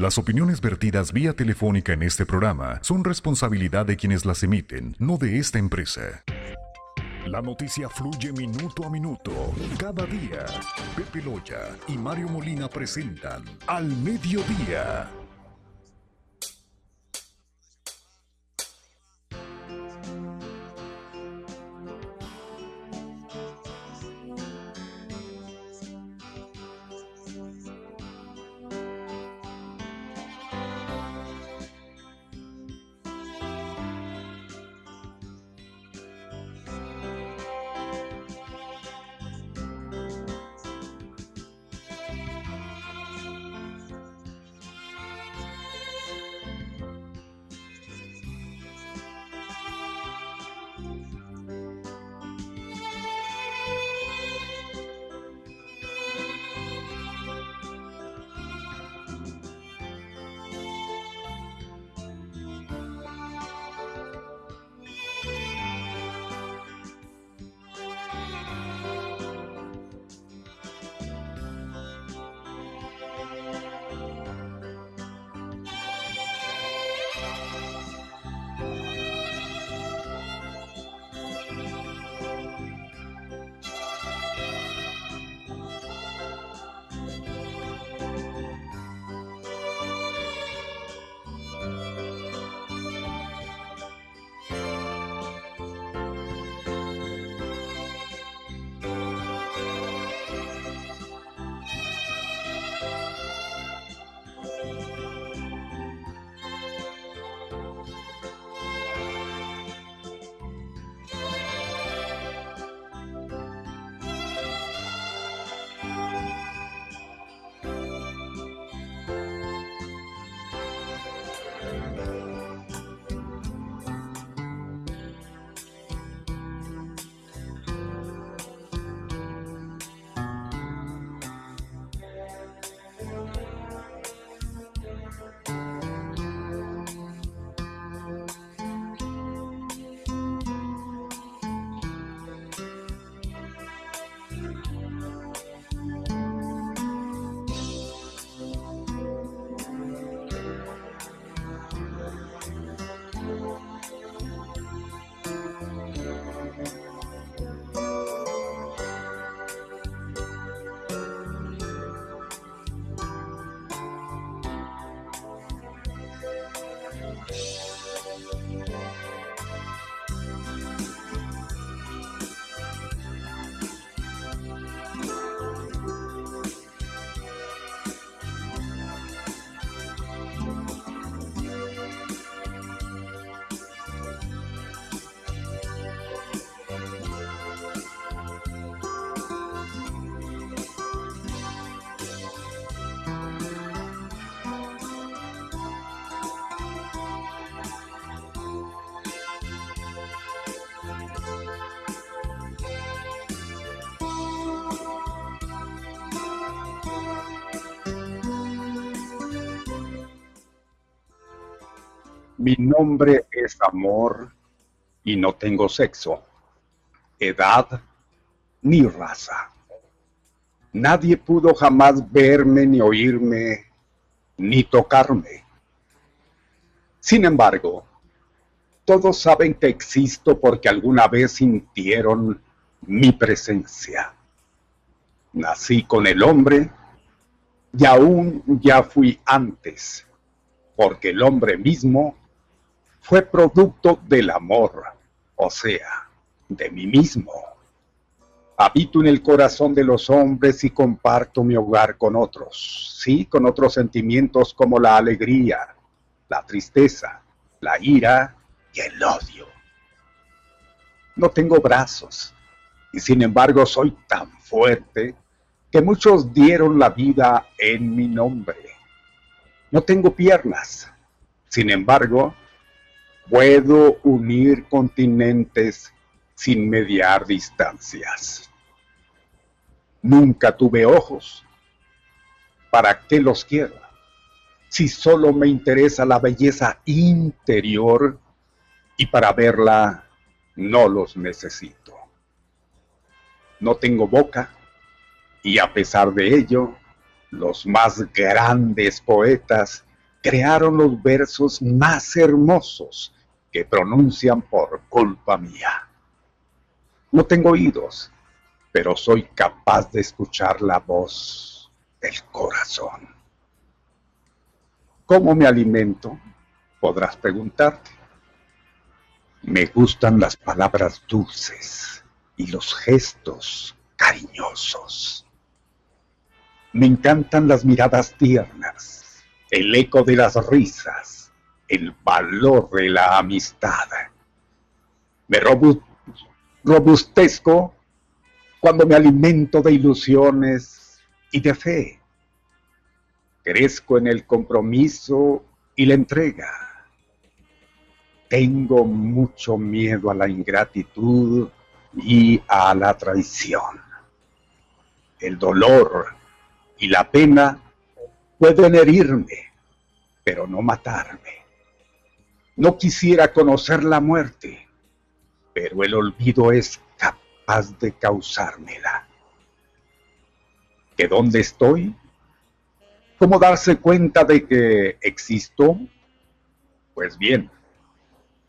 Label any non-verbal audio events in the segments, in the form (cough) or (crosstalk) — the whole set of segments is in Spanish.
Las opiniones vertidas vía telefónica en este programa son responsabilidad de quienes las emiten, no de esta empresa. La noticia fluye minuto a minuto, cada día. Pepe Loya y Mario Molina presentan Al Mediodía. Mi nombre es amor y no tengo sexo, edad ni raza. Nadie pudo jamás verme ni oírme ni tocarme. Sin embargo, todos saben que existo porque alguna vez sintieron mi presencia. Nací con el hombre y aún ya fui antes, porque el hombre mismo fue producto del amor, o sea, de mí mismo. Habito en el corazón de los hombres y comparto mi hogar con otros, sí, con otros sentimientos como la alegría, la tristeza, la ira y el odio. No tengo brazos y sin embargo soy tan fuerte que muchos dieron la vida en mi nombre. No tengo piernas, sin embargo, Puedo unir continentes sin mediar distancias. Nunca tuve ojos. ¿Para qué los quiero? Si solo me interesa la belleza interior y para verla no los necesito. No tengo boca y a pesar de ello, los más grandes poetas crearon los versos más hermosos que pronuncian por culpa mía. No tengo oídos, pero soy capaz de escuchar la voz del corazón. ¿Cómo me alimento? Podrás preguntarte. Me gustan las palabras dulces y los gestos cariñosos. Me encantan las miradas tiernas, el eco de las risas, el valor de la amistad. Me robustezco cuando me alimento de ilusiones y de fe. Crezco en el compromiso y la entrega. Tengo mucho miedo a la ingratitud y a la traición. El dolor y la pena pueden herirme, pero no matarme. No quisiera conocer la muerte, pero el olvido es de causármela. ¿Que dónde estoy? ¿Cómo darse cuenta de que existo? Pues bien,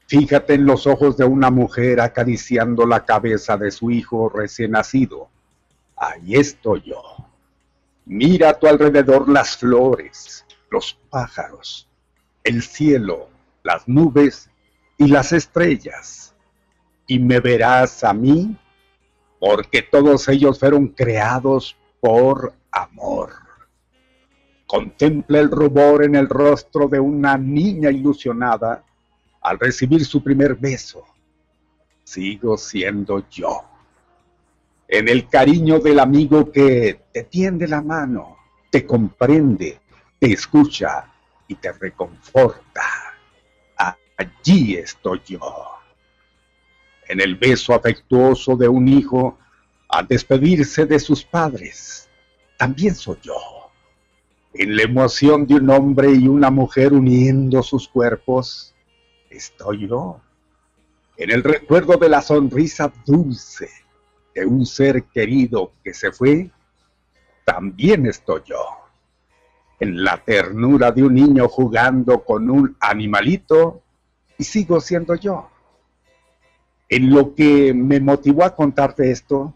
fíjate en los ojos de una mujer acariciando la cabeza de su hijo recién nacido. Ahí estoy yo. Mira a tu alrededor las flores, los pájaros, el cielo, las nubes y las estrellas. Y me verás a mí porque todos ellos fueron creados por amor. Contempla el rubor en el rostro de una niña ilusionada al recibir su primer beso. Sigo siendo yo. En el cariño del amigo que te tiende la mano, te comprende, te escucha y te reconforta. Allí estoy yo en el beso afectuoso de un hijo al despedirse de sus padres. También soy yo. En la emoción de un hombre y una mujer uniendo sus cuerpos, estoy yo. En el recuerdo de la sonrisa dulce de un ser querido que se fue, también estoy yo. En la ternura de un niño jugando con un animalito, y sigo siendo yo. En lo que me motivó a contarte esto,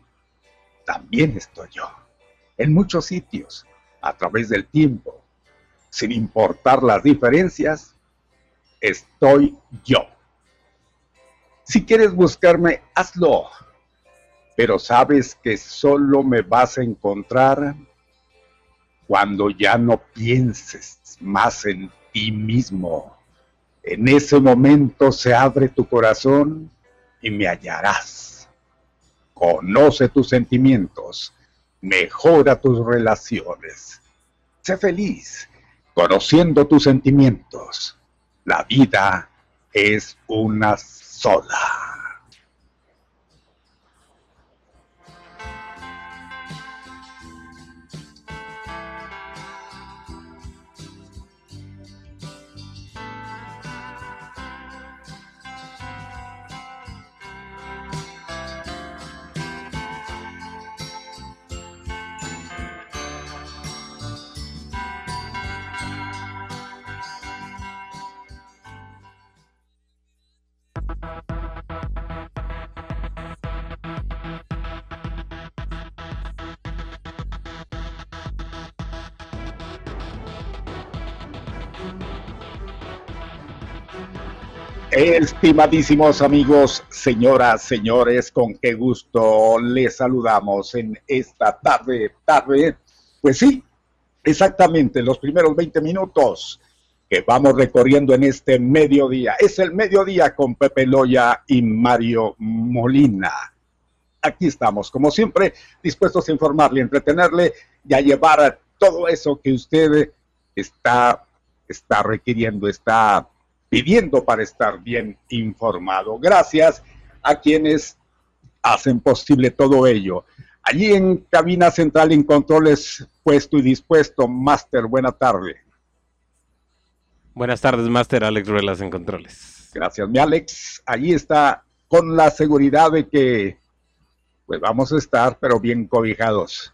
también estoy yo. En muchos sitios, a través del tiempo, sin importar las diferencias, estoy yo. Si quieres buscarme, hazlo. Pero sabes que solo me vas a encontrar cuando ya no pienses más en ti mismo. En ese momento se abre tu corazón y me hallarás. Conoce tus sentimientos, mejora tus relaciones. Sé feliz conociendo tus sentimientos. La vida es una sola. Estimadísimos amigos, señoras, señores, con qué gusto les saludamos en esta tarde, tarde, pues sí, exactamente los primeros 20 minutos que vamos recorriendo en este mediodía. Es el mediodía con Pepe Loya y Mario Molina. Aquí estamos, como siempre, dispuestos a informarle, entretenerle y a llevar todo eso que usted está, está requiriendo, está pidiendo para estar bien informado. Gracias a quienes hacen posible todo ello. Allí en cabina central en controles puesto y dispuesto, Máster, buena tarde. Buenas tardes, Máster Alex Ruelas en controles. Gracias, mi Alex. Allí está con la seguridad de que pues vamos a estar, pero bien cobijados.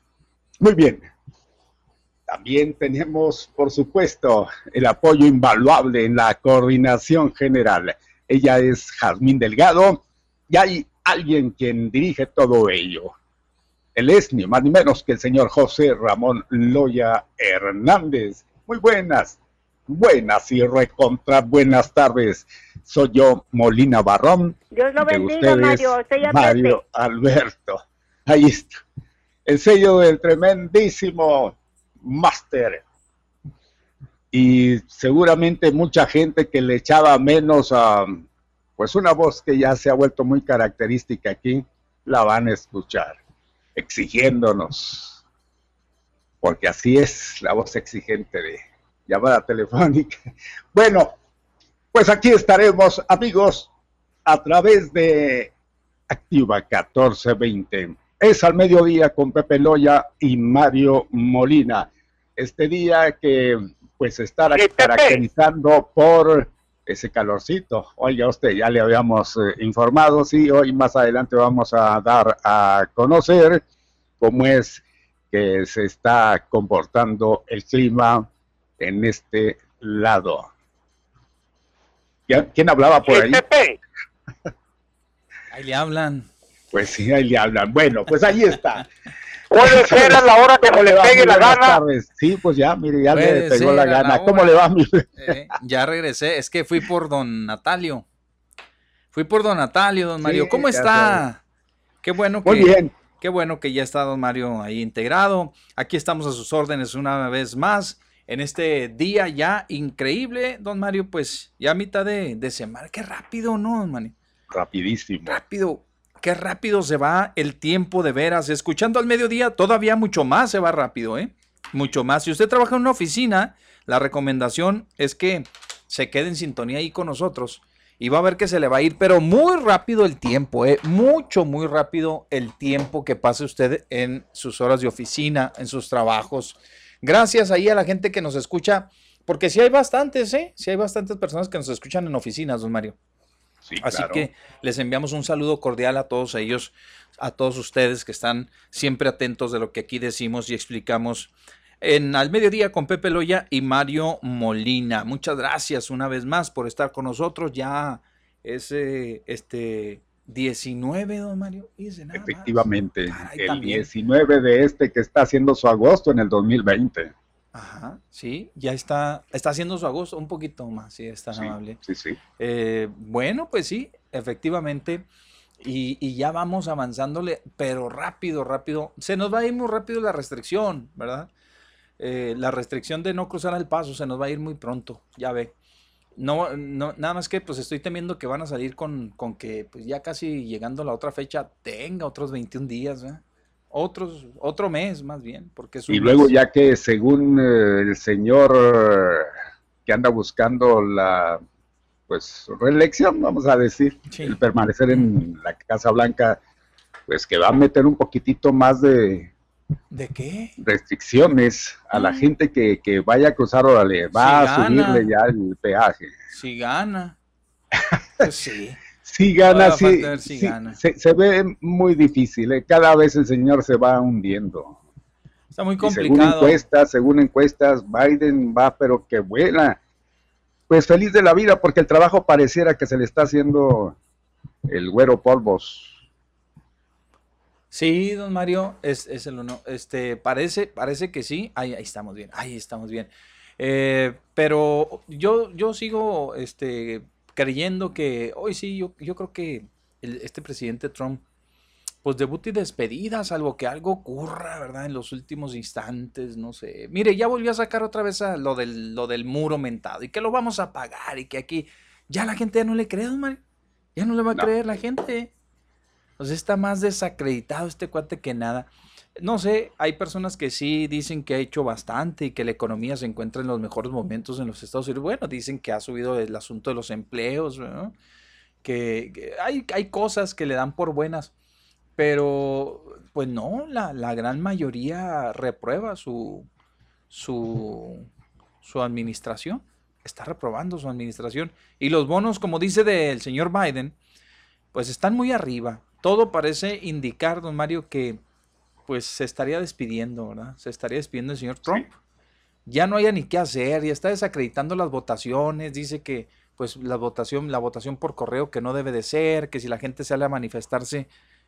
Muy bien. También tenemos, por supuesto, el apoyo invaluable en la coordinación general. Ella es Jazmín Delgado y hay alguien quien dirige todo ello. Él es ni más ni menos que el señor José Ramón Loya Hernández. Muy buenas, buenas y recontra buenas tardes. Soy yo, Molina Barrón. Dios lo bendiga, Mario. Mario Alberto. Ahí está. El sello del tremendísimo máster. Y seguramente mucha gente que le echaba menos a, pues una voz que ya se ha vuelto muy característica aquí, la van a escuchar, exigiéndonos. Porque así es la voz exigente de llamada telefónica. (laughs) Bueno, pues aquí estaremos, amigos, a través de Activa 1420 es al mediodía con Pepe Loya y Mario Molina. Este día que pues está caracterizando por ese calorcito. Oiga usted, ya le habíamos eh, informado, sí, hoy más adelante vamos a dar a conocer cómo es que se está comportando el clima en este lado. ¿Quién hablaba por ahí? Pepe. Ahí le hablan. Pues sí, ahí le hablan. Bueno, pues ahí está. (laughs) Puede ser a la hora que me le pegue la gana. Sí, pues ya, mire, ya le pegó la gana. ¿Cómo le va, mi eh, Ya regresé, es que fui por don Natalio. Fui por don Natalio, don Mario. ¿Cómo está? Qué bueno que, Muy bien. Qué bueno que ya está don Mario ahí integrado. Aquí estamos a sus órdenes una vez más. En este día ya increíble, don Mario, pues ya a mitad de, de semana. Qué rápido, ¿no, don Mario? Rapidísimo. Rápido qué rápido se va el tiempo de veras. Escuchando al mediodía, todavía mucho más se va rápido, ¿eh? Mucho más. Si usted trabaja en una oficina, la recomendación es que se quede en sintonía ahí con nosotros y va a ver que se le va a ir, pero muy rápido el tiempo, ¿eh? Mucho, muy rápido el tiempo que pase usted en sus horas de oficina, en sus trabajos. Gracias ahí a la gente que nos escucha, porque si hay bastantes, ¿eh? Si hay bastantes personas que nos escuchan en oficinas, don Mario. Así que les enviamos un saludo cordial a todos ellos, a todos ustedes que están siempre atentos de lo que aquí decimos y explicamos en Al Mediodía con Pepe Loya y Mario Molina. Muchas gracias una vez más por estar con nosotros. Ya es este 19, don Mario. Efectivamente, el 19 de este que está haciendo su agosto en el 2020. Ajá, sí, ya está, está haciendo su agosto un poquito más, si es tan amable. Sí, sí. Eh, bueno, pues sí, efectivamente. Y, ya vamos avanzándole, pero rápido, rápido. Se nos va a ir muy rápido la restricción, ¿verdad? Eh, la restricción de no cruzar el paso se nos va a ir muy pronto, ya ve. No, no, nada más que pues estoy temiendo que van a salir con, con que pues ya casi llegando a la otra fecha tenga otros 21 días, ¿verdad? Otros, otro mes más bien, porque Y luego ya que según eh, el señor eh, que anda buscando la pues reelección, vamos a decir, el permanecer en la Casa Blanca, pues que va a meter un poquitito más de ¿De qué? Restricciones a la ah. gente que, que, vaya a cruzar, órale, va a subirle ya el peaje. Si gana. (laughs) Pues sí. Si gana, sí, Se, ve muy difícil. ¿eh? Cada vez el señor se va hundiendo. Está muy complicado. según encuestas, según encuestas, Biden va, pero que vuela. Pues feliz de la vida, porque el trabajo pareciera que se le está haciendo el güero polvos. Sí, don Mario, es, es el uno. Este, parece, parece que sí. Ahí, ahí estamos bien, ahí estamos bien. Eh, pero yo, yo sigo este, creyendo que hoy sí, yo, yo creo que este presidente Trump, pues debut y despedida, salvo que algo ocurra, ¿verdad? En los últimos instantes, no sé. Mire, ya volvió a sacar otra vez a lo del, lo del muro mentado y que lo vamos a pagar y que aquí ya la gente ya no le cree, Mario. Ya no le va a creer la gente. Pues está más desacreditado este cuate que nada. No sé, hay personas que sí dicen que ha hecho bastante y que la economía se encuentra en los mejores momentos en los Estados Unidos. Bueno, dicen que ha subido el asunto de los empleos, que, hay, hay, cosas que le dan por buenas, pero pues no, la, gran mayoría reprueba su, su, su administración, está reprobando su administración. Y los bonos, como dice del señor Biden, pues están muy arriba. Todo parece indicar, don Mario, que pues se estaría despidiendo, ¿verdad? Se estaría despidiendo el señor Trump. ya no haya ni qué hacer, ya está desacreditando las votaciones, dice que pues la votación, la votación por correo que no debe de ser, que si la gente sale a manifestarse,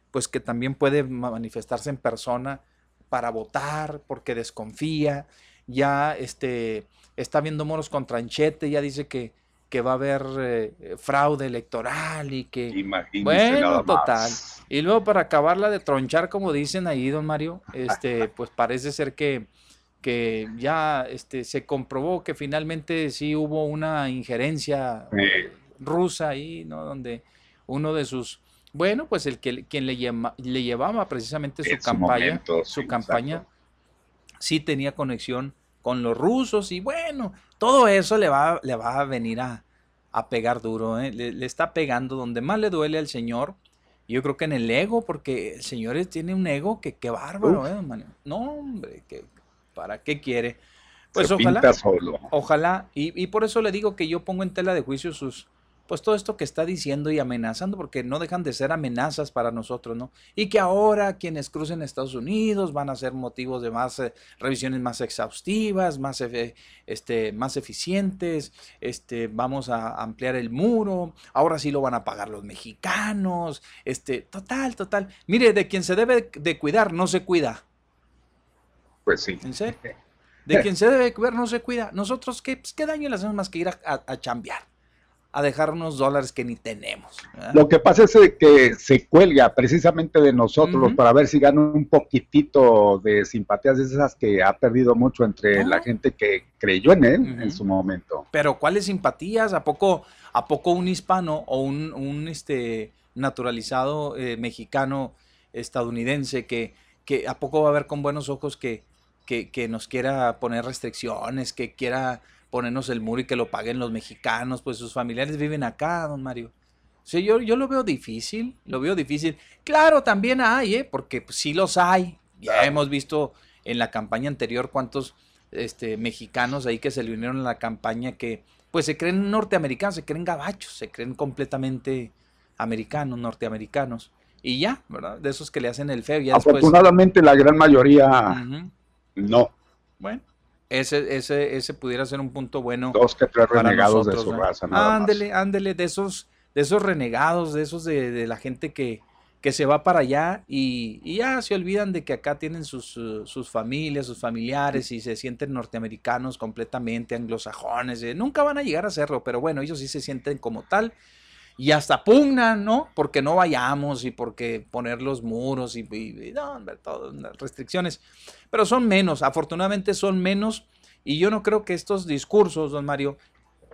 pues que también puede manifestarse en persona para votar, porque desconfía, ya este, está viendo moros con tranchete, ya dice que, que va a haber eh, fraude electoral y que... bueno, total. Y luego para acabarla de tronchar, como dicen ahí, don Mario, este, (laughs) pues parece ser que que ya este, se comprobó que finalmente sí hubo una injerencia rusa ahí, ¿no? Donde uno de sus, bueno, pues el que quien le, le llevaba precisamente su campaña, su, campaña, sí tenía conexión con los rusos y bueno, todo eso le va, le va a venir a, pegar duro, ¿eh? le, está pegando donde más le duele al señor. Yo creo que en el ego, porque el señor tiene un ego que qué bárbaro, ¿eh, No, hombre, que ¿Para qué quiere? Pues ojalá. Ojalá. Y, y, por eso le digo que yo pongo en tela de juicio sus. Pues todo esto que está diciendo y amenazando, porque no dejan de ser amenazas para nosotros, ¿no? Y que ahora quienes crucen Estados Unidos van a ser motivos de más eh, revisiones más exhaustivas, más, este, más eficientes, este, vamos a ampliar el muro, ahora sí lo van a pagar los mexicanos, este, total, total. Mire, de quien se debe de cuidar, no se cuida. Pues sí. ¿En serio? De quien se debe cuidar no se cuida. Nosotros, ¿qué, pues, qué daño le hacemos más que ir a, a, chambear? A dejar unos dólares que ni tenemos. Lo que pasa es que se cuelga precisamente de nosotros para ver si gana un poquitito de simpatías de esas que ha perdido mucho entre la gente que creyó en él en su momento. Pero ¿cuáles simpatías? ¿A poco, a poco un hispano o un, un este, naturalizado eh, mexicano estadounidense que, que a poco va a ver con buenos ojos que que, nos quiera poner restricciones, que quiera ponernos el muro y que lo paguen los mexicanos, pues sus familiares viven acá, don Mario. Sí, yo, yo lo veo difícil, lo veo difícil. Claro, también hay, ¿eh? porque pues, sí los hay. Ya hemos visto en la campaña anterior cuántos este, mexicanos ahí que se le unieron a la campaña que pues se creen norteamericanos, se creen gabachos, se creen completamente americanos, norteamericanos. Y ya, ¿verdad? De esos que le hacen el feo. Ya Afortunadamente la gran mayoría no. Bueno, ese, ese, ese pudiera ser un punto bueno. Dos que tres renegados de su raza. ándele, ándele, de esos, de esos renegados, de esos de, la gente que, que se va para allá y, ya se olvidan de que acá tienen sus, sus familias, sus familiares y se sienten norteamericanos completamente, anglosajones. Eh, nunca van a llegar a serlo, pero bueno, ellos sí se sienten como tal y hasta pugnan, ¿no? Porque no vayamos y porque poner los muros y, no, todas las restricciones. Pero son menos, afortunadamente son menos. Y yo no creo que estos discursos, don Mario,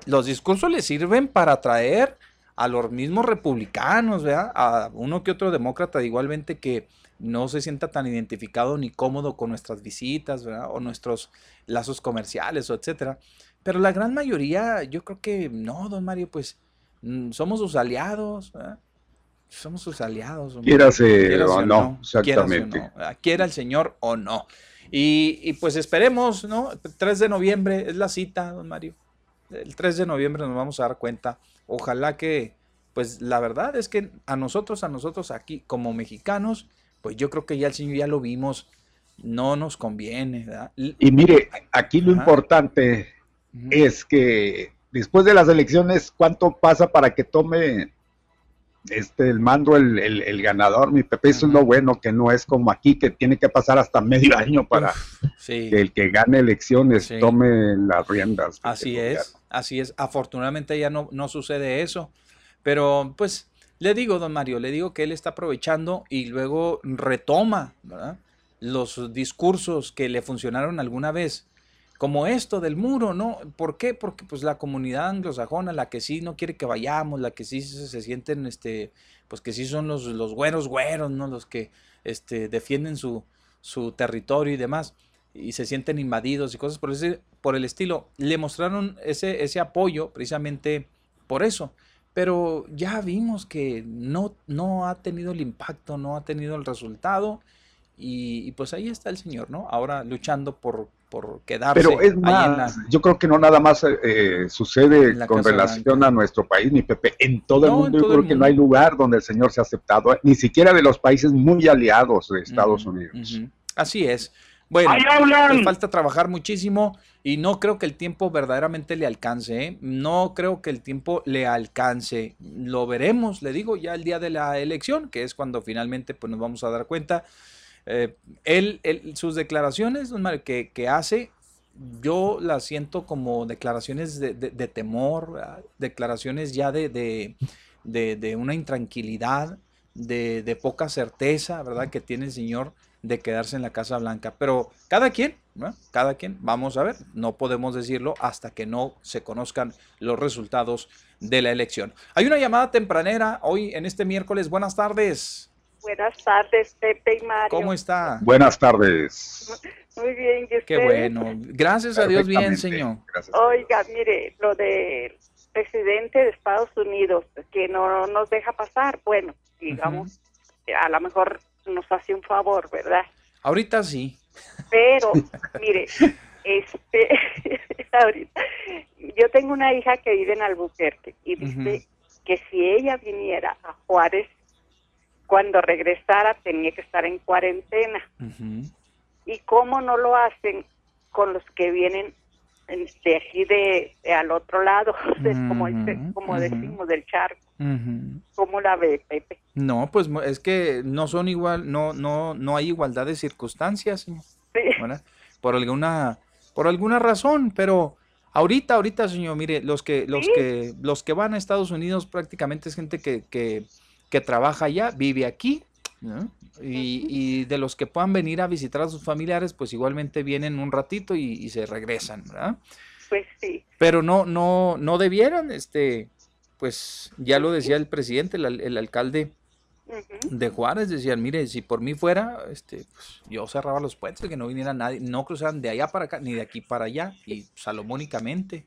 los discursos le sirven para atraer a los mismos republicanos, ¿verdad? A uno que otro demócrata igualmente que no se sienta tan identificado ni cómodo con nuestras visitas, ¿verdad? O nuestros lazos comerciales o etcétera. Pero la gran mayoría, yo creo que no, don Mario, pues somos sus aliados, somos sus aliados. Quiérase, o, no, exactamente. Ah, quiera el Señor o no. Y, pues esperemos, ¿no? 3 de noviembre es la cita, don Mario. El 3 de noviembre nos vamos a dar cuenta. Ojalá que, pues la verdad es que a nosotros, a nosotros aquí como mexicanos, pues yo creo que ya el Señor ya lo vimos, no nos conviene. Y mire, aquí lo importante es que después de las elecciones, ¿cuánto pasa para que tome este el mando el, ganador? Mi Pepe, eso es lo bueno, que no es como aquí, que tiene que pasar hasta medio año para que el que gane elecciones tome las riendas. Así es, así es. Afortunadamente ya no, no sucede eso. Pero pues le digo, don Mario, le digo que él está aprovechando y luego retoma los discursos que le funcionaron alguna vez como esto del muro, ¿no? ¿Por qué? Porque pues la comunidad anglosajona, la que sí no quiere que vayamos, la que sí se, sienten, este, pues que sí son los, los güeros güeros, ¿no? Los que este, defienden su, su territorio y demás, y se sienten invadidos y cosas por, ese, por el estilo, le mostraron ese, ese apoyo precisamente por eso. Pero ya vimos que no, no ha tenido el impacto, no ha tenido el resultado. Y, pues ahí está el señor, ¿no? Ahora luchando por, por quedarse. Pero es más, yo creo que no nada más eh, sucede con relación a nuestro país, ni Pepe. En todo el mundo, yo creo que no hay lugar donde el señor se ha aceptado, ni siquiera de los países muy aliados de Estados Unidos. Así es. Bueno, falta trabajar muchísimo y no creo que el tiempo verdaderamente le alcance, ¿eh? No creo que el tiempo le alcance. Lo veremos, le digo, ya el día de la elección, que es cuando finalmente pues, nos vamos a dar cuenta. Eh, él, sus declaraciones que, hace, yo las siento como declaraciones de, temor, ¿verdad? declaraciones ya de, una intranquilidad, de, poca certeza, ¿verdad? Que tiene el señor de quedarse en la Casa Blanca. Pero cada quien, cada quien, vamos a ver, no podemos decirlo hasta que no se conozcan los resultados de la elección. Hay una llamada tempranera hoy en este miércoles. Buenas tardes. Buenas tardes, Pepe y Mario. ¿Cómo está? Buenas tardes. Muy bien, ¿y Qué bueno. Gracias a Dios, bien, señor. Gracias. Oiga, mire, lo del presidente de Estados Unidos, que no nos deja pasar, bueno, digamos, a lo mejor nos hace un favor, ¿verdad? Ahorita sí. Pero, (laughs) mire, este, (laughs) ahorita, yo tengo una hija que vive en Albuquerque y dice que si ella viniera a Juárez, cuando regresara tenía que estar en cuarentena. Y cómo no lo hacen con los que vienen en- de aquí de, de al otro lado, (laughs) de- como, como decimos del charco. ¿Cómo la ve, Pepe? No, pues es que no son igual, no, no, no hay igualdad de circunstancias, señor, Sí. Por alguna, por alguna razón, pero ahorita, ahorita, señor, mire, los que, los Sí. que, los que van a Estados Unidos prácticamente es gente que, que, que trabaja allá, vive aquí, ¿no? Y, y de los que puedan venir a visitar a sus familiares, pues igualmente vienen un ratito y, y se regresan, ¿verdad? Pues sí. Pero no, no, no debieran, este, pues ya lo decía el presidente, el, al- el alcalde de Juárez, decían, mire, si por mí fuera, este, pues, yo cerraba los puentes, que no viniera nadie, no cruzaran de allá para acá, ni de aquí para allá, y salomónicamente,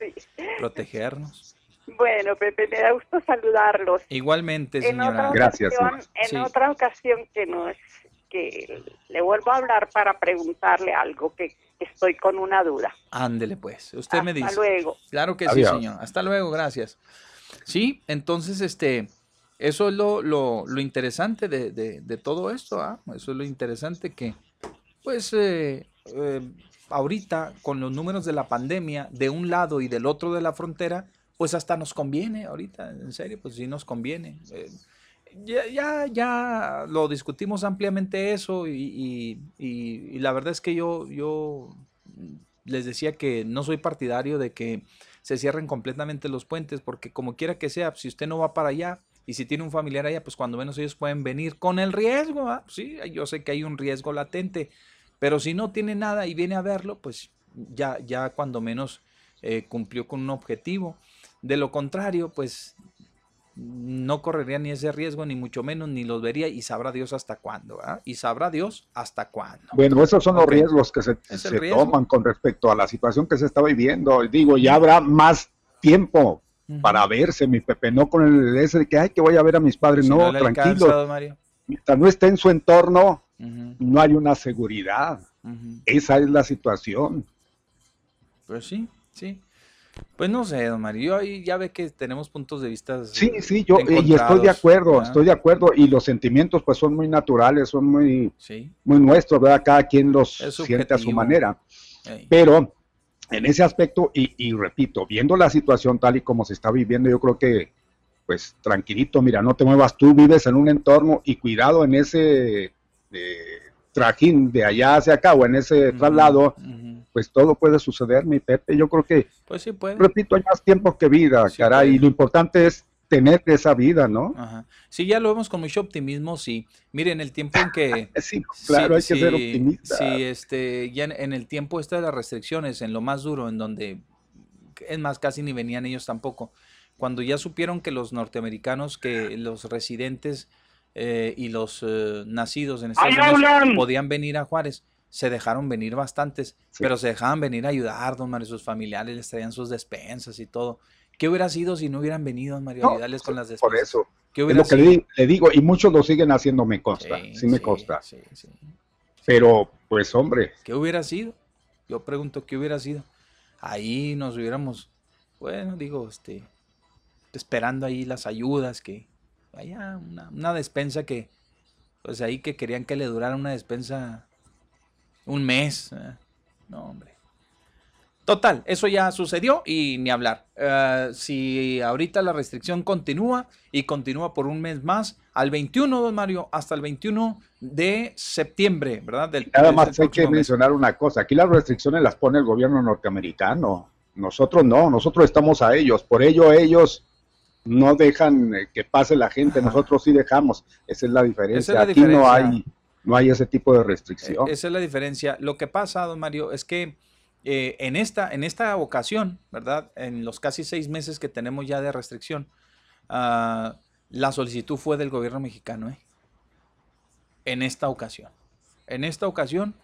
¿eh? Sí. protegernos. Bueno, Pepe, me da gusto saludarlos. Igualmente, En señora. otra Gracias, ocasión, en Sí. otra ocasión que no es que le vuelvo a hablar para preguntarle algo que, que estoy con una duda. Ándele pues, usted me Hasta dice. luego. Claro que Adiós. sí, señor. Hasta luego, gracias. Sí, entonces, este, eso es lo, lo, lo interesante de, de- de todo esto, ¿ah? Eso es lo interesante que, pues, eh, eh, ahorita con los números de la pandemia, de un lado y del otro de la frontera, pues hasta nos conviene ahorita, en serio, pues sí nos conviene. Eh, ya, ya, ya lo discutimos ampliamente eso y, y- y- y la verdad es que yo, yo les decía que no soy partidario de que se cierren completamente los puentes, porque como quiera que sea, si usted no va para allá y si tiene un familiar allá, pues cuando menos ellos pueden venir con el riesgo, ¿ah? sí, yo sé que hay un riesgo latente, pero si no tiene nada y viene a verlo, pues ya, ya cuando menos eh, cumplió con un objetivo. De lo contrario, pues no correría ni ese riesgo, ni mucho menos, ni los vería y sabrá Dios hasta cuándo, ¿ah? Y sabrá Dios hasta cuándo. Bueno, esos son los riesgos que se, se riesgo. toman con respecto a la situación que se está viviendo. Digo, ya habrá más tiempo para verse, mi Pepe, no con el ese de que, ay, que voy a ver a mis padres. Si no, tranquilo. Mario. Mientras no esté en su entorno, no hay una seguridad. Esa es la situación. Pues sí, sí. Pues no sé, don Mario, yo ahí ya ve que tenemos puntos de vista. Sí, sí, yo y estoy de acuerdo, ¿verdad? estoy de acuerdo. Y los sentimientos, pues, son muy naturales, son muy, Sí, muy nuestros, ¿verdad? Cada quien los siente a su manera. Pero en ese aspecto, y, y repito, viendo la situación tal y como se está viviendo, yo creo que, pues tranquilito, mira, no te muevas, tú vives en un entorno y cuidado en ese eh, trajín de allá hacia acá o en ese traslado, pues todo puede suceder, mi Pepe. Yo creo que, Pues sí puede. repito, hay más tiempo que vida, Sí, caray, puede. y lo importante es tener esa vida, ¿no? Ajá. Sí, ya lo vemos con mucho optimismo, sí. Miren, el tiempo en que... (laughs) Sí, claro, hay que ser optimista. Sí, este, ya en, en el tiempo este de las restricciones, en lo más duro, en donde, es más, casi ni venían ellos tampoco. Cuando ya supieron que los norteamericanos, que los residentes eh, y los eh, nacidos en Estados ¡Ahí Unidos hablan! podían venir a Juárez, se dejaron venir bastantes, Sí. pero se dejaban venir a ayudar, don Mario, sus familiares les traían sus despensas y todo. ¿Qué hubiera sido si no hubieran venido, don Mario, a No, ayudarles con las Por despensas? eso, ¿Qué es lo que sido? le, di- le digo, y muchos lo siguen haciendo, me consta, sí, me consta. sí, sí. Pero, pues, hombre, ¿Qué hubiera sido? Yo pregunto, ¿qué hubiera sido? Ahí nos hubiéramos, bueno, digo, este, esperando ahí las ayudas, que vaya, una, una despensa que, pues ahí que querían que le durara una despensa, un mes. eh, No, hombre. Total, eso ya sucedió y ni hablar. Eh, si ahorita la restricción continúa y continúa por un mes más, al 21, don Mario, hasta el 21 de septiembre, ¿verdad? Del, Nada más hay que mes. mencionar una cosa. Aquí las restricciones las pone el gobierno norteamericano. Nosotros no, nosotros estamos a ellos. Por ello ellos no dejan eh, que pase la gente, nosotros sí dejamos. Esa es la diferencia. Esa es la Aquí no diferencia. hay, no hay ese tipo de restricción. Eh, Esa es la diferencia. Lo que pasa, don Mario, es que eh, en, esta, en esta ocasión, ¿verdad? En los casi seis meses que tenemos ya de restricción, ah, la solicitud fue del gobierno mexicano, ¿eh? En esta ocasión. En esta ocasión,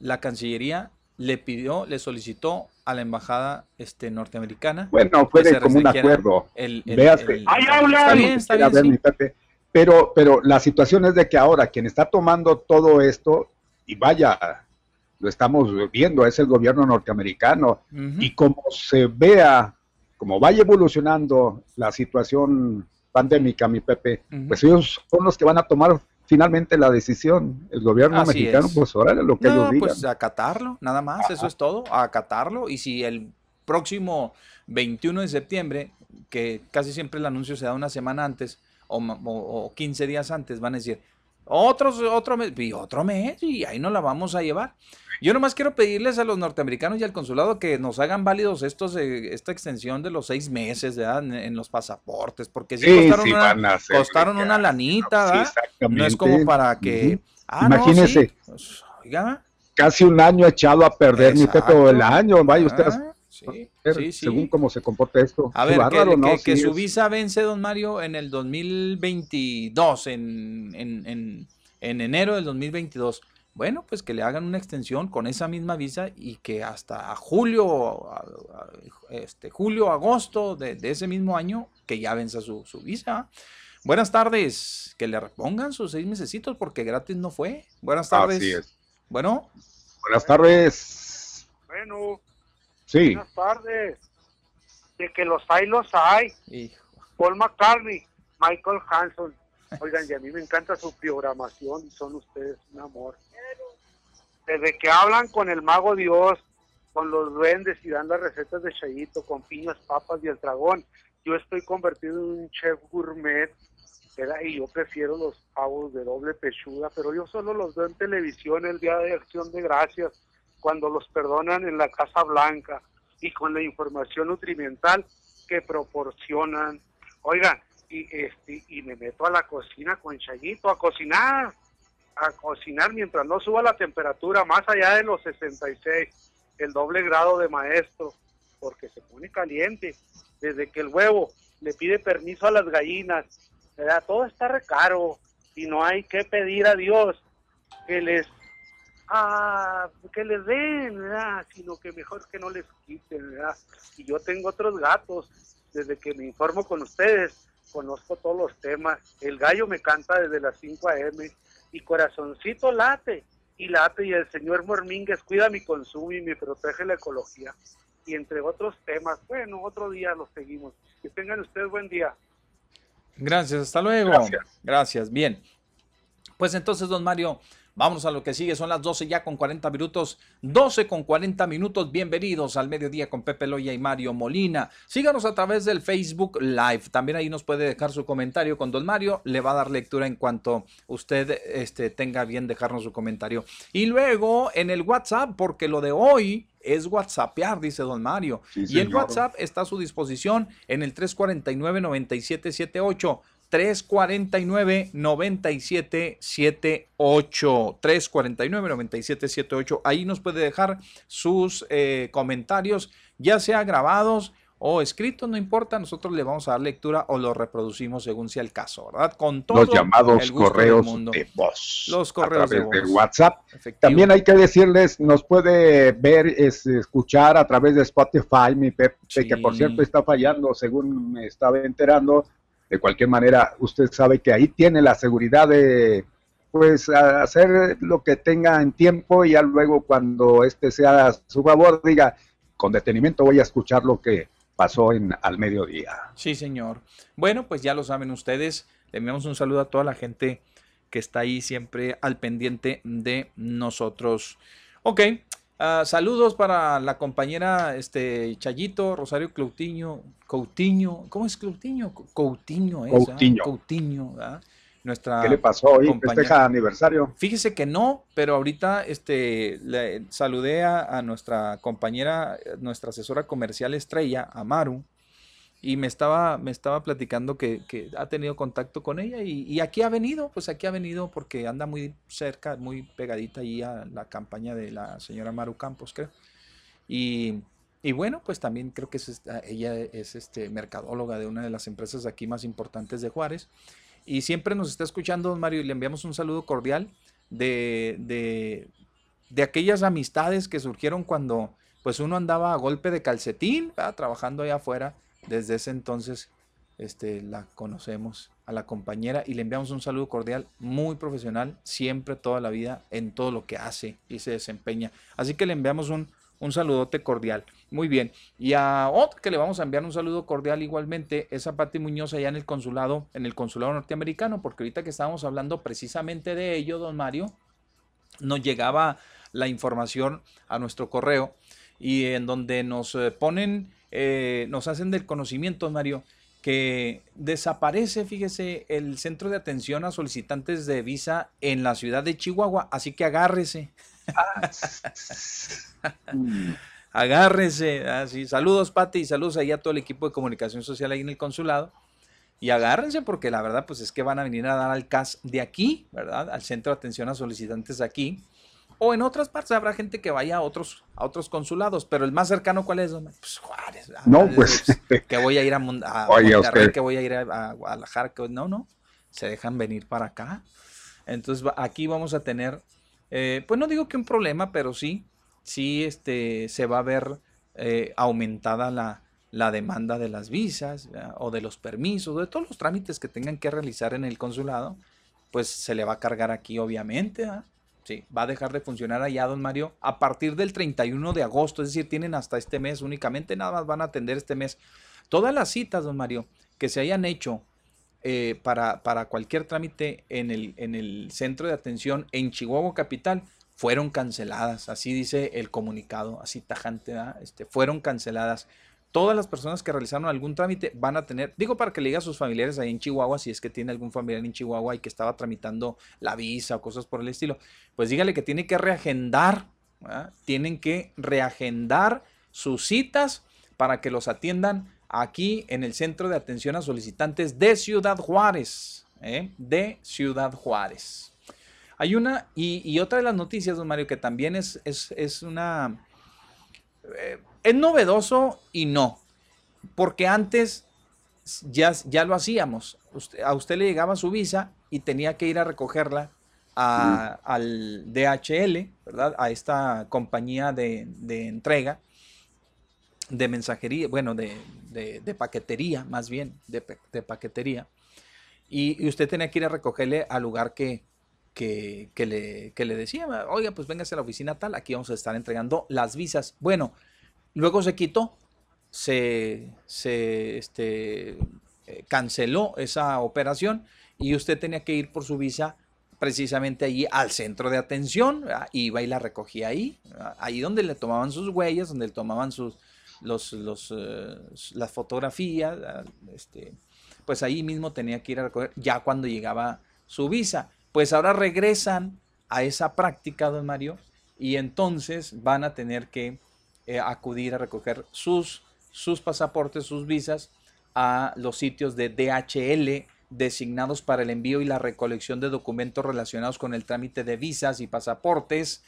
la Cancillería le pidió, le solicitó a la embajada este, norteamericana. Bueno, fue de restringiera acuerdo. el- el- Véase. el- ¡Ahí hablan! Está bien, está bien, ver, sí. mi Pepe. Pero, pero la situación es de que ahora quien está tomando todo esto, y vaya, lo estamos viendo, es el gobierno norteamericano, y como se vea, como vaya evolucionando la situación pandémica, mi Pepe, pues ellos son los que van a tomar finalmente la decisión. El gobierno Así mexicano, es. pues órale, lo que ellos No, digan. pues acatarlo, nada más, eso es todo, acatarlo. Y si el próximo 21 de septiembre, que casi siempre el anuncio se da una semana antes o, o- o 15 días antes, van a decir, otros, otro mes, y otro mes, y ahí nos la vamos a llevar. Yo nomás quiero pedirles a los norteamericanos y al consulado que nos hagan válidos estos, eh, esta extensión de los seis meses. En, en los pasaportes, porque sí, Sí, costaron, sí, una, hacer, costaron una lanita, Sí, ¿verdad? No es como para que... Ujú. Ah, no, Imagínese. sí, pues, oiga, Casi un año echado a perder, mi Pepe, o el Exacto. año, vaya usted Ah, sí, sí, sí. según cómo se comporta esto. A ver, que, bárbaro, ¿no? que- que Sí, su es- visa vence, don Mario, en el 2022, en, en, en, en enero del 2022. Bueno, pues que le hagan una extensión con esa misma visa y que hasta julio, este, julio, agosto de, de ese mismo año, que ya venza su, su visa. Buenas tardes, que le repongan sus seis mesecitos porque gratis no fue. Buenas tardes. Así es. Bueno, Buenas tardes. Bueno, Sí. buenas tardes. De que los hay, los hay. hijo, Paul McCartney, Michael Hanson. Oigan, y a mí me encanta su programación y son ustedes un amor. Desde que hablan con el mago Dios, con los duendes y dan las recetas de Chayito, con piñas, papas y el dragón, yo estoy convertido en un chef gourmet, ¿verdad? y yo prefiero los pavos de doble pechuga, pero yo solo los veo en televisión el día de acción de gracias, cuando los perdonan en la Casa Blanca y con la información nutrimental que proporcionan. Oigan, y, este, y me meto a la cocina con Chayito a cocinar, a cocinar mientras no suba la temperatura más allá de los 66, el doble grado de maestro, porque se pone caliente. Desde que el huevo le pide permiso a las gallinas, ¿verdad? todo está recaro y no hay que pedir a Dios que les ah, que les den, ¿verdad? sino que mejor que no les quiten. ¿verdad? Y yo tengo otros gatos, desde que me informo con ustedes, conozco todos los temas. El gallo me canta desde las 5 a.m. y corazoncito late y late y el señor Mormínguez cuida mi consumo y me protege la ecología. Y entre otros temas, bueno, otro día los seguimos. Que tengan ustedes buen día. Gracias, hasta luego. Gracias. Gracias, bien. Pues entonces, don Mario, vámonos a lo que sigue. Son las 12 ya con 40 minutos. 12 con 40 minutos. Bienvenidos al mediodía con Pepe Loya y Mario Molina. Síganos a través del Facebook Live. También ahí nos puede dejar su comentario con don Mario. Le va a dar lectura en cuanto usted este, tenga bien dejarnos su comentario. Y luego en el WhatsApp, porque lo de hoy es WhatsAppear, dice don Mario. Sí, y el. WhatsApp está a su disposición en el 349-9778. 349-9778. 349-9778. Ahí nos puede dejar sus eh, comentarios, ya sea grabados o escritos, no importa. Nosotros le vamos a dar lectura o lo reproducimos según sea el caso, ¿verdad? Con todo Los llamados correos de voz. Los a correos de través del voz. WhatsApp. Efectivo. También hay que decirles, nos puede ver, es, escuchar a través de Spotify, mi Pepe, que por cierto está fallando, según me estaba enterando. De cualquier manera, usted sabe que ahí tiene la seguridad de pues hacer lo que tenga en tiempo y ya luego cuando este sea a su favor diga con detenimiento voy a escuchar lo que pasó en al mediodía. Sí, señor. Bueno, pues ya lo saben ustedes. Le enviamos un saludo a toda la gente que está ahí siempre al pendiente de nosotros. Ok, ah, saludos para la compañera este, Chayito, Rosario Coutinho, Coutinho, ¿cómo es Coutinho? Coutinho, es, ¿ah? Coutinho. Coutinho, ¿ah? Nuestra ¿Qué le pasó hoy? compañera. ¿Festeja aniversario? Fíjese que no, pero ahorita este, le saludé a, a nuestra compañera, nuestra asesora comercial estrella, Amaru, y me estaba, me estaba platicando que, que ha tenido contacto con ella y, y aquí ha venido, pues aquí ha venido porque anda muy cerca, muy pegadita ahí a la campaña de la señora Maru Campos, creo. Y, y bueno, pues también creo que es ella es este, mercadóloga de una de las empresas aquí más importantes de Juárez. Y siempre nos está escuchando, don Mario, y le enviamos un saludo cordial de, de, de aquellas amistades que surgieron cuando pues uno andaba a golpe de calcetín, ¿verdad? trabajando allá afuera. Desde ese entonces este, la conocemos a la compañera y le enviamos un saludo cordial, muy profesional, siempre, toda la vida, en todo lo que hace y se desempeña. Así que le enviamos un, un saludote cordial. Muy bien. Y a otro que le vamos a enviar un saludo cordial igualmente es a Pati Muñoz allá en el consulado, en el consulado norteamericano, porque ahorita que estábamos hablando precisamente de ello, don Mario, nos llegaba la información a nuestro correo y en donde nos eh, ponen, eh, nos hacen del conocimiento, Mario, que desaparece, fíjese, el centro de atención a solicitantes de visa en la ciudad de Chihuahua, así que agárrese, (laughs) agárrese, así, saludos Pati y saludos ahí a todo el equipo de comunicación social ahí en el consulado. Y agárrense porque la verdad pues es que van a venir a dar al CAS de aquí, ¿verdad? Al centro de atención a solicitantes aquí. O en otras partes habrá gente que vaya a otros, a otros consulados, pero el más cercano, ¿cuál es? Pues Juárez. No, Es- pues, es que voy a ir a, a (laughs) Monterrey, que voy a ir a, a Guadalajara, que no, no, se dejan venir para acá. Entonces aquí vamos a tener, eh, pues no digo que un problema, pero sí, sí este, se va a ver eh, aumentada la, la demanda de las visas ¿verdad? o de los permisos, de todos los trámites que tengan que realizar en el consulado, pues se le va a cargar aquí obviamente. ¿verdad? Sí, va a dejar de funcionar allá, don Mario, a partir del 31 de agosto, es decir, tienen hasta este mes únicamente, nada más van a atender este mes. Todas las citas, don Mario, que se hayan hecho eh, para, para cualquier trámite en el, en el centro de atención en Chihuahua Capital fueron canceladas, así dice el comunicado, así tajante, este, fueron canceladas. Todas las personas que realizaron algún trámite van a tener, digo para que le diga a sus familiares ahí en Chihuahua, si es que tiene algún familiar en Chihuahua y que estaba tramitando la visa o cosas por el estilo, pues dígale que tiene que reagendar, tienen que reagendar sus citas para que los atiendan aquí en el Centro de Atención a Solicitantes de Ciudad Juárez, ¿eh? de Ciudad Juárez. Hay una, y, y otra de las noticias, don Mario, que también es, es, es una... eh, es novedoso y no, porque antes ya, ya lo hacíamos. A usted le llegaba su visa y tenía que ir a recogerla a- al DHL, ¿verdad? A esta compañía de, de entrega, de mensajería, bueno, de, de- paquetería, más bien, de, pa- de paquetería. Y, usted tenía que ir a recogerle al lugar que, que, que le, que le decía, oiga, pues véngase a la oficina tal, aquí vamos a estar entregando las visas. Bueno, luego se quitó, se, este, eh, canceló esa operación y usted tenía que ir por su visa precisamente allí al centro de atención, ¿verdad? iba y la recogía ahí, ¿verdad? ahí donde le tomaban sus huellas, donde le tomaban sus, eh, las fotografías, ¿verdad? este, pues ahí mismo tenía que ir a recoger ya cuando llegaba su visa. Pues ahora regresan a esa práctica, don Mario, y entonces van a tener que eh, acudir a recoger sus, sus pasaportes, sus visas a los sitios de DHL designados para el envío y la recolección de documentos relacionados con el trámite de visas y pasaportes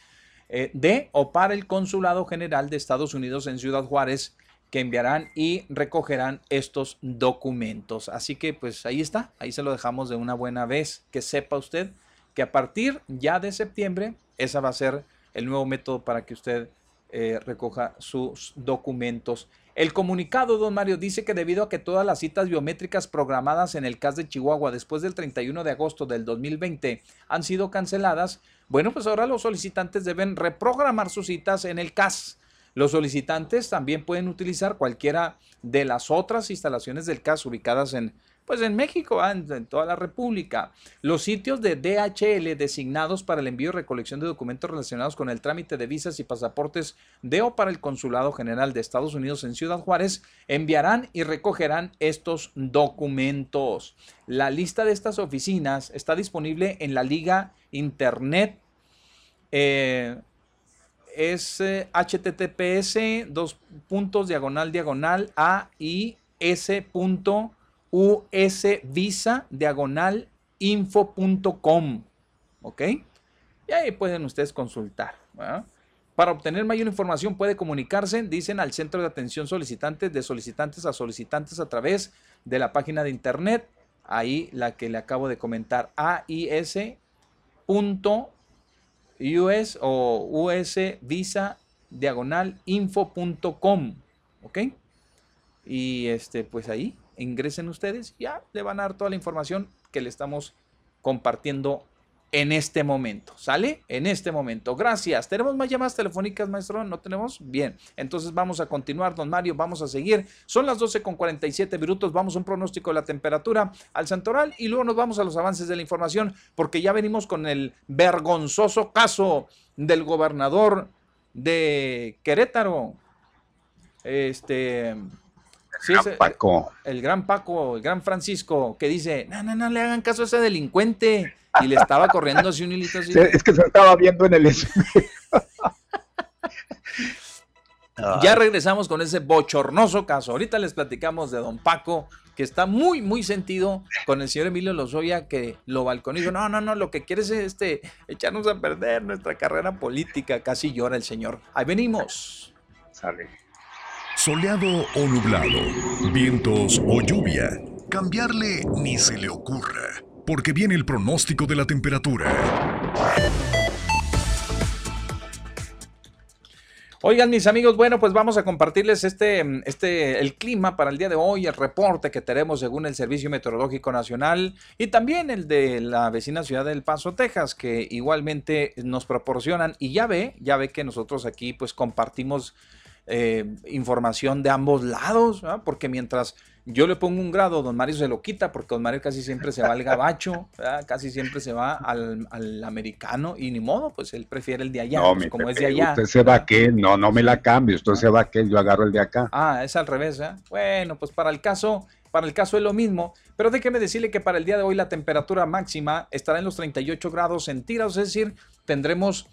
eh, de o para el Consulado General de Estados Unidos en Ciudad Juárez que enviarán y recogerán estos documentos. Así que pues ahí está, ahí se lo dejamos de una buena vez, que sepa usted que a partir ya de septiembre esa va a ser el nuevo método para que usted eh, recoja sus documentos. El comunicado, don Mario, dice que debido a que todas las citas biométricas programadas en el CAS de Chihuahua después del 31 de agosto del 2020 han sido canceladas, bueno, pues ahora los solicitantes deben reprogramar sus citas en el CAS Los solicitantes también pueden utilizar cualquiera de las otras instalaciones del CAS ubicadas en pues en México, ah, en, toda la República. Los sitios de DHL designados para el envío y recolección de documentos relacionados con el trámite de visas y pasaportes de o para el Consulado General de Estados Unidos en Ciudad Juárez enviarán y recogerán estos documentos. La lista de estas oficinas está disponible en la liga internet. Eh, es https eh, dos puntos diagonal diagonal a y s usvisa diagonal info.com. ¿Ok? Y ahí pueden ustedes consultar. Para obtener mayor información puede comunicarse, dicen, al Centro de Atención Solicitantes, de solicitantes a solicitantes a través de la página de internet, ahí la que le acabo de comentar, ais.us o usvisa diagonal info.com. ¿Ok? Y este, pues ahí ingresen ustedes, ya le van a dar toda la información que le estamos compartiendo en este momento. ¿Sale? En este momento. Gracias. ¿Tenemos más llamadas telefónicas, maestro? ¿No tenemos? Bien. Entonces vamos a continuar, don Mario. Vamos a seguir. Son las 12 con 47 minutos. Vamos a un pronóstico de la temperatura al santoral y luego nos vamos a los avances de la información porque ya venimos con el vergonzoso caso del gobernador de Querétaro. Este Sí, gran Paco. El gran Paco, el gran Francisco, que dice, no, no, no le hagan caso a ese delincuente. Y le estaba corriendo así un hilito así. (laughs) es que se estaba viendo en el (laughs) Ya regresamos con ese bochornoso caso. Ahorita les platicamos de don Paco, que está muy, muy sentido con el señor Emilio Lozoya, que lo balconizó. No, no, no, lo que quiere es este, echarnos a perder nuestra carrera política. Casi llora el señor. Ahí venimos. Sale soleado o nublado, vientos o lluvia. Cambiarle ni se le ocurra, porque viene el pronóstico de la temperatura. Oigan, mis amigos, bueno, pues vamos a compartirles este, este, el clima para el día de hoy, el reporte que tenemos según el Servicio Meteorológico Nacional y también el de la vecina ciudad del Paso, Texas, que igualmente nos proporcionan y ya ve, ya ve que nosotros aquí pues compartimos eh, información de ambos lados, porque mientras yo le pongo un grado, don Mario se lo quita, porque don Mario casi siempre se va al gabacho, casi siempre se va al, americano, y ni modo, pues él prefiere el de allá, pues, como es de allá. Usted se va a qué, no, no me la cambio, usted se va a qué, yo agarro el de acá. Ah, es al revés, Bueno, pues para el caso, para el caso es lo mismo, pero déjeme decirle que para el día de hoy la temperatura máxima estará en los 38 grados centígrados, es decir, tendremos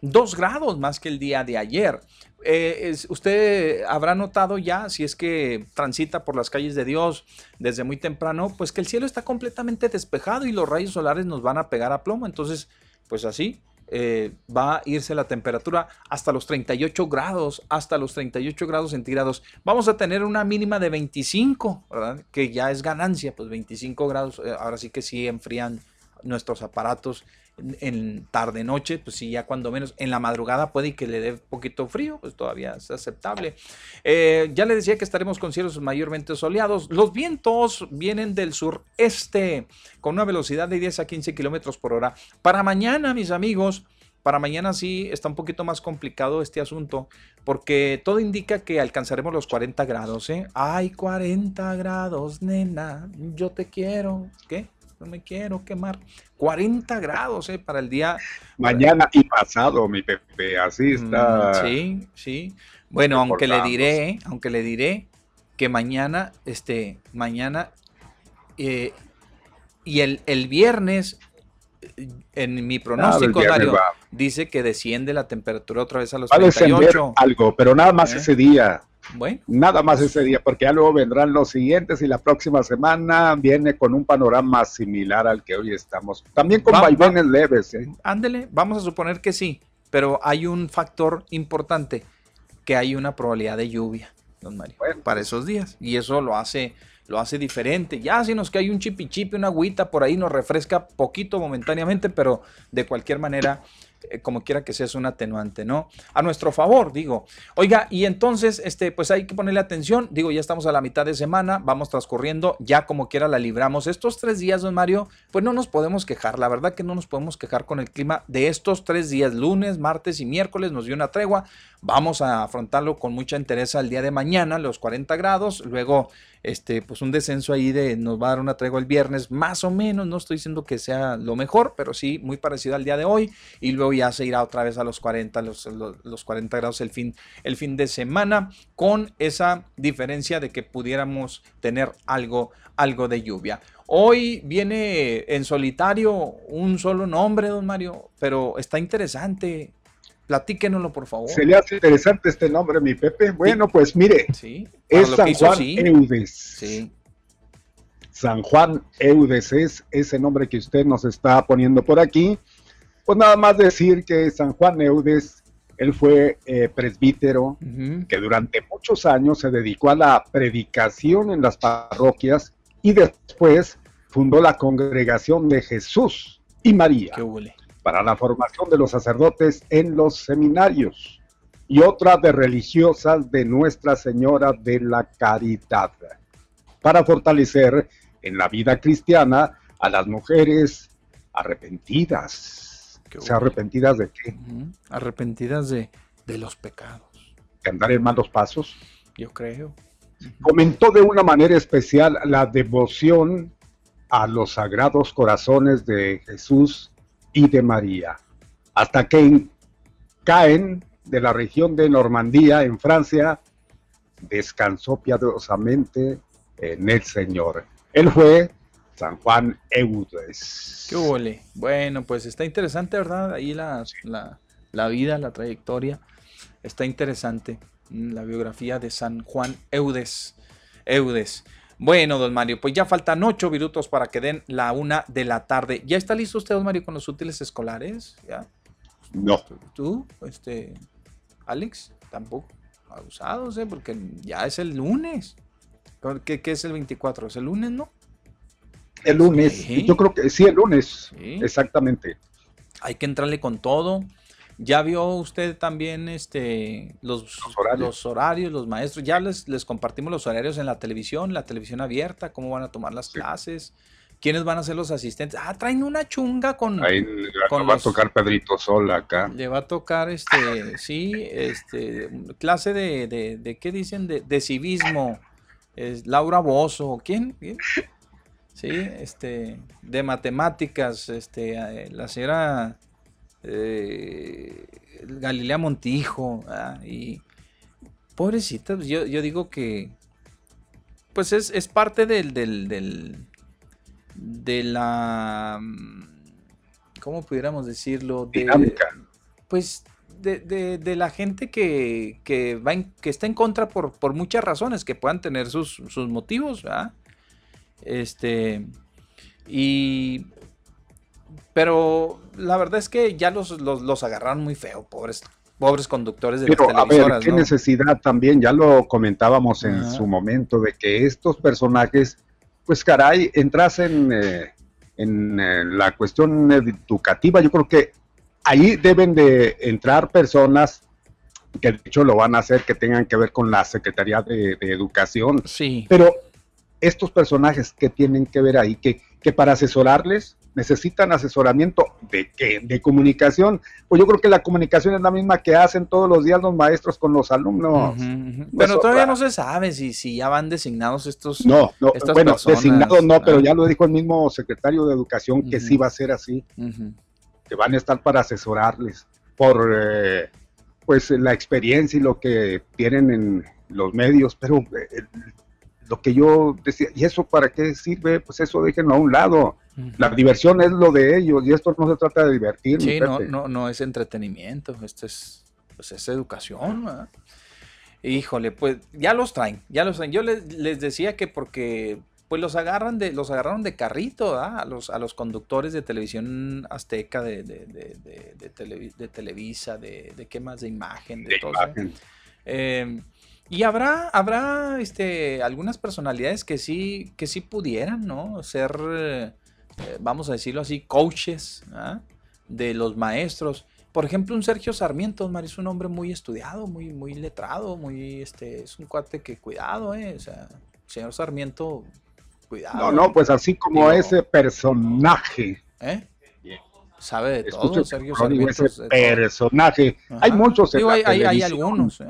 2 grados más que el día de ayer. Eh, usted habrá notado ya, si es que transita por las calles de Dios desde muy temprano, pues que el cielo está completamente despejado y los rayos solares nos van a pegar a plomo. Entonces, pues así eh, va a irse la temperatura hasta los 38 grados, hasta los 38 grados centígrados. Vamos a tener una mínima de 25, ¿verdad? Que ya es ganancia, pues 25 grados. Eh, ahora sí que sí enfrían nuestros aparatos en tarde noche, pues sí, ya cuando menos en la madrugada puede que le dé poquito frío, pues todavía es aceptable. Eh, ya le decía que estaremos con cielos mayormente soleados. Los vientos vienen del sureste con una velocidad de 10 a 15 kilómetros por hora. Para mañana, mis amigos, para mañana sí está un poquito más complicado este asunto, porque todo indica que alcanzaremos los 40 grados, ¿eh? Ay, 40 grados, nena, yo te quiero. ¿Qué? No me quiero quemar. 40 grados eh, para el día. Mañana y pasado, mi Pepe, así mm, está. sí, sí. Bueno, aunque le diré, aunque le diré que mañana, este, mañana eh, y el, el, viernes, en mi pronóstico, dice que desciende la temperatura otra vez a los 38. algo, pero nada más ¿Eh? ese día. Bueno. Nada más ese día, porque ya luego vendrán los siguientes y la próxima semana viene con un panorama similar al que hoy estamos. También con vaivenes leves. ¿eh? Ándele, vamos a suponer que sí, pero hay un factor importante, que hay una probabilidad de lluvia, don Mario, para esos días. Y eso lo hace lo hace diferente. Ya si nos cae un chipi chipi, una agüita por ahí, nos refresca poquito momentáneamente, pero de cualquier manera como quiera que sea, es un atenuante, ¿no? A nuestro favor, digo. Oiga, y entonces, este, pues hay que ponerle atención. Digo, ya estamos a la mitad de semana, vamos transcurriendo, ya como quiera la libramos. Estos tres días, don Mario, pues no nos podemos quejar. La verdad que no nos podemos quejar con el clima de estos tres días, lunes, martes y miércoles, nos dio una tregua. Vamos a afrontarlo con mucha interés al día de mañana, los 40 grados. Luego, este, pues un descenso ahí de nos va a dar una tregua el viernes, más o menos. No estoy diciendo que sea lo mejor, pero sí muy parecido al día de hoy. Y luego ya se irá otra vez a los 40, los, los, 40 grados el fin, el fin de semana, con esa diferencia de que pudiéramos tener algo, algo de lluvia. Hoy viene en solitario un solo nombre, don Mario, pero está interesante. Platíquenoslo, por favor. Se le hace interesante este nombre, mi Pepe. Bueno, pues mire, sí, es San Juan Eudes. Sí. San Juan Eudes es ese nombre que usted nos está poniendo por aquí. Pues nada más decir que San Juan Eudes, él fue eh, presbítero que durante muchos años se dedicó a la predicación en las parroquias y después fundó la congregación de Jesús y María. Qué huele para la formación de los sacerdotes en los seminarios y otra de religiosas de Nuestra Señora de la Caridad, para fortalecer en la vida cristiana a las mujeres arrepentidas. ¿Se arrepentidas de qué? Arrepentidas de, de los pecados. ¿De andar en malos pasos? Yo creo. Comentó de una manera especial la devoción a los sagrados corazones de Jesús y de María, hasta que caen de la región de Normandía, en Francia, descansó piadosamente en el Señor. Él fue San Juan Eudes. Qué huele. Bueno, pues está interesante, ¿verdad? Ahí la, la, vida, la trayectoria. Está interesante. Mm, la biografía de San Juan Eudes. Eudes. Bueno, don Mario, pues ya faltan ocho minutos para que den la una de la tarde. ¿Ya está listo usted, don Mario, con los útiles escolares? ¿Ya? No. ¿Tú? Este, Alex, tampoco. Abusados, ¿eh? Porque ya es el lunes. ¿Qué, es el 24? ¿Es el lunes, no? El lunes. Yo creo que sí, el lunes. Exactamente. Hay que entrarle con todo. ¿Ya vio usted también este, los, horarios. los, maestros? Ya les, les compartimos los horarios en la televisión, la televisión abierta, cómo van a tomar las clases, quiénes van a ser los asistentes. Ah, traen una chunga con... Ahí le va a tocar Pedrito Sol acá. Le va a tocar, este, sí, este, clase de, de, de ¿qué dicen? De, de civismo. Es Laura Bozo, ¿quién? ¿quién? Sí, este, de matemáticas, este, eh, la señora eh, Galilea Montijo, y pobrecita, pues, yo, yo, digo que pues es, parte del, del, de la, ¿cómo pudiéramos decirlo? De, Pues de, la gente que, que, va que está en contra por, por muchas razones, que puedan tener sus, sus motivos, Este, y pero la verdad es que ya los, los, agarraron muy feo, pobres pobres conductores de Pero, a ver, qué necesidad también, ya lo comentábamos en su momento, de que estos personajes, pues caray, entrasen eh, en eh, la cuestión educativa. Yo creo que ahí deben de entrar personas que de hecho lo van a hacer, que tengan que ver con la Secretaría de, Educación. Sí. Pero estos personajes que tienen que ver ahí, que, que para asesorarles necesitan asesoramiento de qué, de comunicación. Pues yo creo que la comunicación es la misma que hacen todos los días los maestros con los alumnos. Bueno, todavía no se sabe si, si ya van designados estos. No, no, bueno, designados no, pero ah. ya lo dijo el mismo secretario de Educación que sí va a ser así, que van a estar para asesorarles por eh, pues la experiencia y lo que tienen en los medios, pero eh, lo que yo decía, ¿y eso para qué sirve? Pues eso déjenlo a un lado. La diversión es lo de ellos y esto no se trata de divertir. Sí, no, no, no es entretenimiento, esto es, pues es educación. Híjole, pues ya los traen, ya los traen. Yo les, decía que porque pues los agarran de, los agarraron de carrito a los, a los conductores de televisión azteca, de, de, de, de Televisa, de, qué más, de imagen, de, todo. Eh, y habrá, habrá este, algunas personalidades que sí, que sí pudieran, ¿no? Ser, eh, vamos a decirlo así, coaches ¿ah? de los maestros. por ejemplo, un Sergio Sarmiento, Mario, es un hombre muy estudiado, muy, muy letrado, muy, este, es un cuate que cuidado, eh, o sea, señor Sarmiento, cuidado. No, no, pues así como ese personaje. ¿Eh? Sabe de todo, Sergio Sarmiento. Ese personaje. Hay muchos. hay, hay, algunos.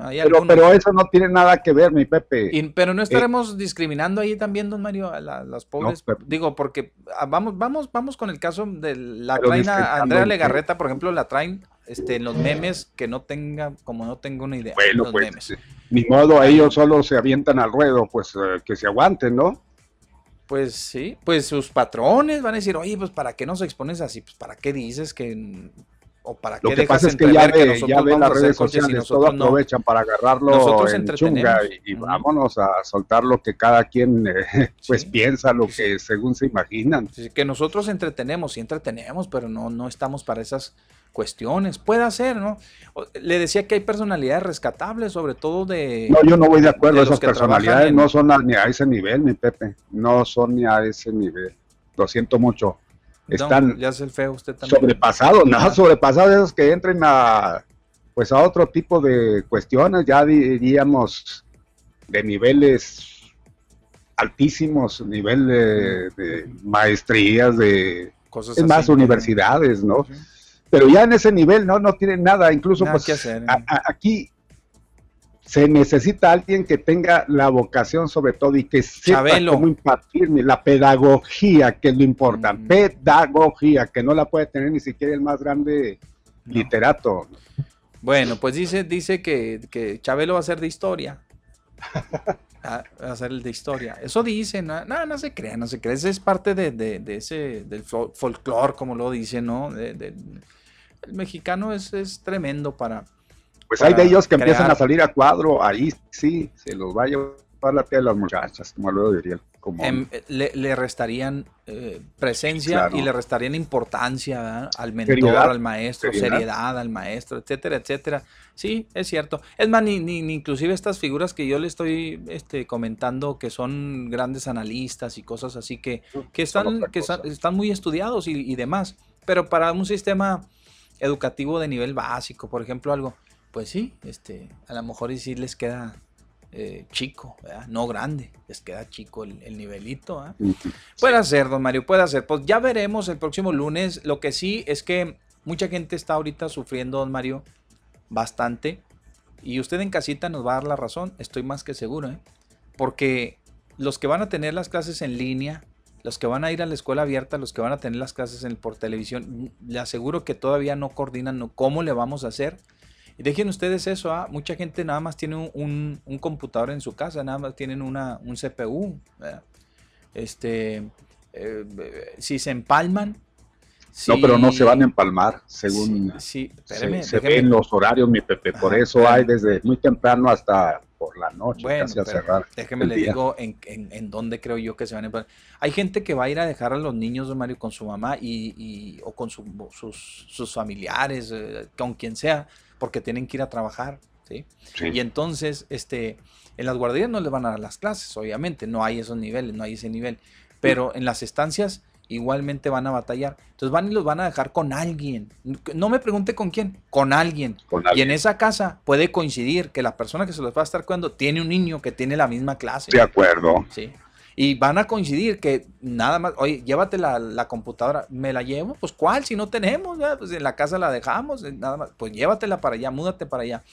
pero, eso no tiene nada que ver, mi Pepe. pero no estaremos discriminando ahí también, don Mario, a las pobres. digo, porque ah, vamos, vamos, vamos con el caso de la traen a Andrea Legarreta, por ejemplo, la traen este, en los memes que no tenga, como no tengo una idea. Bueno, pues, ni modo, ellos solo se avientan al ruedo, pues eh, que se aguanten, ¿no? Pues sí, pues sus patrones van a decir, oye, pues ¿para qué nos expones así? Pues ¿para qué dices que... O para qué Lo que pasa es que ya, ve, ya las redes sociales, todo aprovechan para agarrarlo nosotros en chunga y, vámonos a soltar lo que cada quien eh, (laughs) pues piensa, lo que según se imaginan. que nosotros entretenemos, sí entretenemos, pero no, no estamos para esas cuestiones. Puede ser, ¿no? Le decía que hay personalidades rescatables, sobre todo de... No, yo no voy de acuerdo. Esas personalidades no son ni a ese nivel, mi Pepe. No son ni a ese nivel. Lo siento mucho. Están ya es el feo usted también. sobrepasados, nada, sobrepasados esos que entren a pues a otro tipo de cuestiones, ya diríamos de niveles altísimos, nivel de, maestrías, de Cosas más, universidades, ¿no? Pero ya en ese nivel no, no tienen nada, incluso pues hacer, aquí se necesita alguien que tenga la vocación sobre todo y que sepa cómo impartir la pedagogía, que es lo importante, mm. pedagogía, que no la puede tener ni siquiera el más grande literato. Bueno, pues dice, dice que, que Chabelo va a ser de historia. (laughs) va a ser el de historia. Eso dice, no, no, se crea, no se crea. Es parte de, de, ese, del folclore, como lo dice, ¿no? De, el mexicano es, es tremendo para... Pues hay de ellos que empiezan a salir a cuadro, ahí sí, se los va a llevar la piel a las muchachas, como lo diría. Como... Em, le, restarían eh, presencia y le restarían importancia al mentor, al maestro, seriedad. al maestro, etcétera, etcétera. Sí, es cierto. Es más, ni, ni, inclusive estas figuras que yo le estoy este, comentando que son grandes analistas y cosas así que, que, están, que están, muy estudiados y, y demás. Pero para un sistema educativo de nivel básico, por ejemplo, algo, pues sí, este, a lo mejor sí les queda eh, chico, no grande, les queda chico el, nivelito. Puede ser, don Mario, puede ser. Pues ya veremos el próximo lunes. Lo que sí es que mucha gente está ahorita sufriendo, don Mario, bastante. Y usted en casita nos va a dar la razón, estoy más que seguro, ¿eh? porque los que van a tener las clases en línea, los que van a ir a la escuela abierta, los que van a tener las clases en, por televisión, le aseguro que todavía no coordinan cómo le vamos a hacer. Y dejen ustedes eso, ¿ah? mucha gente nada más tiene un, computador en su casa, nada más tienen una, un CPU. Este, eh, si se empalman. no, pero no se van a empalmar, según sí, se, ven los horarios, mi Pepe. Por eso hay desde muy temprano hasta por la noche, casi a cerrar. Déjeme le digo en, en, dónde creo yo que se van a Hay gente que va a ir a dejar a los niños de Mario con su mamá y, o con sus, sus, familiares, eh, con quien sea, porque tienen que ir a trabajar. ¿sí? Y entonces, este, en las guarderías no les van a dar las clases, obviamente, no hay esos niveles, no hay ese nivel. Pero en las estancias igualmente van a batallar. Entonces van y los van a dejar con alguien. No me pregunte con quién, con alguien. Y en esa casa puede coincidir que la persona que se los va a estar cuidando tiene un niño que tiene la misma clase. De acuerdo. Sí. Y van a coincidir que nada más, oye, llévate la, computadora, ¿me la llevo? Pues ¿cuál? Si no tenemos, pues en la casa la dejamos, eh, nada más, pues llévatela para allá, múdate para allá.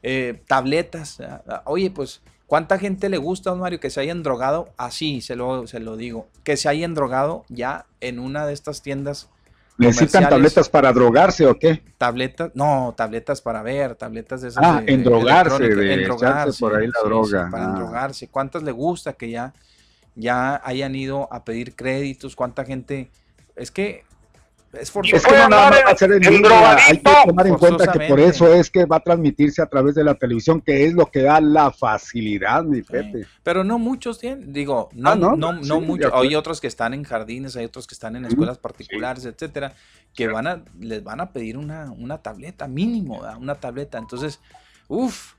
Eh, tabletas, oye, pues ¿Cuánta gente le gusta, don Mario, que se hayan drogado? Así, se lo, se lo digo. Que se hayan drogado ya en una de estas tiendas. ¿Necesitan tabletas para drogarse o qué? Tabletas, no, tabletas para ver, tabletas de esas. Ah, en drogarse, de drogarse, por ahí la droga. para ah. drogarse. ¿Cuántas le gusta que ya, ya hayan ido a pedir créditos? ¿Cuánta gente? Es que es, que no nada va a ser en línea. Hay que tomar en cuenta que por eso es que va a transmitirse a través de la televisión, que es lo que da la facilidad, mi Pepe. Pero no muchos tienen, digo, no, ah, no, no, muchos. Hay otros que están en jardines, hay otros que están en escuelas particulares, etcétera, que van a, les van a pedir una, una tableta, mínimo, una tableta. Entonces, uff,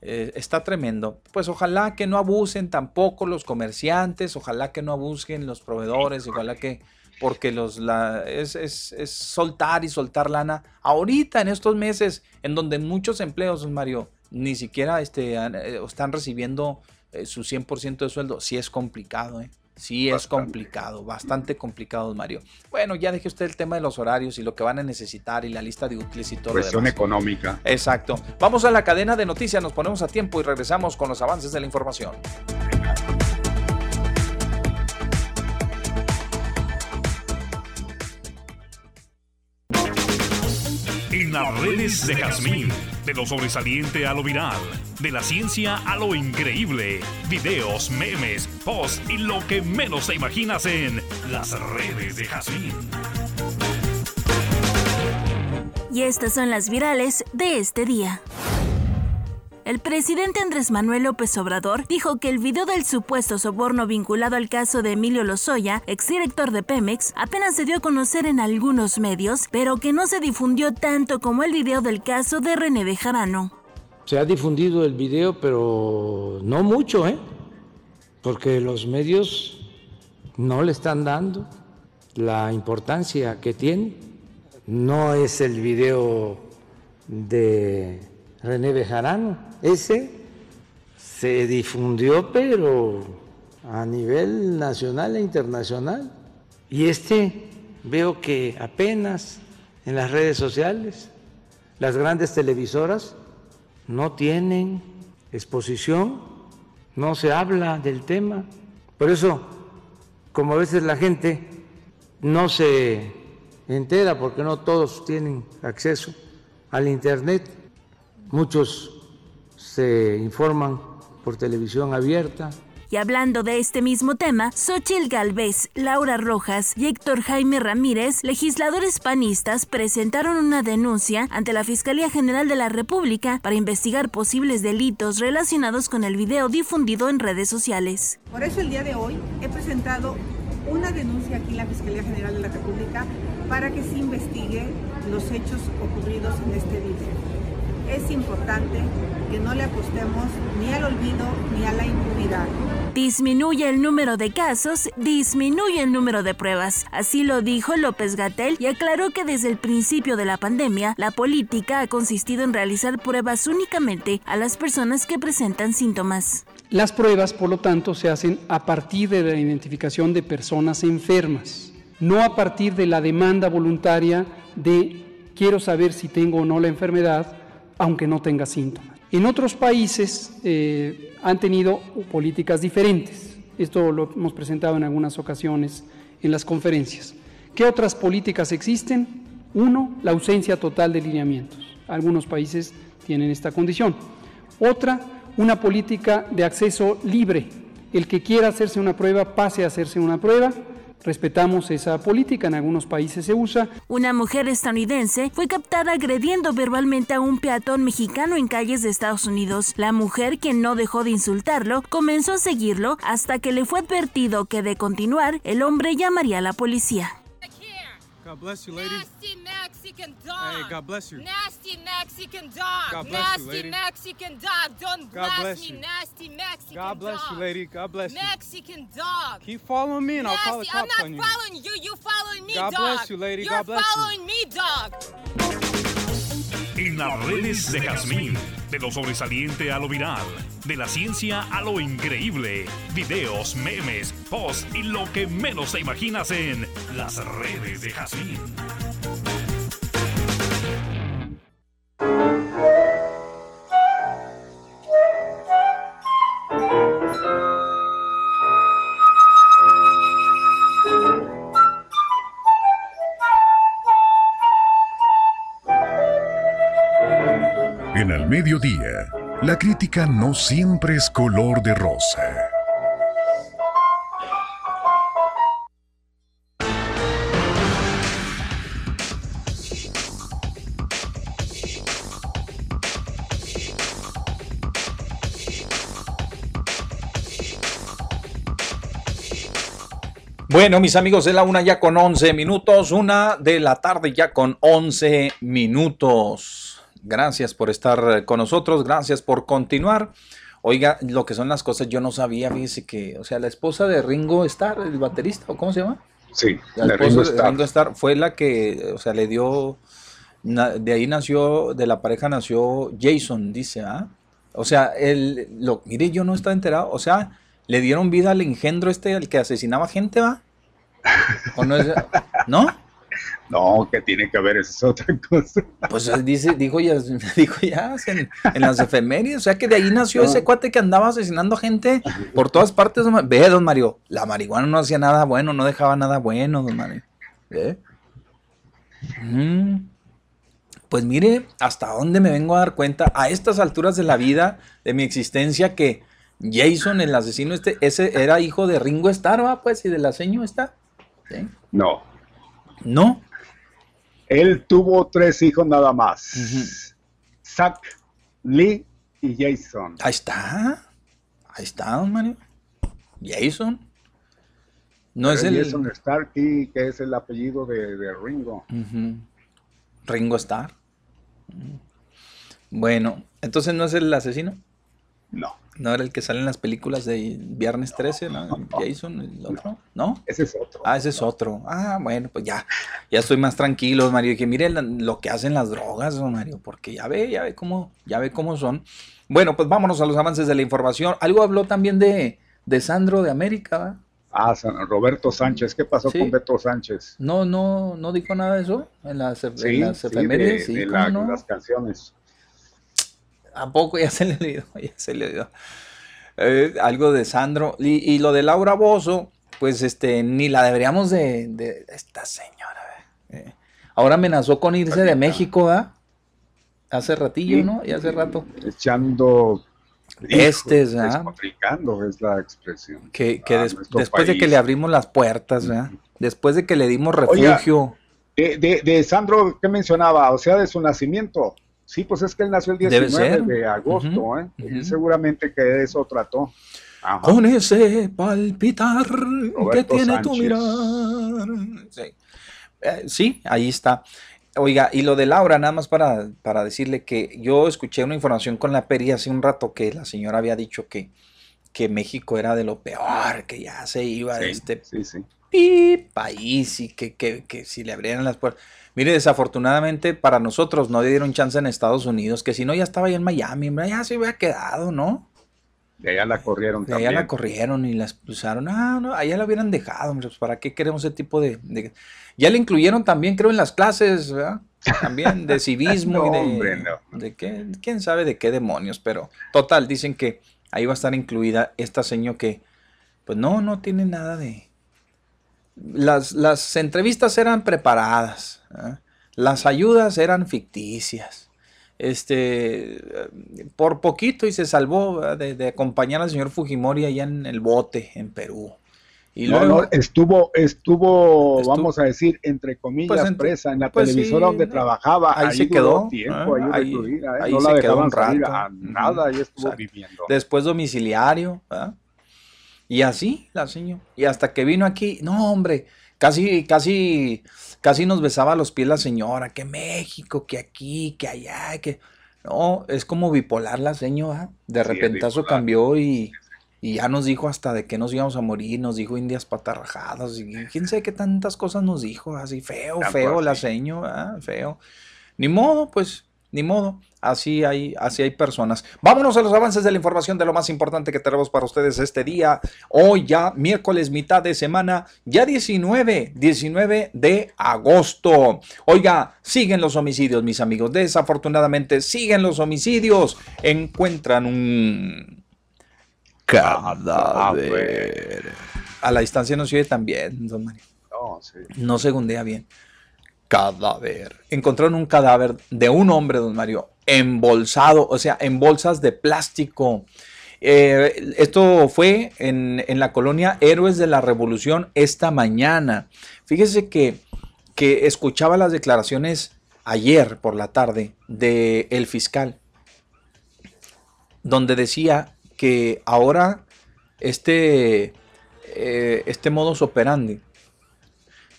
eh, está tremendo. Pues ojalá que no abusen tampoco los comerciantes, ojalá que no abusen los proveedores, ojalá que porque los, la, es, es, es, soltar y soltar lana. Ahorita, en estos meses, en donde muchos empleos, Mario, ni siquiera este, eh, están recibiendo eh, su 100% de sueldo, sí es complicado, ¿eh? Sí, es complicado, bastante complicado, Mario. Bueno, ya deje usted el tema de los horarios y lo que van a necesitar y la lista de útiles y todo. Cuestión económica. Exacto. Vamos a la cadena de noticias, nos ponemos a tiempo y regresamos con los avances de la información. En las redes de Jazmín, de lo sobresaliente a lo viral, de la ciencia a lo increíble, videos, memes, posts y lo que menos te imaginas en las redes de Jazmín. Y estas son las virales de este día. El presidente Andrés Manuel López Obrador dijo que el video del supuesto soborno vinculado al caso de Emilio Lozoya, exdirector de Pemex, apenas se dio a conocer en algunos medios, pero que no se difundió tanto como el video del caso de René Bejarano. Se ha difundido el video, pero no mucho, ¿eh? Porque los medios no le están dando la importancia que tiene. No es el video de René Bejarano. Ese se difundió, pero a nivel nacional e internacional. Y este veo que apenas en las redes sociales, las grandes televisoras no tienen exposición, no se habla del tema. Por eso, como a veces la gente no se entera, porque no todos tienen acceso al Internet, Muchos se informan por televisión abierta. Y hablando de este mismo tema, Xochil Galvez, Laura Rojas y Héctor Jaime Ramírez, legisladores panistas, presentaron una denuncia ante la Fiscalía General de la República para investigar posibles delitos relacionados con el video difundido en redes sociales. Por eso el día de hoy he presentado una denuncia aquí en la Fiscalía General de la República para que se investigue los hechos ocurridos en este video es importante que no le apostemos ni al olvido ni a la impunidad. Disminuye el número de casos, disminuye el número de pruebas. Así lo dijo López Gatel y aclaró que desde el principio de la pandemia, la política ha consistido en realizar pruebas únicamente a las personas que presentan síntomas. Las pruebas, por lo tanto, se hacen a partir de la identificación de personas enfermas, no a partir de la demanda voluntaria de quiero saber si tengo o no la enfermedad aunque no tenga síntomas. En otros países eh, han tenido políticas diferentes. Esto lo hemos presentado en algunas ocasiones en las conferencias. ¿Qué otras políticas existen? Uno, la ausencia total de lineamientos. Algunos países tienen esta condición. Otra, una política de acceso libre. El que quiera hacerse una prueba, pase a hacerse una prueba Respetamos esa política, en algunos países se usa. Una mujer estadounidense fue captada agrediendo verbalmente a un peatón mexicano en calles de Estados Unidos. La mujer, que no dejó de insultarlo, comenzó a seguirlo hasta que le fue advertido que de continuar, el hombre llamaría a la policía. God bless you, lady. Nasty Mexican dog. Hey, God bless you. Nasty Mexican dog. God bless nasty you, lady. Mexican dog. Don't God blast bless me, you. nasty Mexican dog. God bless dog. you, lady. God bless you. Mexican dog. Keep following me and I'll call the Nasty. I'm cops not on you. following you. You following me, God dog. bless you, lady. You're God bless you. following me, dog. En las redes de Jazmín, de lo sobresaliente a lo viral, de la ciencia a lo increíble, videos, memes, posts y lo que menos te imaginas en las redes de Jazmín. No siempre es color de rosa. Bueno, mis amigos, es la una ya con 11 minutos, una de la tarde ya con 11 minutos. Gracias por estar con nosotros, gracias por continuar. Oiga, lo que son las cosas, yo no sabía, fíjese que, o sea, la esposa de Ringo Starr, el baterista, ¿o cómo se llama? Sí, La esposa Ringo de Starr. Ringo Starr fue la que, o sea, le dio, na- de ahí nació, de la pareja nació Jason, dice, ¿ah? O sea, él, lo, mire, yo no estaba enterado, o sea, le dieron vida al engendro este, al que asesinaba gente, ¿va? ¿O no es, no? (laughs) No, que tiene que ver, esa es otra cosa. Pues él dice, dijo ya, (laughs) dijo ya en, en las efemérides, o sea que de ahí nació ese cuate que andaba asesinando gente por todas partes. don Ve, don Mario, la marihuana no hacía nada bueno, no dejaba nada bueno, don Mario. Mm. Pues mire, hasta dónde me vengo a dar cuenta a estas alturas de la vida, de mi existencia, que Jason, el asesino este, ese era hijo de Ringo Starr, ¿va? Pues, y de la seño está. ¿Sí? No. No. Él tuvo tres hijos nada más. Zack, Lee y Jason. Ahí está. Ahí está, don Mario. Jason. No es el. Jason Starkey, que es el apellido de, de Ringo. Ringo Starr. Bueno, entonces no es el asesino. No. No era el que sale en las películas de Viernes 13, ¿no? Jason, el otro. ¿No? Ese es otro. Ah, ese es otro. Ah, bueno, pues ya. Ya estoy más tranquilo, Mario. Dije, mire lo que hacen las drogas, don Mario, porque ya ve, ya ve cómo, ya ve cómo son. Bueno, pues vámonos a los avances de la información. Algo habló también de, de Sandro de América, ¿va? Ah, San- Roberto Sánchez. ¿Qué pasó Sí. con Beto Sánchez? No, no, no dijo nada de eso en las, en Sí, las sí, de, sí, de ¿cómo la- no? las canciones. ¿A poco ya (laughs) se le olvidó? Ya se le olvidó. Eh, algo de Sandro. Y, y lo de Laura Bozo, pues este, ni la deberíamos de, de esta señora. eh. Ahora amenazó con irse de México, ¿verdad? Hace ratillo. ¿no? Y hace rato. Echando. Este, ¿verdad? despotricando es la expresión. Que, que a des- nuestro después de que le abrimos las puertas, ¿verdad? Después de que le dimos Oiga, refugio. De, de, de Sandro, ¿qué mencionaba? O sea, de su nacimiento. Sí, pues es que él nació el Debe 19 ser. de agosto, ¿eh? Seguramente que de eso trató. Ajá. Con ese palpitar que tiene tu mirar. Sí. Eh, sí, ahí está. Oiga, y lo de Laura, nada más para, para decirle que yo escuché una información con la Peri hace un rato que la señora había dicho que, que México era de lo peor, que ya se iba de este sí, país y que, que, que si le abrieran las puertas. Mire, desafortunadamente para nosotros no le dieron chance en Estados Unidos, que si no ya estaba ahí en Miami, hombre, ya se hubiera quedado, ¿no? De allá la corrieron De allá también. la corrieron y la expulsaron. Ah, no, allá la hubieran dejado, hombre. pues, ¿Para qué queremos ese tipo de, de- Ya le incluyeron también, creo, en las clases, ¿verdad? También de civismo (laughs) y de... hombre, no. de qué, quién sabe de qué demonios, pero total, dicen que ahí va a estar incluida esta señor que, pues no, no tiene nada de... Las, las entrevistas eran preparadas, ¿ah? las ayudas eran ficticias. Este, eh, por poquito y se salvó ¿verdad? de, de acompañar al señor Fujimori allá en el bote en Perú. Y no, luego, no, estuvo, estuvo, Estuvo- vamos a decir, entre comillas, Pues, entre- presa en la pues, sí, televisora donde no. trabajaba. Ahí se duró quedó, tiempo, ¿eh? ahí, Ahí- ¿eh? ahí no se la quedó un rato. a nada, ahí estuvo Exacto. viviendo. Después domiciliario, ¿verdad? Y así, la señora. Y hasta que vino aquí, no, hombre, casi, casi, casi nos besaba a los pies la señora, que México, que aquí, que allá, que... No, es como bipolar la señora. De Sí, es repentazo cambió y, y ya nos dijo hasta de que nos íbamos a morir, nos dijo indias patarrajadas, y quién sabe qué tantas cosas nos dijo, así feo, feo la señora, feo. Ni modo, pues, ni modo. Así hay, así hay personas. Vámonos a los avances de la información de lo más importante que tenemos para ustedes este día. Hoy ya, miércoles, mitad de semana, ya 19, 19 de agosto. Oiga, siguen los homicidios, mis amigos. Desafortunadamente, siguen los homicidios. Encuentran un cadáver. A la distancia no se oye tan bien, don Mario. No, sí. No segundea bien. Cadáver. Encontraron un cadáver de un hombre, don Mario, embolsado, o sea, en bolsas de plástico. Eh, esto fue en, en la colonia Héroes de la Revolución esta mañana. Fíjese que, que escuchaba las declaraciones ayer por la tarde del el fiscal, donde decía que ahora este, eh, este modus operandi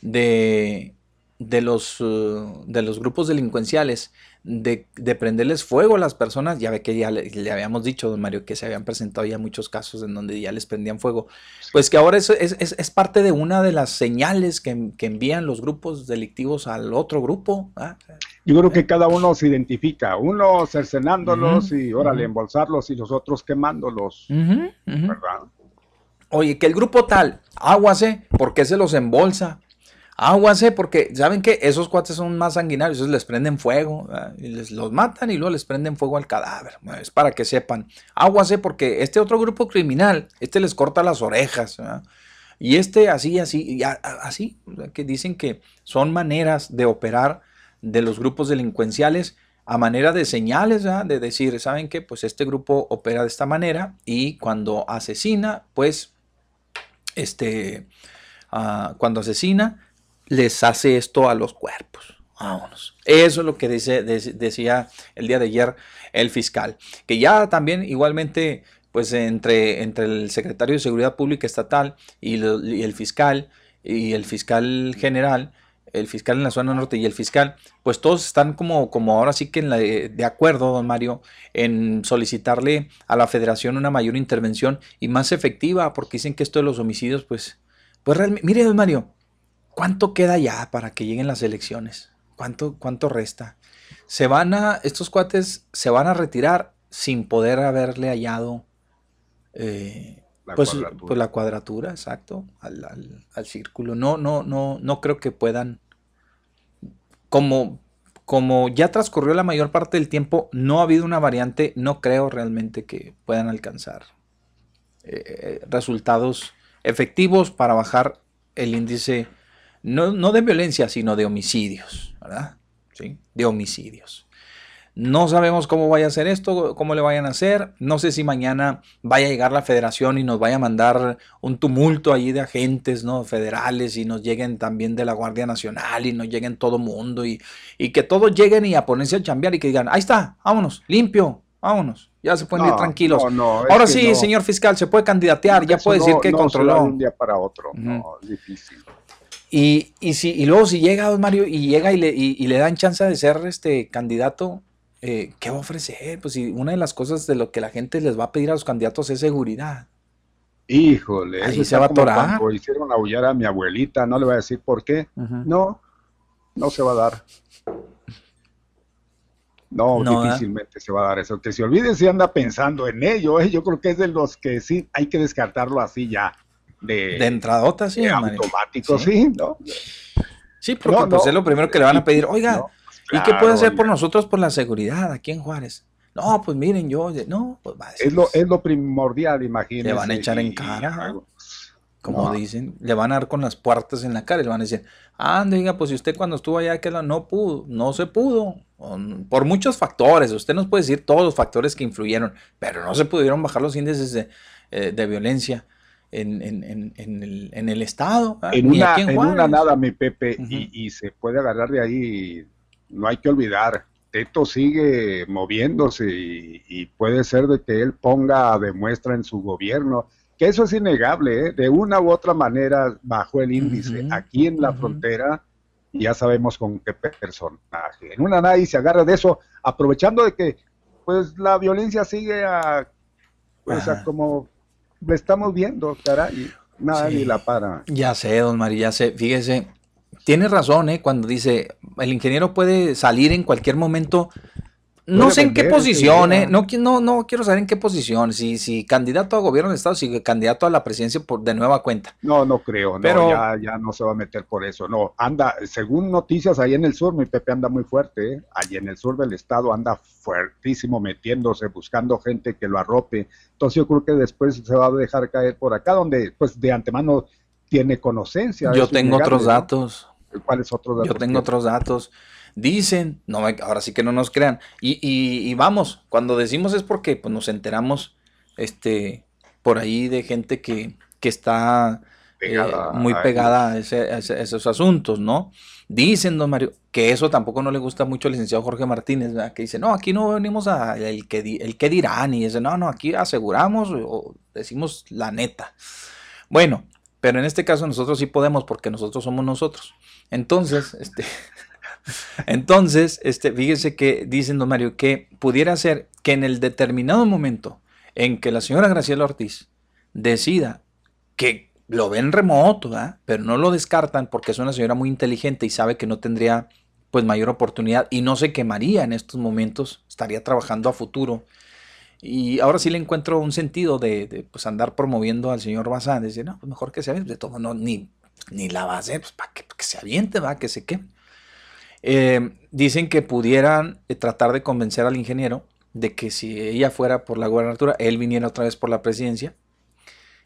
de, de los, eh, de los grupos delincuenciales de, de prenderles fuego a las personas, ya ve que ya le, le habíamos dicho, don Mario, que se habían presentado ya muchos casos en donde ya les prendían fuego, pues que ahora eso es, es, es parte de una de las señales que, que envían los grupos delictivos al otro grupo. ¿ah? Yo creo que cada uno se identifica, uno cercenándolos y órale, ujú. embolsarlos y los otros quemándolos. ¿verdad? Oye, que el grupo tal, aguase, ¿por qué se los embolsa? Aguase, porque saben que esos cuates son más sanguinarios, les prenden fuego, les los matan y luego les prenden fuego al cadáver. Es para que sepan. Aguase, porque este otro grupo criminal, este les corta las orejas, ¿verdad? y este así, así, así, que dicen que son maneras de operar de los grupos delincuenciales a manera de señales, de decir, ¿saben qué? Pues este grupo opera de esta manera y cuando asesina, pues este, ah, cuando asesina, les hace esto a los cuerpos. Vámonos. Eso es lo que dice, dec- decía el día de ayer el fiscal. Que ya también igualmente, pues entre, entre el secretario de Seguridad Pública Estatal y, el fiscal y el fiscal general, el fiscal en la zona norte y el fiscal, pues todos están como, como ahora sí que en la de, de acuerdo, don Mario, en solicitarle a la federación una mayor intervención y más efectiva, porque dicen que esto de los homicidios, pues, pues realmente, mire, don Mario, ¿cuánto queda ya para que lleguen las elecciones? ¿Cuánto, cuánto resta? Se van a, estos cuates se van a retirar sin poder haberle hallado eh, La pues, cuadratura. pues la cuadratura, exacto, al, al- al círculo. No, no, no, no creo que puedan. Como, como ya transcurrió la mayor parte del tiempo, no ha habido una variante, no creo realmente que puedan alcanzar eh, resultados efectivos para bajar el índice, no, no de violencia, sino de homicidios, ¿verdad? ¿Sí? De homicidios. No sabemos cómo vaya a ser esto, cómo le vayan a hacer. No sé si mañana vaya a llegar la federación y nos vaya a mandar un tumulto allí de agentes ¿no? federales y nos lleguen también de la Guardia Nacional y nos lleguen todo mundo y, y que todos lleguen y a ponerse a chambear y que digan, ahí está, vámonos, limpio, vámonos, ya se pueden ir tranquilos. no, Ahora sí, señor fiscal, se puede candidatear, ya puede decir no- que controló. de un día para otro, no, es difícil. Y, y, si, y luego si llega don Mario y llega y le, y, y le dan chance de ser este candidato, eh, ¿qué va a ofrecer? Pues si una de las cosas de lo que la gente les va a pedir a los candidatos es seguridad. Híjole, Ahí eso se va a atorar. hicieron aullar a mi abuelita, no le voy a decir por qué. No, no se va a dar. No, No, ¿verdad? difícilmente se va a dar eso. Que se olvide si anda pensando en ello, ¿eh? yo creo que es de los que sí hay que descartarlo así ya. De, De entradota, sí, de automático, Sí. sí, ¿no? Sí, porque No, pues no. es lo primero que le van a pedir. Oiga, ¿y qué puede hacer por nosotros por la seguridad aquí en Juárez? No, pues miren, yo, no, pues va a decir, Es lo, es lo primordial, imagínese. le van a echar en cara, luego, como dicen, le van a dar con las puertas en la cara y le van a decir, ande, oiga, pues si usted cuando estuvo allá que no pudo, no se pudo, por muchos factores, usted nos puede decir todos los factores que influyeron, pero no se pudieron bajar los índices de, eh, de violencia en, en- en- en el, en el estado. En una, en una nada, mi Pepe, y, y se puede agarrar de ahí, no hay que olvidar, Teto sigue moviéndose y, y puede ser de que él ponga de muestra en su gobierno, que eso es innegable, ¿eh? de una u otra manera bajó el índice. Aquí en la frontera ya sabemos con qué personaje. En una nada y se agarra de eso, aprovechando de que pues la violencia sigue a, pues, a Ajá. como lo estamos viendo, caray, nadie la para. Ya sé, don María, ya sé. Fíjese, tiene razón, ¿eh? Cuando dice, el ingeniero puede salir en cualquier momento. No sé en qué ¿eh? No, no, no quiero saber en qué posición. Si, si candidato a gobierno de Estado, si candidato a la presidencia por, de nueva cuenta. No, no creo, no, Pero- ya, ya no se va a meter por eso, no, anda, según noticias, ahí en el sur, mi Pepe anda muy fuerte, ¿eh? ahí en el sur del estado anda fuertísimo metiéndose, buscando gente que lo arrope, entonces yo creo que después se va a dejar caer por acá, donde pues de antemano tiene conocencia. Yo tengo otros ¿no? datos. ¿Cuáles otros datos? Yo tengo otros datos. Dicen, no, ahora sí que no nos crean. Y, y- y vamos, cuando decimos es porque pues, nos enteramos este, por ahí de gente que, que está eh, muy a pegada a, ese- a ese- a esos asuntos, ¿no? Dicen, don Mario, que eso tampoco no le gusta mucho al licenciado Jorge Martínez, ¿verdad? que dice, no, aquí no venimos a el que, di- el que dirán, y dice, no, no, aquí aseguramos o decimos la neta. Bueno, Pero en este caso nosotros sí podemos porque nosotros somos nosotros. Entonces, este, (laughs) entonces, este, fíjese que dicen don Mario que pudiera ser que en el determinado momento en que la señora Graciela Ortiz decida que lo ven remoto, ¿verdad? pero no lo descartan porque es una señora muy inteligente y sabe que no tendría pues mayor oportunidad y no se quemaría en estos momentos, estaría trabajando a futuro. Y ahora sí le encuentro un sentido de, pues andar promoviendo al señor Bazán, decir, no, pues mejor que se aviente, de todo, no, ni, ni la va a hacer, pues para que, que, se aviente, va, que se queme. Eh, dicen que pudieran eh, tratar de convencer al ingeniero de que si ella fuera por la gubernatura, él viniera otra vez por la presidencia.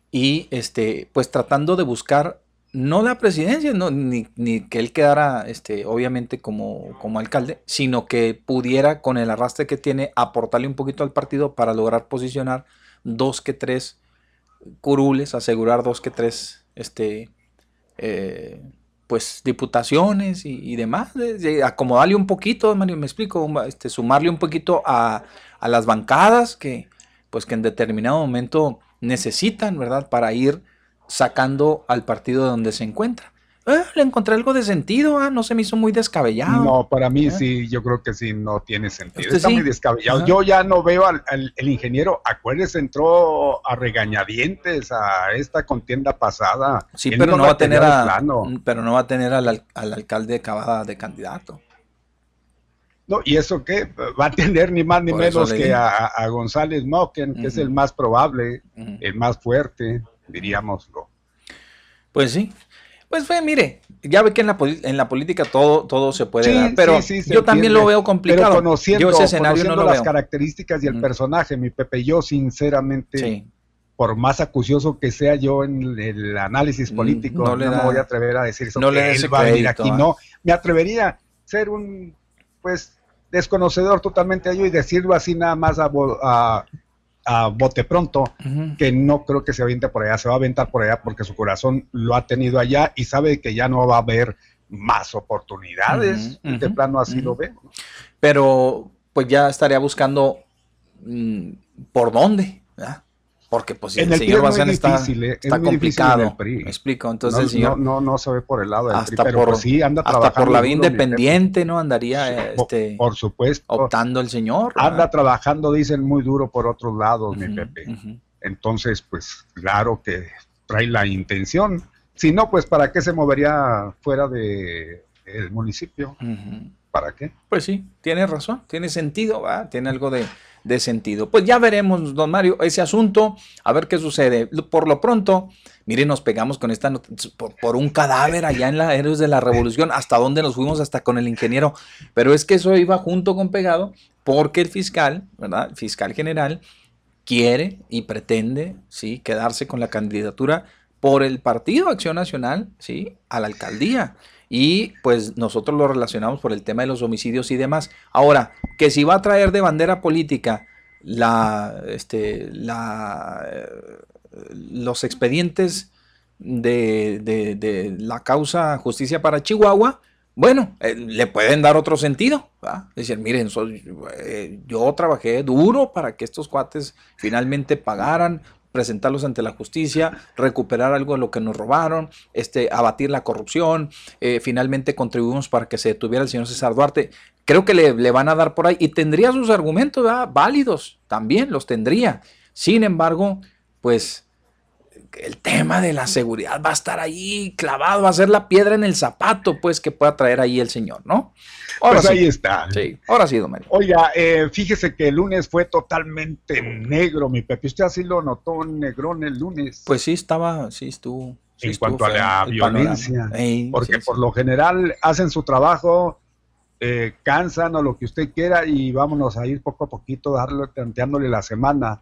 Y este, pues tratando de buscar no la presidencia, no, ni, ni, que él quedara, este, obviamente, como, como alcalde, sino que pudiera, con el arrastre que tiene, aportarle un poquito al partido para lograr posicionar dos que tres curules, asegurar dos que tres, este, eh, pues, diputaciones y, demás, de, de acomodarle un poquito, Mario, me explico, este, sumarle un poquito a, a las bancadas que, pues, que en determinado momento necesitan, ¿verdad?, para ir sacando al partido de donde se encuentra. Eh, le encontré algo de sentido, ah, no se me hizo muy descabellado. No, para mí ¿Eh? sí, yo creo que sí, no tiene sentido. ¿Usted Está sí? muy descabellado. Ajá. Yo ya no veo al, al- el ingeniero, acuérdese, entró a regañadientes a esta contienda pasada. Sí, Él pero no, va a tener a, plano. pero no va a tener al, al- al alcalde de Cavada de candidato. No, ¿y eso qué? Va a tener ni más ni Por menos que a, a González Moquen, que es el más probable, el más fuerte, diríamoslo. Pues sí. Pues fue, mire, ya ve que en la, en la política todo, todo se puede Sí, dar, pero sí, sí, se yo también lo veo complicado. Pero conociendo, yo ese escenario no conociendo lo las veo. características y el Mm. personaje, mi Pepe, yo sinceramente, por más acucioso que sea yo en el análisis Mm, político, no no, me voy a atrever a decir eso, no que le él va a venir aquí, ¿ah? no, me atrevería a ser un, pues, desconocedor totalmente a ello y decirlo así nada más a, a, a bote pronto, que no creo que se aviente por allá, se va a aventar por allá porque su corazón lo ha tenido allá y sabe que ya no va a haber más oportunidades, Ujú, de ujú, plano así lo veo. ¿no? Pero pues ya estaría buscando mm, por dónde, ¿verdad? Porque pues En el el PRI señor es está, difícil, ¿eh? Es está en complicado. el PRI. Me explico. Entonces no, el señor no, no, no se ve por el lado del PRI, hasta pero por, pues sí anda hasta trabajando por la vía independiente, ¿no? Andaría Por- este, Por supuesto. optando el señor. Anda ¿verdad? trabajando, dicen, muy duro por otros lados, mi Pepe. Entonces, pues claro que trae la intención. Si no, pues ¿para qué se movería fuera de el municipio? ¿Para qué? Pues sí, tiene razón, tiene sentido, ¿va? tiene algo de, de sentido. Pues ya veremos, don Mario, ese asunto, a ver qué sucede. Por lo pronto, miren, nos pegamos con esta por, por un cadáver allá en la Héroes de la Revolución, hasta donde nos fuimos, hasta con el ingeniero. Pero es que eso iba junto con pegado, porque el fiscal, ¿verdad? El fiscal general quiere y pretende, sí, quedarse con la candidatura por el Partido Acción Nacional, sí, a la alcaldía. Y pues nosotros lo relacionamos por el tema de los homicidios y demás. Ahora, que si va a traer de bandera política la, este, la, eh, los expedientes de, la causa Justicia para Chihuahua, bueno, eh, le pueden dar otro sentido. ¿va? Decir, miren, eh, yo trabajé duro para que estos cuates finalmente pagaran, presentarlos ante la justicia, recuperar algo de lo que nos robaron, este, abatir la corrupción, eh, finalmente contribuimos para que se detuviera el señor César Duarte. Creo que le, le van a dar por ahí y tendría sus argumentos válidos, también los tendría. Sin embargo, pues el tema de la seguridad va a estar ahí clavado, va a ser la piedra en el zapato, pues, que pueda traer ahí el señor, ¿no? Ahora pues sí. ahí está. Sí, ahora sí, don Mario. Oiga, eh, fíjese que el lunes fue totalmente negro, mi Pepe. ¿Usted así lo notó negrón el lunes? Pues sí, estaba, sí estuvo. sí en estuvo cuanto a la violencia. Ey, porque sí, por lo general hacen su trabajo, eh, cansan o lo que usted quiera y vámonos a ir poco a poquito, darle, tanteándole la semana.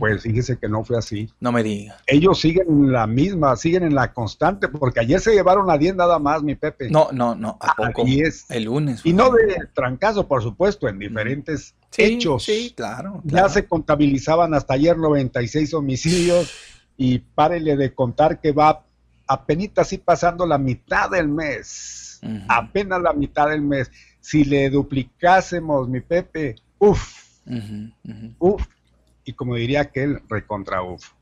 Pues fíjese que no fue así. No me diga. Ellos siguen en la misma, siguen en la constante, porque ayer se llevaron a 10 nada más, mi Pepe. No, no, no, ¿a a poco? 10. El lunes. Y no de trancazo, por supuesto, en diferentes Sí, hechos. Sí, claro. Ya claro. se contabilizaban hasta ayer 96 homicidios y párele de contar que va apenas así pasando la mitad del mes. Apenas la mitad del mes. Si le duplicásemos, mi Pepe, uff, uff, y como diría aquel, recontra uff.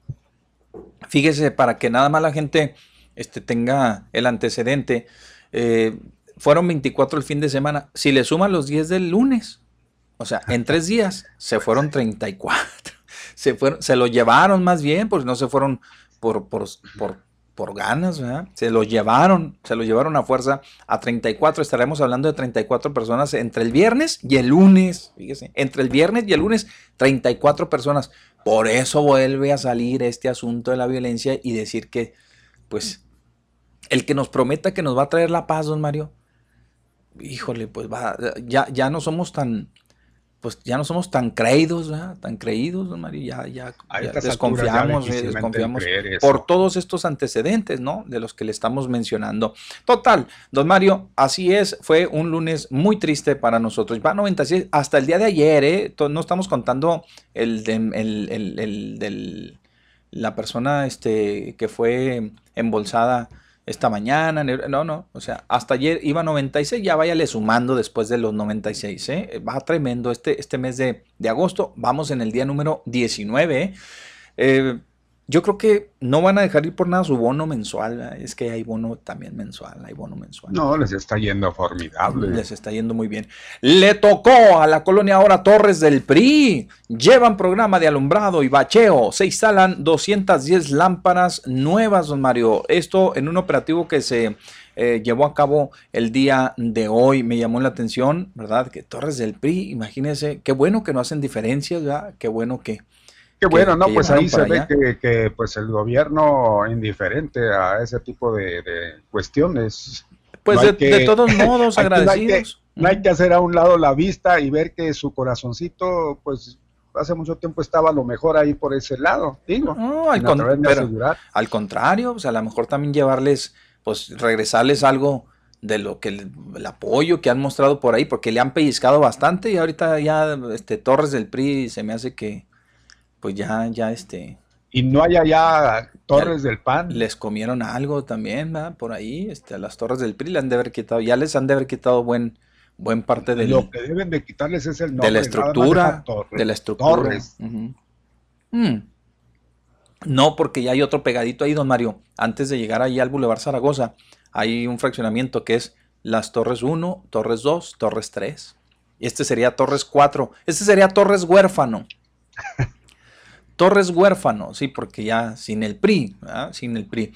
Fíjese, para que nada más la gente este, tenga el antecedente, eh, fueron 24 el fin de semana. Si le suman los 10 del lunes, o sea, en tres días se fueron 34. (laughs) Se, fueron, se lo llevaron más bien, pues no se fueron por, por, por, por ganas, ¿verdad? Se lo llevaron, se lo llevaron a fuerza a 34. Estaremos hablando de 34 personas entre el viernes y el lunes. Fíjese, entre el viernes y el lunes, 34 personas. Por eso vuelve a salir este asunto de la violencia y decir que, pues, el que nos prometa que nos va a traer la paz, don Mario, híjole, pues va, ya, ya no somos tan, pues ya no somos tan creídos, ¿verdad? tan creídos, don Mario, ya, ya, desconfiamos, ya eh, desconfiamos por todos estos antecedentes, ¿no? De los que le estamos mencionando. Total, don Mario, así es, fue un lunes muy triste para nosotros. Va 96, hasta el día de ayer, ¿eh? No estamos contando el de, el, el- el del- la persona este, que fue embolsada esta mañana, no, no, o sea, hasta ayer iba 96, ya váyale sumando después de los 96, ¿eh? Va tremendo este, este mes de, de agosto, vamos en el día número 19, ¿eh? Eh, yo creo que no van a dejar ir por nada su bono mensual, es que hay bono también mensual, hay bono mensual. No, les está yendo formidable. Les está yendo muy bien. Le tocó a la colonia ahora Torres del PRI. Llevan programa de alumbrado y bacheo. Se instalan 210 lámparas nuevas, don Mario. Esto en un operativo que se eh, llevó a cabo el día de hoy. Me llamó la atención, ¿verdad? Que Torres del PRI, imagínense, qué bueno que no hacen diferencias, ¿verdad? Qué bueno que... Qué bueno, que- ¿no? que Pues ahí se ve que, que, pues el gobierno indiferente a ese tipo de, de cuestiones. Pues No de- de todos (laughs) modos, aquí no hay que- agradecidos. No hay que hacer a un lado la vista y ver que su corazoncito, pues hace mucho tiempo estaba a lo mejor ahí por ese lado, digo. No, al, con- pero al contrario, pues a lo mejor también llevarles, pues regresarles algo de lo que el, el apoyo que han mostrado por ahí, porque le han pellizcado bastante y ahorita ya este Torres del PRI se me hace que pues ya ya este Y no hay allá torres del PAN. les comieron algo también, ¿verdad? Por ahí, este a las Torres del PRI le han de haber quitado, ya les han de haber quitado buen buen parte del, Lo que deben de quitarles es el nombre. de la estructura, Torres. de la estructura. Torres. Mm. No, porque ya hay otro pegadito ahí, don Mario. Antes de llegar ahí al Boulevard Zaragoza, hay un fraccionamiento que es las Torres 1, Torres 2, Torres 3. Y este sería Torres 4. Este sería Torres Huérfano. (laughs) Torres Huérfano, sí, porque ya sin el PRI, ¿verdad? sin el PRI.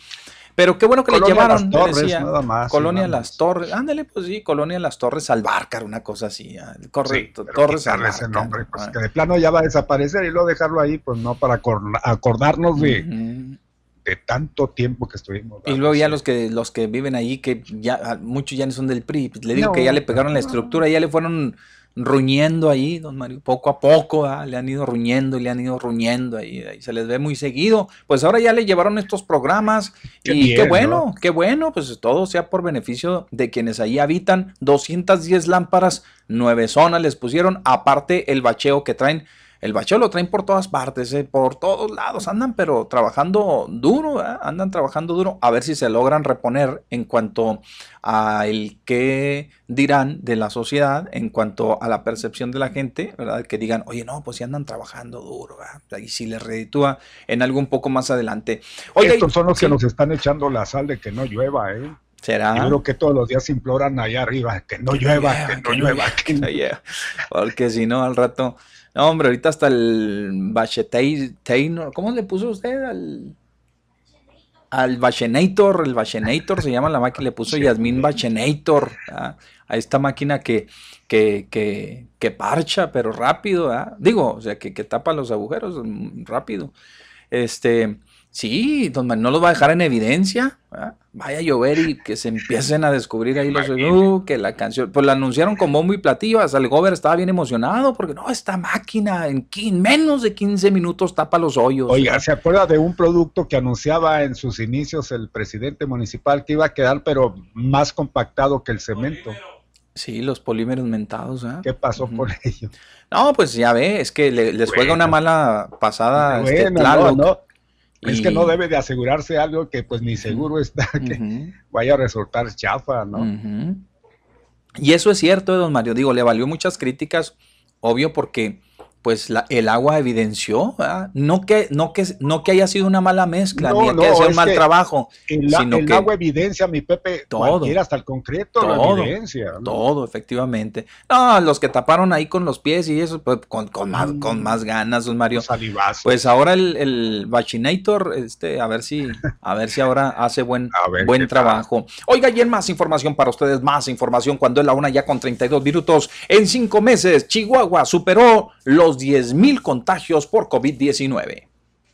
Pero qué bueno que Colonia le llevaron, Las Torres, decía, nada más, Colonia nada Las Torres, ándale, pues sí, Colonia Las Torres Albárcar, una cosa así, correcto, Pero Torres quitarle ese nombre, pues que de plano ya va a desaparecer y luego dejarlo ahí, pues no para acor- acordarnos de, de tanto tiempo que estuvimos. Y luego ya los que los que viven ahí, que ya muchos ya no son del PRI, pues, le digo No. que ya le pegaron la estructura, ya le fueron ruñendo ahí, don Mario, poco a poco, ah, le han ido ruñendo y le han ido ruñendo ahí, ahí se les ve muy seguido. Pues ahora ya le llevaron estos programas Qué y qué bueno, ¿no? qué bueno, pues todo sea por beneficio de quienes ahí habitan. 210 lámparas, nueve zonas les pusieron, aparte el bacheo que traen. El bacheo lo traen por todas partes, eh, por todos lados, andan pero trabajando duro, ¿verdad? andan trabajando duro, a ver si se logran reponer en cuanto a el qué dirán de la sociedad, en cuanto a la percepción de la gente, ¿verdad? Que digan, oye, no, pues si andan trabajando duro, ¿verdad? Ahí sí les reditúa en algo un poco más adelante. Y- Estos son los sí, que nos están echando la sal de que no llueva, ¿eh? ¿Será? Yo creo que todos los días imploran allá arriba que no llueva, que no llueva. que no llueva. (laughs) Porque si no, al rato. No, hombre, ahorita hasta el Bacheteino. ¿Cómo le puso usted al. Al Bachenator? El Bachenator se llama la máquina, le puso Yasmín Bachenator. A esta máquina que, que, que, que parcha, pero rápido. ¿ah? Digo, o sea, que, que tapa los agujeros mm, rápido. Este. Sí, don Manuel no los va a dejar en evidencia. ¿verdad? Vaya a llover y que se empiecen a descubrir ahí los. Uh, que la canción. Pues la anunciaron con bombo y platillo. Hasta el gober estaba bien emocionado porque no, esta máquina en menos de 15 minutos tapa los hoyos. Oiga, ¿se acuerda de un producto que anunciaba en sus inicios el presidente municipal que iba a quedar pero más compactado que el cemento? Sí, los polímeros mentados. ¿ah? ¿Qué pasó con ellos? No, pues ya ve, es que le- les juega una mala pasada este Bueno, no, no. Es que no debe de asegurarse algo que pues ni seguro está que vaya a resultar chafa, ¿no? Y eso es cierto, don Mario. Digo, le valió muchas críticas, obvio, porque pues la- el agua evidenció, ¿verdad? no que, no que, no que haya sido una mala mezcla, No, ni que no, haya sido un mal que trabajo, El, sino el que agua evidencia, mi Pepe, Todo. hasta el concreto Todo, lo evidencia. ¿no? todo, efectivamente. No, los que taparon ahí con los pies y eso, pues con, con más, con más ganas, don Mario. Salivazo. Pues ahora el, el Bachinator, este, a ver si, a ver si ahora hace buen, (laughs) buen qué tal. trabajo. Oiga, y en más información para ustedes, más información cuando es la una ya con 32 minutos. En cinco meses, Chihuahua superó los 10 mil contagios por COVID-19.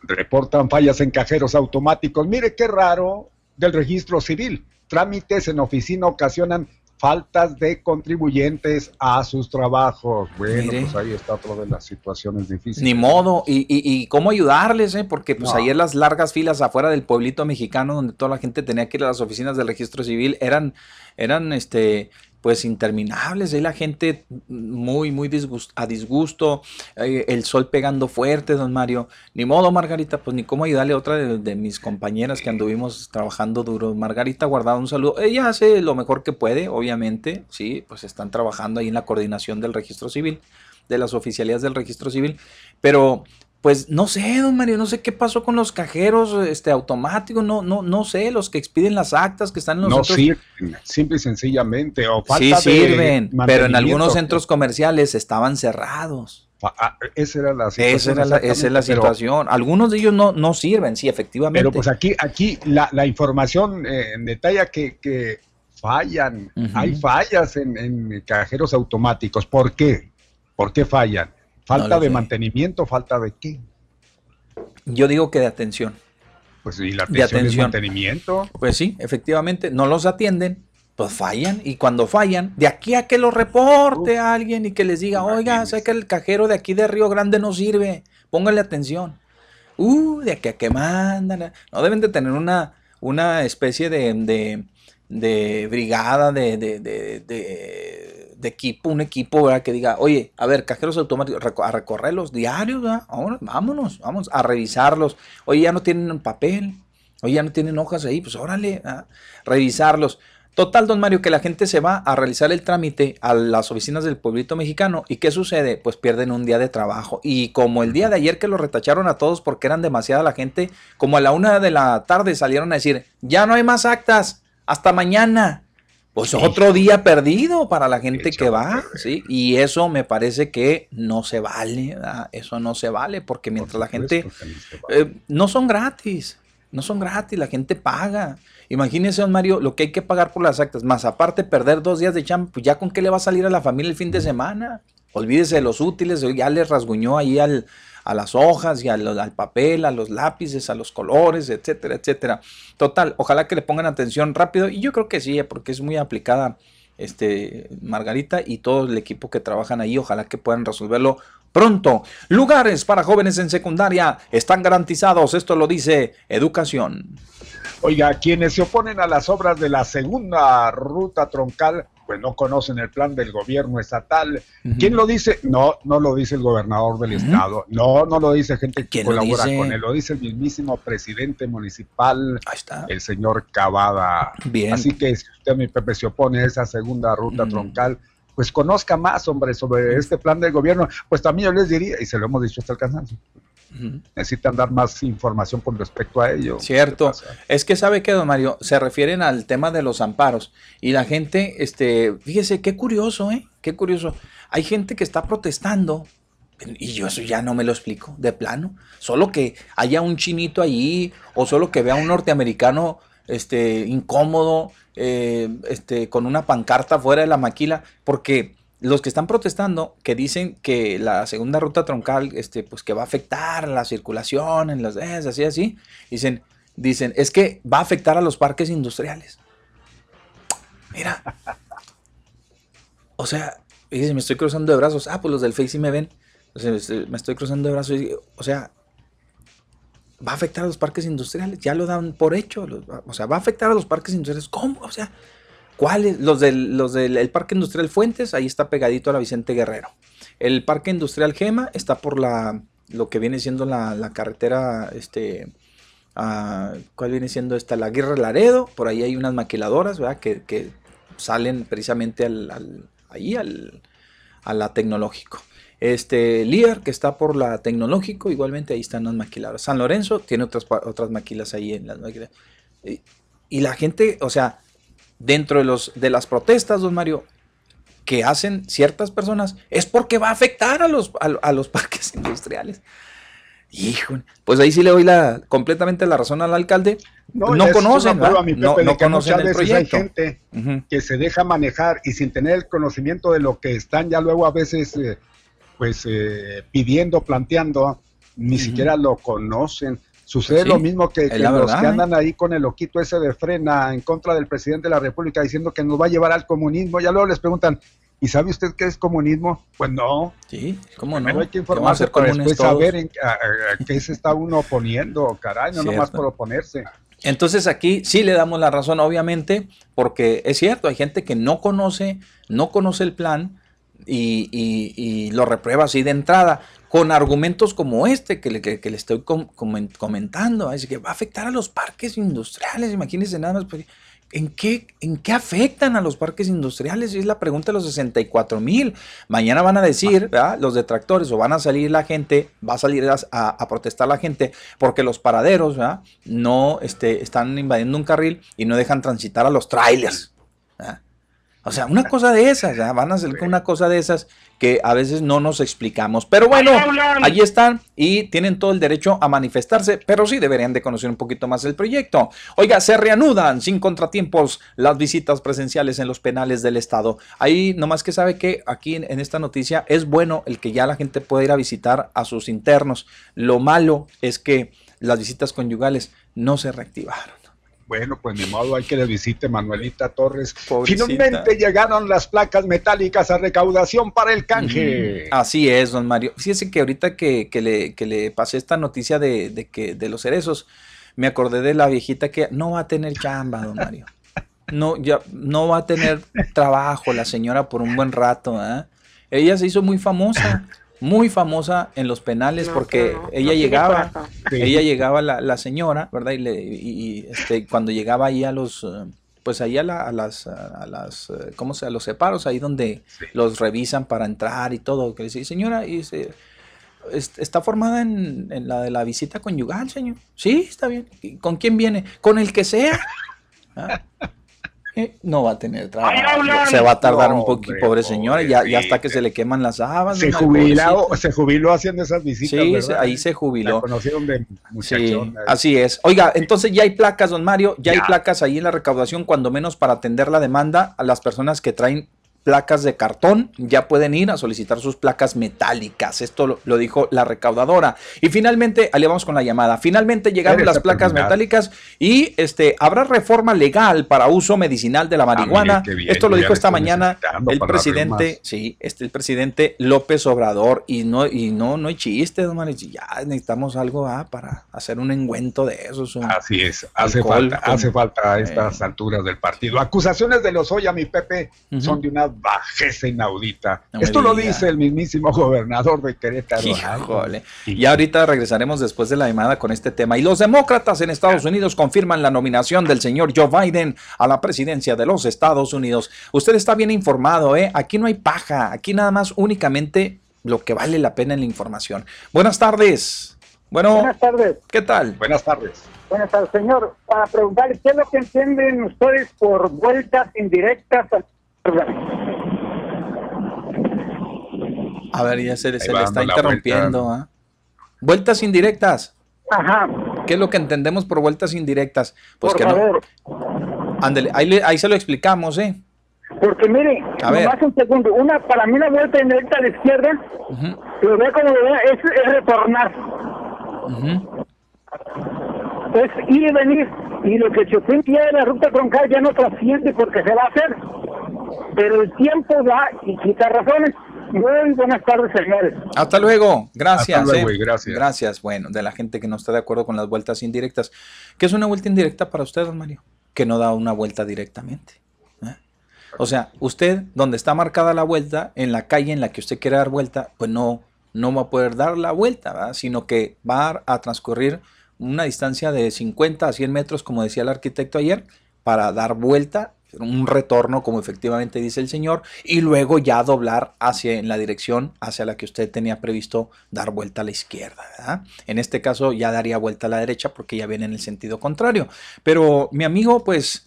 Reportan fallas en cajeros automáticos. Mire qué raro del registro civil. Trámites en oficina ocasionan faltas de contribuyentes a sus trabajos. Bueno, Mire. pues ahí está otra de las situaciones difíciles. Ni modo, y, y, y cómo ayudarles, ¿eh? Porque pues No. ayer las largas filas afuera del pueblito mexicano donde toda la gente tenía que ir a las oficinas del registro civil eran, eran este, pues interminables, ahí la gente muy, muy a disgusto, eh, el sol pegando fuerte, don Mario. Ni modo, Margarita, pues ni cómo ayudarle a otra de, mis compañeras que anduvimos trabajando duro. Margarita, guardado un saludo. Ella hace lo mejor que puede, obviamente, sí, pues están trabajando ahí en la coordinación del registro civil de las oficialías del registro civil, pero pues no sé, don Mario, no sé qué pasó con los cajeros este automáticos, no no no sé, los que expiden las actas que están en los No centros sirven, simple y sencillamente. O falta Sí de sirven, pero en algunos centros comerciales estaban cerrados. Fa- ah, Esa era la situación. Esa, era la, esa es la pero- situación. Algunos de ellos no, no sirven, sí, efectivamente. Pero pues aquí, aquí la, la información eh, detalla que, que fallan, hay fallas en, en cajeros automáticos. ¿Por qué? ¿Por qué fallan? ¿Falta No de sé. mantenimiento? ¿Falta de qué? Yo digo que de atención. Pues y la De atención, es mantenimiento. Pues sí, efectivamente, no los atienden, pues fallan. Y cuando fallan, de aquí a que lo reporte a alguien y que les diga, oiga, sé que el cajero de aquí de Río Grande no sirve, póngale atención. Uh, de aquí a que mandan. No deben de tener una, una especie de, de, de brigada, de, de, de, equipo, un equipo. Que diga, oye, a ver, cajeros automáticos, a recorrerlos diarios, ¿verdad? Vámonos, vamos a revisarlos. Oye, ya no tienen papel, oye, ya no tienen hojas ahí, pues órale, revisarlos. Total, don Mario, que la gente se va a realizar el trámite a las oficinas del pueblito mexicano. ¿Y qué sucede? Pues pierden un día de trabajo. Y como el día de ayer que lo retacharon a todos porque eran demasiada la gente, como a la una de la tarde salieron a decir, ya no hay más actas, hasta mañana. Pues otro día perdido para la gente que va, ¿sí? Y eso me parece que no se vale, ¿verdad? Eso no se vale porque mientras la gente... eh, no son gratis, no son gratis, la gente paga. Imagínese, don Mario, lo que hay que pagar por las actas, más aparte perder dos días de chamba, pues ya con qué le va a salir a la familia el fin de semana. Olvídese de los útiles, ya le rasguñó ahí al, a las hojas y al, papel, a los lápices, a los colores, etcétera, etcétera. Total, ojalá que le pongan atención rápido y yo creo que sí, eh, porque es muy aplicada este Margarita y todo el equipo que trabajan ahí, ojalá que puedan resolverlo pronto. Lugares para jóvenes en secundaria están garantizados, esto lo dice Educación. Oiga, quienes se oponen a las obras de la segunda ruta troncal, pues no conocen el plan del gobierno estatal. ¿Quién lo dice? No, no lo dice el gobernador del estado. No, no lo dice gente que ¿Quién lo colabora con él. Lo dice el mismísimo presidente municipal, Ahí está. el señor Cavada. Bien. Así que si usted, mi Pepe, se opone a esa segunda ruta troncal, pues conozca más, hombre, sobre este plan del gobierno. Pues también yo les diría, y se lo hemos dicho hasta el cansancio, necesitan dar más información con respecto a ello. Cierto. Es que sabe que, don Mario, se refieren al tema de los amparos. Y la gente, este, fíjese, qué curioso, ¿eh? Qué curioso. Hay gente que está protestando. Y yo eso ya no me lo explico, de plano. Solo que haya un chinito allí, o solo que vea un norteamericano este, incómodo, eh, este, con una pancarta fuera de la maquila, porque los que están protestando, que dicen que la segunda ruta troncal, este, pues que va a afectar la circulación en las, eh, así, así, dicen, dicen, es que va a afectar a los parques industriales. Mira. O sea, me estoy cruzando de brazos. Ah, pues los del Face sí me ven. O sea, este, me estoy cruzando de brazos. o sea, va a afectar a los parques industriales. Ya lo dan por hecho. o sea, va a afectar a los parques industriales. ¿Cómo? O sea, ¿cuáles? Los del, los del el Parque Industrial Fuentes, ahí está pegadito a la Vicente Guerrero. El Parque Industrial Gema está por la lo que viene siendo la, la carretera, este, ah, ¿cuál viene siendo esta? La Aguirre Laredo, por ahí hay unas maquiladoras, ¿verdad? Que, que salen precisamente al, al- ahí al, a la tecnológico. Este, Lear, que está por la Tecnológico, igualmente ahí están las maquiladoras. San Lorenzo tiene otras, otras maquilas ahí en las y la gente, o sea, dentro de, los, de las protestas, don Mario, que hacen ciertas personas, es porque va a afectar a los, a, a los (laughs) parques industriales. Híjole, pues ahí sí le doy la, completamente la razón al alcalde. No, es conocen, mi no, Pepe, no que conocen el veces hay proyecto. gente Ujú. que se deja manejar y sin tener el conocimiento de lo que están ya luego a veces eh, pues eh, pidiendo, planteando, ni siquiera lo conocen. Sucede Sí, lo mismo que, los verdad, que ¿eh? andan ahí con el loquito ese de frena en contra del presidente de la República diciendo que nos va a llevar al comunismo. Ya luego les preguntan, ¿y sabe usted qué es comunismo? Pues no. Sí, ¿cómo no? Hay que informarse para después todos. saber en, a, a- qué se está uno oponiendo, caray, no nomás por oponerse. Entonces aquí sí le damos la razón, obviamente, porque es cierto, hay gente que no conoce, no conoce el plan y, y- y lo reprueba así de entrada, con argumentos como este que le, que- que le estoy com- comen- comentando. Así que va a afectar a los parques industriales, imagínense nada más. pues, ¿En qué, ¿En qué afectan a los parques industriales? Es la pregunta de los 64 mil. Mañana van a decir, ¿verdad? los detractores, o van a salir la gente, va a salir a, protestar la gente, porque los paraderos ¿verdad? no este, están invadiendo un carril y no dejan transitar a los trailers. ¿verdad? O sea, una cosa de esas, ¿verdad? van a hacer con una cosa de esas que a veces no nos explicamos. Pero bueno, allí están y tienen todo el derecho a manifestarse, pero sí deberían de conocer un poquito más el proyecto. Oiga, se reanudan sin contratiempos las visitas presenciales en los penales del Estado. Ahí nomás que sabe que aquí en, en esta noticia es bueno el que ya la gente pueda ir a visitar a sus internos. Lo malo es que las visitas conyugales no se reactivaron. Bueno, pues ni modo, hay que le visite Manuelita Torres. Pobrecita. Finalmente llegaron las placas metálicas a recaudación para el canje. Así es, don Mario. Fíjese que ahorita que, que le, que le pasé esta noticia de, de que de los cerezos, me acordé de la viejita que no va a tener chamba, don Mario. No, ya, no va a tener trabajo la señora por un buen rato. ¿ah? Ella se hizo muy famosa, muy famosa en los penales porque ella llegaba, ella llegaba la, la señora, ¿verdad? Y, le, y- y, este, cuando llegaba ahí a los, eh, pues ahí a, la- a las, a las, eh, ¿cómo se, a los separos, ahí donde los revisan para entrar y todo, que dice, señora, y dice, "¿Es- ¿está formada en, en la de la visita conyugal, señor? Sí, está bien. ¿Y ¿Con quién viene? Con el que sea. (laughs) Ah. Eh, No va a tener trabajo. Se va a tardar No, un poquito, hombre, pobre señora, ya, ya hasta que se le queman las sábanas. Se Pobrecita. se jubiló haciendo esas visitas. Sí, ahí se La jubiló. conocieron de Sí, así es. Oiga, entonces ya hay placas, don Mario, ya, hay Ya. placas ahí en la recaudación, cuando menos para atender la demanda a las personas que traen placas de cartón, ya pueden ir a solicitar sus placas metálicas. Esto lo, lo dijo la recaudadora. Y finalmente, ahí vamos con la llamada. Finalmente llegaron las a placas terminar. metálicas y este habrá reforma legal para uso medicinal de la marihuana. Ah, bien, Esto lo dijo esta mañana el presidente, sí, este el presidente López Obrador y no y no no hay chiste, don Mario, ya necesitamos algo ah, para hacer un engüento de esos. Así es, hace alcohol falta, con- hace falta a estas alturas del partido. Acusaciones de los Oya, mi Pepe, son de una bajeza inaudita. No Esto lo dice el mismísimo gobernador de Querétaro. Híjole. Y ahorita regresaremos después de la llamada con este tema. Y los demócratas en Estados Unidos confirman la nominación del señor Joe Biden a la presidencia de los Estados Unidos. Usted está bien informado, ¿eh? Aquí no hay paja, aquí nada más únicamente lo que vale la pena en la información. Buenas tardes. Bueno, Buenas tardes. ¿qué tal? Buenas tardes. Buenas tardes, señor. Para preguntarle, ¿qué es lo que entienden ustedes por vueltas indirectas? A ver, ya se, se le está interrumpiendo. ¿ah? Vueltas indirectas. Ajá. ¿Qué es lo que entendemos por vueltas indirectas? Pues Por que favor. no. Ándele, ahí, le- ahí se lo explicamos, ¿eh? Porque mire, A ver. nomás un segundo. Una, para mí una vuelta indirecta a la izquierda, lo veo como lo veo, es, es retornar. Es ir y venir. Y lo que Chopin ya de la ruta troncal ya no trasciende porque se va a hacer. Pero el tiempo va y quita razones. Muy buenas tardes, señores. Hasta luego, gracias. Hasta luego eh. gracias. Gracias, bueno, de la gente que no está de acuerdo con las vueltas indirectas. ¿Qué es una vuelta indirecta para usted, don Mario? Que no da una vuelta directamente. ¿eh? O sea, usted, donde está marcada la vuelta, en la calle en la que usted quiere dar vuelta, pues no, no va a poder dar la vuelta, ¿verdad? sino que va a transcurrir una distancia de 50 a 100 metros, como decía el arquitecto ayer, para dar vuelta un retorno, como efectivamente dice el señor, y luego ya doblar hacia en la dirección hacia la que usted tenía previsto dar vuelta a la izquierda. En este caso ya daría vuelta a la derecha porque ya viene en el sentido contrario. Pero mi amigo, pues,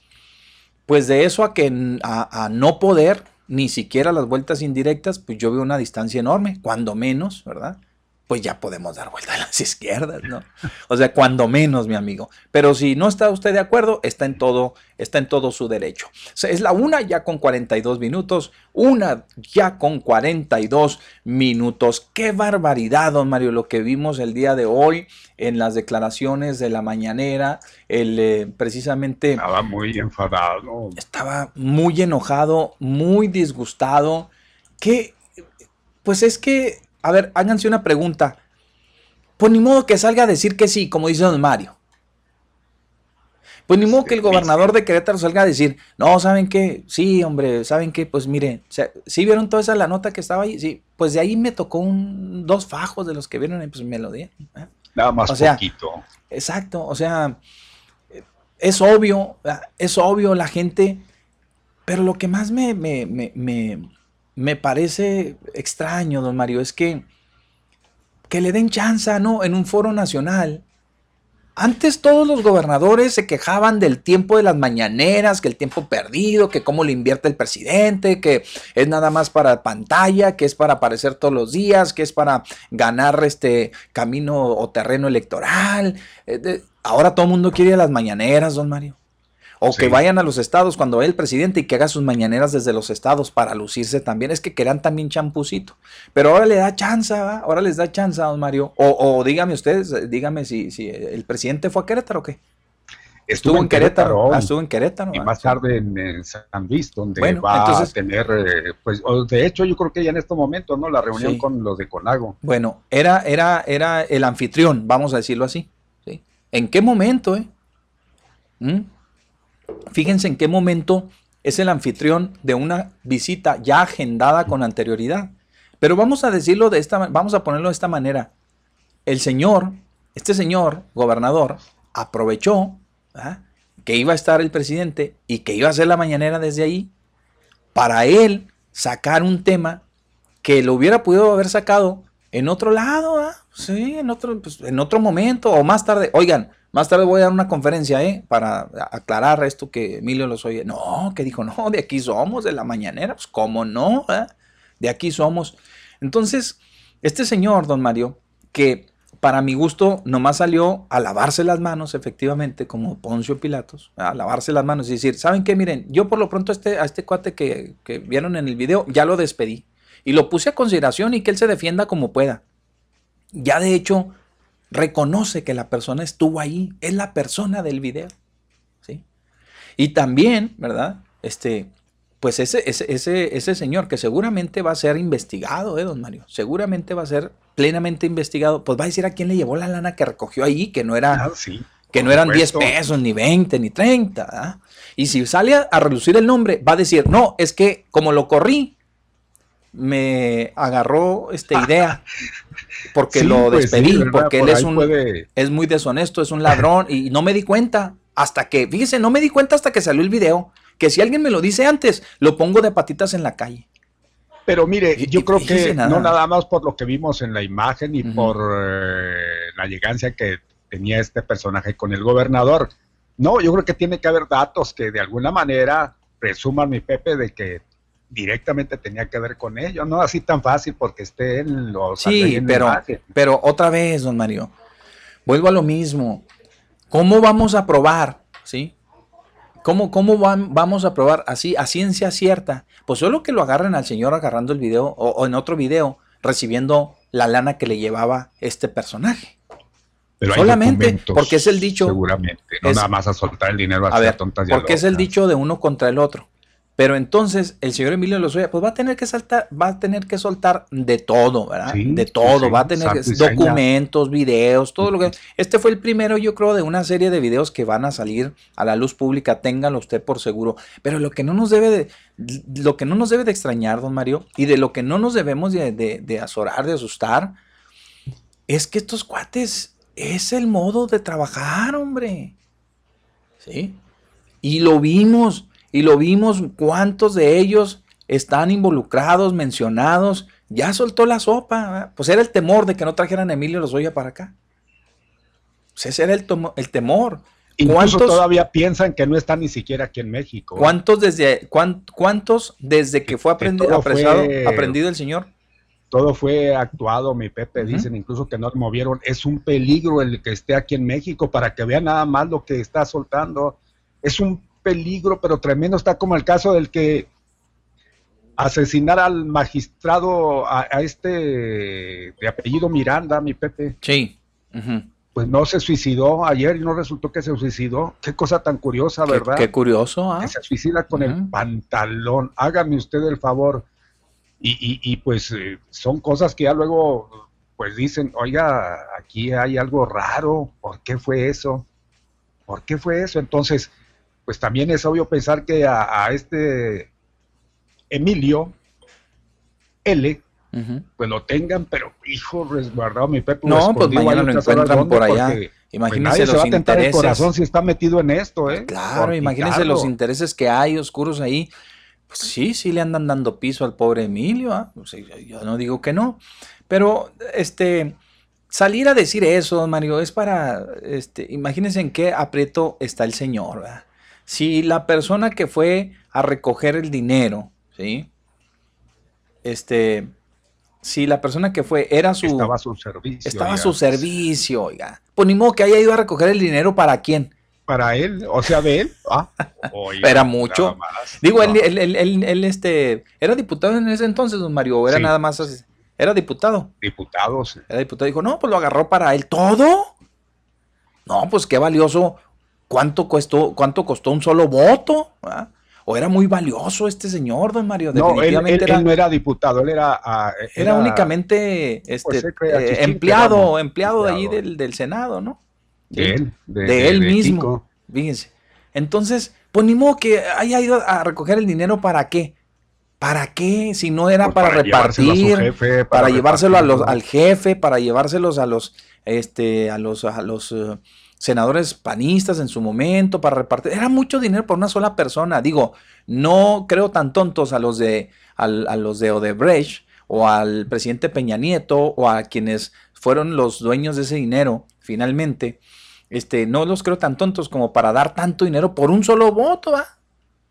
pues de eso a que a, a no poder ni siquiera las vueltas indirectas, pues yo veo una distancia enorme, cuando menos, ¿verdad? Pues ya podemos dar vuelta a las (laughs) izquierdas, ¿no? O sea, cuando menos, mi amigo. Pero si no está usted de acuerdo, está en todo, está en todo su derecho. O sea, es la una ya con 42 minutos, una ya con 42 minutos. Qué barbaridad, don Mario, lo que vimos el día de hoy en las declaraciones de la mañanera, el eh, precisamente Estaba muy enfadado. estaba muy enojado, muy disgustado. Que, pues es que, a ver, háganse una pregunta. Pues ni modo que salga a decir que sí, como dice don Mario. Pues ni modo que el gobernador de Querétaro salga a decir, no, ¿saben qué? Sí, hombre, ¿saben qué? Pues mire, se- ¿sí vieron toda esa la nota que estaba ahí? Sí, pues de ahí me tocó un, dos fajos de los que vieron y pues me lo dieron. ¿eh? Nada más O sea, poquito. Exacto, o sea, es obvio, es obvio la gente, pero lo que más me, me, me, me, me parece extraño, don Mario, es que, que le den chance, ¿no? En un foro nacional. Antes todos los gobernadores se quejaban del tiempo de las mañaneras, que el tiempo perdido, que cómo le invierte el presidente, que es nada más para pantalla, que es para aparecer todos los días, que es para ganar este camino o terreno electoral. Eh, ahora todo el mundo quiere las mañaneras, don Mario. O que vayan a los estados cuando vaya el presidente y que haga sus mañaneras desde los estados para lucirse también. Es que querían también champucito. Pero ahora le da chance, ¿va? Ahora les da chance, don Mario. O, o dígame ustedes, dígame si, si el presidente fue a Querétaro o qué. Estuvo en Querétaro. Ah, estuvo en Querétaro. Y ¿va? más tarde en, en San Luis, donde Bueno, va entonces- a tener, eh, pues, de hecho, yo creo que ya en estos momentos, ¿no? La reunión Sí. con los de Conago. Bueno, era, era, era el anfitrión, vamos a decirlo así. ¿sí? ¿En qué momento, eh? ¿Mm? Fíjense en qué momento es el anfitrión de una visita ya agendada con anterioridad. Pero vamos a decirlo de esta, vamos a ponerlo de esta manera. El señor, este señor gobernador, aprovechó que iba a estar el presidente y que iba a hacer la mañanera desde ahí para él sacar un tema que lo hubiera podido haber sacado en otro lado, ¿ah? sí, en otro, pues, en otro momento o más tarde. Oigan, más tarde voy a dar una conferencia, ¿eh? Para aclarar esto que Emilio los oye. No, que dijo, no, de aquí somos, de la mañanera, pues cómo no, ¿ah? de aquí somos. Entonces, este señor, don Mario, que para mi gusto nomás salió a lavarse las manos, efectivamente, como Poncio Pilatos, a lavarse las manos y decir, ¿saben qué? Miren, yo por lo pronto a este, a este cuate que, que vieron en el video, ya lo despedí. Y lo puse a consideración y que él se defienda como pueda. Ya de hecho, reconoce que la persona estuvo ahí, es la persona del video. ¿sí? Y también, ¿verdad? Este, pues ese, ese, ese, ese señor que seguramente va a ser investigado, ¿eh, don Mario? Seguramente va a ser plenamente investigado. Pues va a decir a quién le llevó la lana que recogió ahí, que no era, Ah, sí, que no eran 10 supuesto. pesos, ni 20, ni 30. ¿ah? Y si sale a, a relucir el nombre, va a decir, no, es que como lo corrí, me agarró esta idea. (laughs) Porque Sí, lo pues sí, despedí, porque Por él es un, puede- es muy deshonesto, es un ladrón y no me di cuenta hasta que, fíjese, no me di cuenta hasta que salió el video, que si alguien me lo dice antes, lo pongo de patitas en la calle. Pero mire, yo y creo que nada. no nada más por lo que vimos en la imagen y por eh, la llegancia que tenía este personaje con el gobernador. No, yo creo que tiene que haber datos que de alguna manera presuman mi Pepe de que directamente tenía que ver con ello, no así tan fácil porque esté en los Sí, pero, pero otra vez, don Mario, vuelvo a lo mismo. ¿Cómo vamos a probar? ¿Sí? ¿Cómo, cómo van- vamos a probar así, a ciencia cierta? Pues solo que lo agarren al señor agarrando el video o, o en otro video recibiendo la lana que le llevaba este personaje. Pero Solamente porque es el dicho. Seguramente, no es- nada más a soltar el dinero A ver, porque es el dicho de uno contra el otro. Pero entonces el señor Emilio Lozoya, pues va a tener que saltar, va a tener que soltar de todo, ¿verdad? Sí, de todo, sí, va a tener que- documentos, videos, todo lo que. Este fue el primero, yo creo, de una serie de videos que van a salir a la luz pública, téngalo usted por seguro. Pero lo que no nos debe de, lo que no nos debe de extrañar, don Mario, y de lo que no nos debemos de, de, de azorar, de asustar, es que estos cuates es el modo de trabajar, hombre. ¿Sí? Y lo vimos. Y lo vimos, cuántos de ellos están involucrados, mencionados, ya soltó la sopa, pues era el temor de que no trajeran a Emilio Lozoya para acá. Pues ese era el, temor. Incluso ¿Cuántos- todavía piensan que no está ni siquiera aquí en México. ¿Cuántos desde, cuán- cuántos desde que fue aprendi- todo apresado, fue- aprendido el señor? Todo fue actuado, mi Pepe. Dicen incluso que no lo movieron. Es un peligro el que esté aquí en México para que vean nada más lo que está soltando. Es un peligro, pero tremendo. Está como el caso del que asesinar al magistrado, a, a este de apellido Miranda, mi Pepe. Sí. Pues no se suicidó ayer y no resultó que se suicidó. Qué cosa tan curiosa, ¿verdad? Qué, curioso, ¿ah? que se suicida con el pantalón. Hágame usted el favor. Y, y, y, pues eh, son cosas que ya luego pues dicen, oiga, aquí hay algo raro, ¿por qué fue eso? ¿Por qué fue eso? Entonces, pues también es obvio pensar que a, a este Emilio L, pues lo tengan, pero hijo, resguardado mi Pepe. No, pues mañana lo encuentran por allá. Porque, pues, Imagínense nadie se los va a tentar el intereses. corazón si está metido en esto, ¿eh? Claro, Por imagínense los intereses que hay oscuros ahí. Pues sí, sí le andan dando piso al pobre Emilio. yo, yo no digo que no. Pero, este, salir a decir eso, don Mario, es para, este, imagínense en qué aprieto está el señor. ¿verdad? Si la persona que fue a recoger el dinero, ¿sí? Este, si la persona que fue era su... Estaba a su servicio. Estaba a su servicio, oiga. Pues ni modo que haya ido a recoger el dinero para quién. Para él, o sea, de él. Ah, (laughs) oiga, Era mucho. más. Digo, él, No. él- él- él- él, este, era diputado en ese entonces, don Mario, o era Sí. nada más así? Era diputado. Diputados. Era diputado. Dijo, no, pues lo agarró para él. ¿Todo? No, pues qué valioso. ¿Cuánto costó, cuánto costó un solo voto? ¿Ah? ¿O era muy valioso este señor, don Mario? No, él, él- Definitivamente él era, no era diputado, él era. ah, era únicamente este, eh, empleado, empleado de empleado. del, del Senado, ¿no? De él, de- de, de- él de mismo. Fíjense. Entonces, pues ni modo que haya ido a recoger el dinero para qué. ¿Para qué? Si no era Pues para, repartir, jefe, para, para llevárselo a los, al jefe, para llevárselos a los, este, a los, a los eh, senadores panistas en su momento, para repartir. Era mucho dinero por una sola persona. Digo, no creo tan tontos a los de, a los de Odebrecht o al presidente Peña Nieto o a quienes fueron los dueños de ese dinero finalmente. Este, no los creo tan tontos como para dar tanto dinero por un solo voto, ¿ah?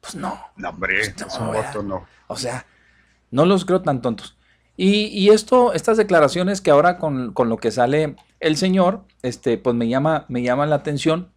Pues no. No, hombre, es un voto, no. O sea, no los creo tan tontos. Y, y esto, estas declaraciones que ahora con, con lo que sale el señor, este, pues me llama, me llama la atención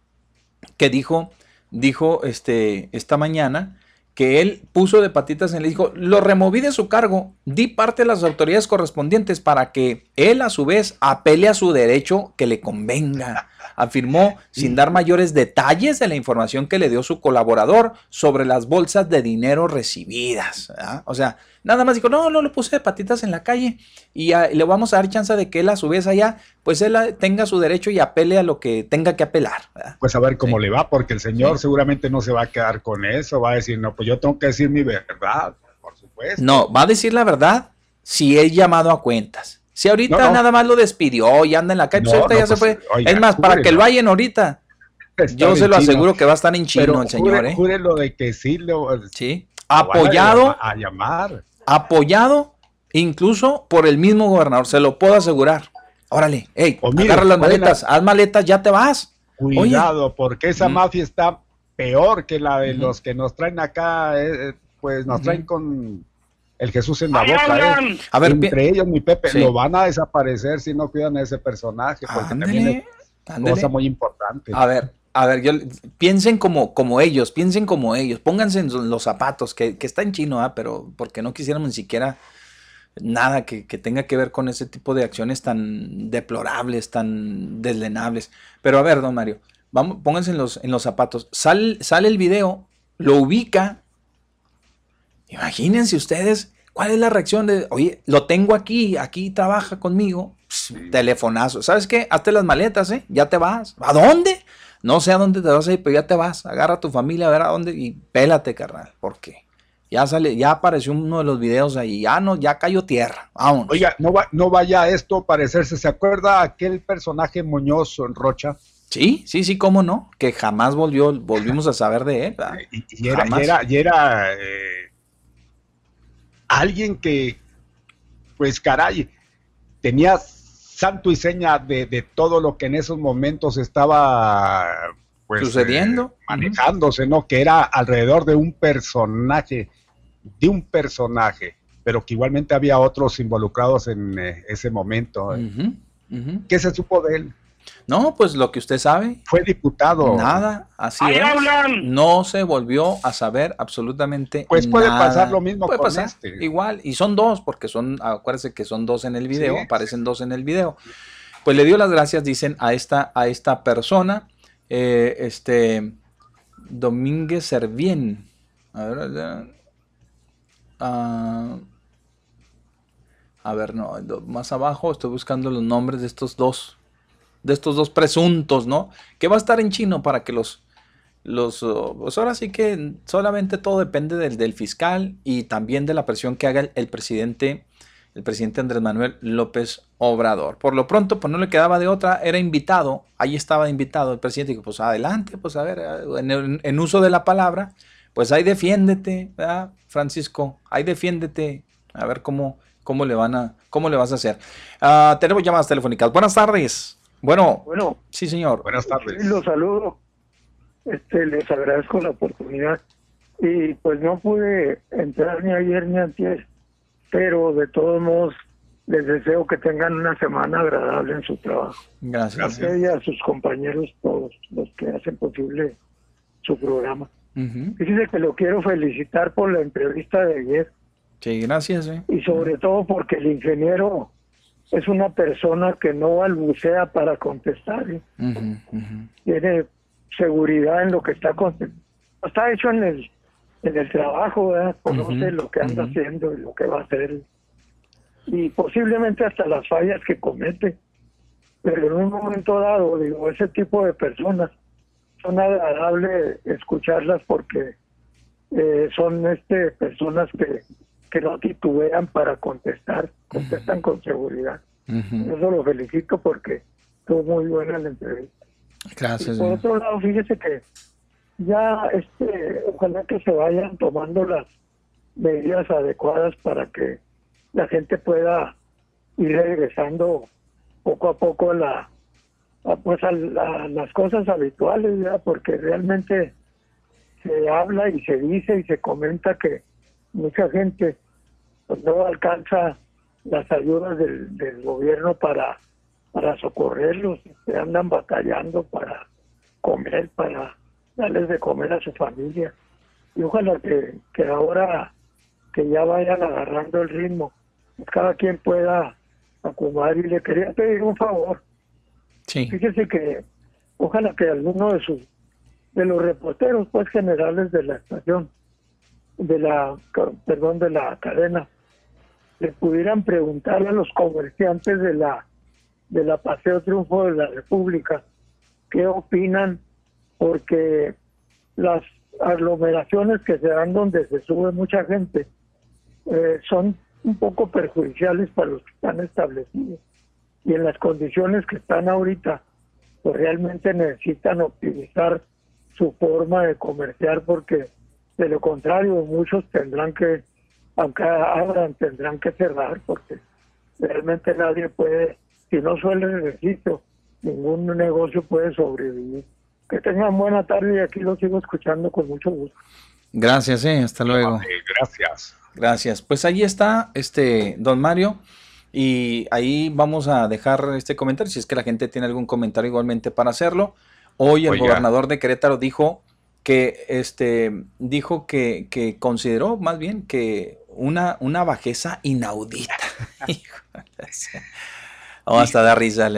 que dijo, dijo este, esta mañana que él puso de patitas en el dijo, lo removí de su cargo, di parte a las autoridades correspondientes para que él a su vez apele a su derecho que le convenga. Afirmó sin dar mayores detalles de la información que le dio su colaborador sobre las bolsas de dinero recibidas. ¿verdad? O sea, nada más dijo, no, no lo puse de patitas en la calle y le vamos a dar chance de que él a su vez allá, pues él tenga su derecho y apele a lo que tenga que apelar. ¿verdad? Pues a ver cómo le va, porque el señor seguramente no se va a quedar con eso, va a decir, no, pues yo tengo que decir mi verdad, por supuesto. No, va a decir la verdad si es llamado a cuentas. Si ahorita No, no. nada más lo despidió y anda en la calle, pues No, ahorita ya se pues, fue. oiga, es más, para que lo hayan ahorita, (laughs) Está yo se lo chino. aseguro que va a estar en chino Pero el señor, jure, ¿eh? jure lo de que sí lo, Sí. Apoyado, A, llamar. apoyado incluso por el mismo gobernador, se lo puedo asegurar. Órale, hey, mire, agarra las maletas, haz maletas, ya te vas. Cuidado, porque esa Mm. mafia está peor que la de los que nos traen acá, eh, eh, pues nos traen con el Jesús en la ¡Ay, boca. eh. A ver, Entre ellos, mi Pepe, Sí. lo van a desaparecer si no cuidan a ese personaje, porque también es ándele. cosa muy importante. A ver, a ver, yo, piensen como, como ellos, piensen como ellos, pónganse en los zapatos, que, que está en chino, ¿ah? pero porque no quisiéramos ni siquiera nada que, que tenga que ver con ese tipo de acciones tan deplorables, tan deslenables. Pero a ver, don Mario, vamos, pónganse en los, en los zapatos. Sal- sale el video, lo ubica. Imagínense ustedes cuál es la reacción de, oye, lo tengo aquí, aquí trabaja conmigo. Pss, Telefonazo. ¿Sabes qué? Hazte las maletas, ¿eh? Ya te vas. ¿A dónde? No sé a dónde te vas a ir, pero ya te vas. Agarra a tu familia a ver a dónde y pélate, carnal. ¿Por qué? Ya sale, ya apareció uno de los videos ahí. Ya no, ya cayó tierra. Vámonos. Oiga, no, va, no vaya esto a parecerse. ¿Se acuerda aquel personaje moñoso en Rocha? Sí, sí, sí, cómo no, que jamás volvió, volvimos a saber de él. Y era, y Jamás. era, y era, eh, alguien que, pues caray, tenía santo y seña de, de todo lo que en esos momentos estaba pues, Sucediendo. eh, manejándose, ¿no? Que era alrededor de un personaje, de un personaje, pero que igualmente había otros involucrados en eh, ese momento. Ujú. ¿Qué se supo de él? No, pues lo que usted sabe. Fue diputado. Nada, así ¡Ahí es. hablan! No se volvió a saber absolutamente Pues puede nada. pasar lo mismo Puede con pasar, este. Igual, y son dos, porque son, acuérdese que son dos en el video, Sí. aparecen dos en el video. Pues le dio las gracias, dicen, a esta, a esta persona, eh, este, Domínguez Servién. A ver, ya. Ah, a ver, no, más abajo estoy buscando los nombres de estos dos, de estos dos presuntos, ¿no? Que va a estar en chino para que los, los, uh, pues ahora sí que solamente todo depende del, del fiscal y también de la presión que haga el, el presidente, el presidente Andrés Manuel López Obrador. Por lo pronto, pues no le quedaba de otra, era invitado, ahí estaba invitado el presidente, dijo, pues adelante, pues a ver, en, en- en uso de la palabra, pues ahí defiéndete, ¿verdad, Francisco? Ahí defiéndete, a ver cómo, cómo le van a, cómo le vas a hacer. Ah, tenemos llamadas telefónicas. Buenas tardes. Bueno, Bueno, sí, señor. Buenas tardes. los saludo. Este, les agradezco la oportunidad. Y pues no pude entrar ni ayer ni antes, pero de todos modos les deseo que tengan una semana agradable en su trabajo. Gracias. A usted y a sus compañeros, todos los que hacen posible su programa. Ujú. Fíjese que lo quiero felicitar por la entrevista de ayer Sí, gracias. eh. y sobre todo porque el ingeniero es una persona que no balbucea para contestar. ¿eh? Tiene seguridad en lo que está con- está hecho en el en el trabajo conoce lo que anda haciendo y lo que va a hacer. Y posiblemente hasta las fallas que comete. Pero en un momento dado digo ese tipo de personas son agradables escucharlas porque eh, son este personas que que no titubean para contestar contestan con seguridad Ujú. eso lo felicito porque estuvo muy buena la entrevista Gracias. y por otro lado, fíjese que ya, este, ojalá que se vayan tomando las medidas adecuadas para que la gente pueda ir regresando poco a poco a la, a, pues a, la- a las cosas habituales, ¿ya? porque realmente se habla y se dice y se comenta que mucha gente pues, no alcanza las ayudas del, del gobierno para para socorrerlos, que andan batallando para comer, para darles de comer a su familia. Y ojalá que, que ahora que ya vayan agarrando el ritmo, pues cada quien pueda acomodar. Y le quería pedir un favor. Sí. Fíjese que ojalá que alguno de sus de los reporteros pues generales de la estación de la perdón de la cadena le pudieran preguntar a los comerciantes de la de la Paseo Triunfo de la República qué opinan porque las aglomeraciones que se dan donde se sube mucha gente eh, son un poco perjudiciales para los que están establecidos. Y en las condiciones que están ahorita pues realmente necesitan optimizar su forma de comerciar porque de lo contrario muchos tendrán que aunque abran tendrán que cerrar porque realmente nadie puede si no suele el registro ningún negocio puede sobrevivir que tengan buena tarde y aquí lo sigo escuchando con mucho gusto Gracias, eh. Hasta luego. gracias. Gracias. Pues ahí está, este, don Mario. Y ahí vamos a dejar este comentario. Si es que la gente tiene algún comentario igualmente para hacerlo. Hoy el Oiga. gobernador de Querétaro dijo que este dijo que, que consideró más bien que una, una bajeza inaudita. (laughs) Oh, hasta da risa.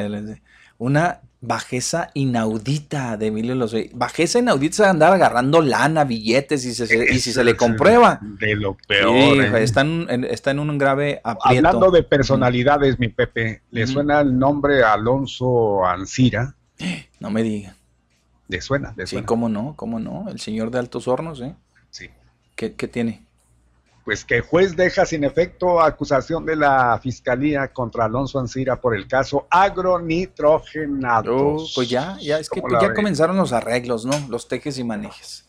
Una bajeza inaudita de Emilio Lozoya. Bajeza inaudita es andar agarrando lana, billetes y, se- se- y si se le comprueba. De lo peor. ¿eh? está, en, está en un grave aprieto. Hablando de personalidades, mi Pepe, ¿le suena el nombre Alonso Ancira? No me diga. ¿Le suena? ¿Le Sí, suena? cómo no, cómo no. El señor de Altos Hornos, ¿eh? Sí. ¿Qué, qué tiene? Pues que juez deja sin efecto acusación de la fiscalía contra Alonso Ancira por el caso agronitrogenados. Pues ya, ya es que ¿Cómo pues ya ven? comenzaron los arreglos, ¿no? Los tejes y manejes.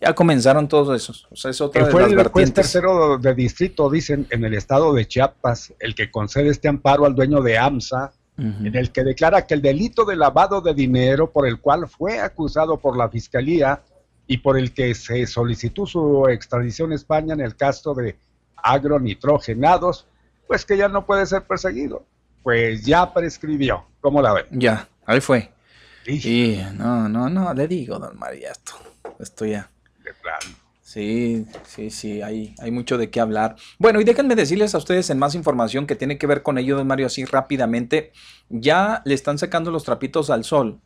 Ya comenzaron todos esos. O sea, es otra Que de fue las el juez tercero de distrito, dicen, en el estado de Chiapas, el que concede este amparo al dueño de AMSA, en el que declara que el delito de lavado de dinero por el cual fue acusado por la fiscalía y por el que se solicitó su extradición a España en el caso de agronitrogenados, pues que ya no puede ser perseguido. Pues ya prescribió. ¿Cómo la ven? Ya, ahí fue. Y no, no, no, le digo, don María, esto, esto ya. De plano. Sí, sí, sí, hay, hay mucho de qué hablar. Bueno, y déjenme decirles a ustedes en más información que tiene que ver con ello, don Mario, así rápidamente. Ya le están sacando los trapitos al sol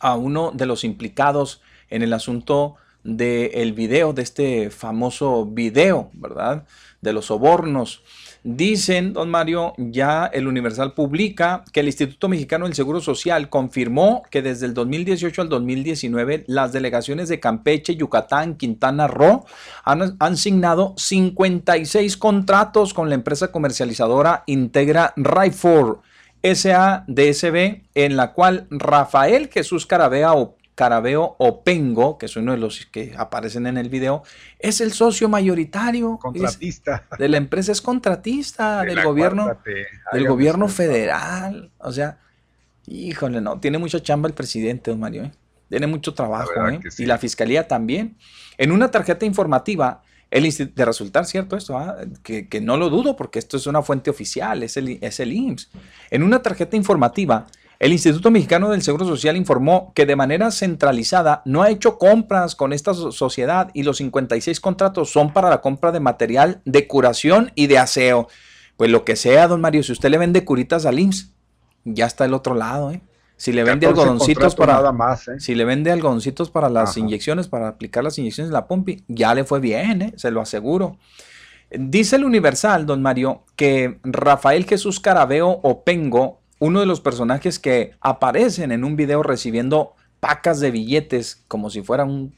a uno de los implicados en el asunto del video, de este famoso video, ¿verdad? De los sobornos. Dicen, don Mario, ya el Universal publica que el Instituto Mexicano del Seguro Social confirmó que desde el 2018 al 2019 las delegaciones de Campeche, Yucatán, Quintana Roo han, signado 56 contratos con la empresa comercializadora Integra Rayford SADSB, en la cual Rafael Jesús Carabea Carabeo Opengo, que es uno de los que aparecen en el video, es el socio mayoritario. Contratista. es- de la empresa es contratista De del gobierno, del gobierno federal. O sea, híjole, no, tiene mucha chamba el presidente, don Mario. ¿eh? Tiene mucho trabajo, ¿eh? sí. Y la fiscalía también. En una tarjeta informativa, el de resultar cierto esto, ¿ah? que, que no lo dudo porque esto es una fuente oficial, es el, es el IMSS. En una tarjeta informativa, el Instituto Mexicano del Seguro Social informó que de manera centralizada no ha hecho compras con esta so- sociedad y los 56 contratos son para la compra de material de curación y de aseo. Pues lo que sea, don Mario, si usted le vende curitas al IMSS, ya está el otro lado, ¿eh? Si le vende 14 algodoncitos para nada más, ¿eh? si le vende algodoncitos para las Ajá. inyecciones, para aplicar las inyecciones de la pompi, ya le fue bien, ¿eh? se lo aseguro. Dice el Universal, don Mario, que Rafael Jesús Carabeo Opengo, uno de los personajes que aparecen en un video recibiendo pacas de billetes como si fuera un,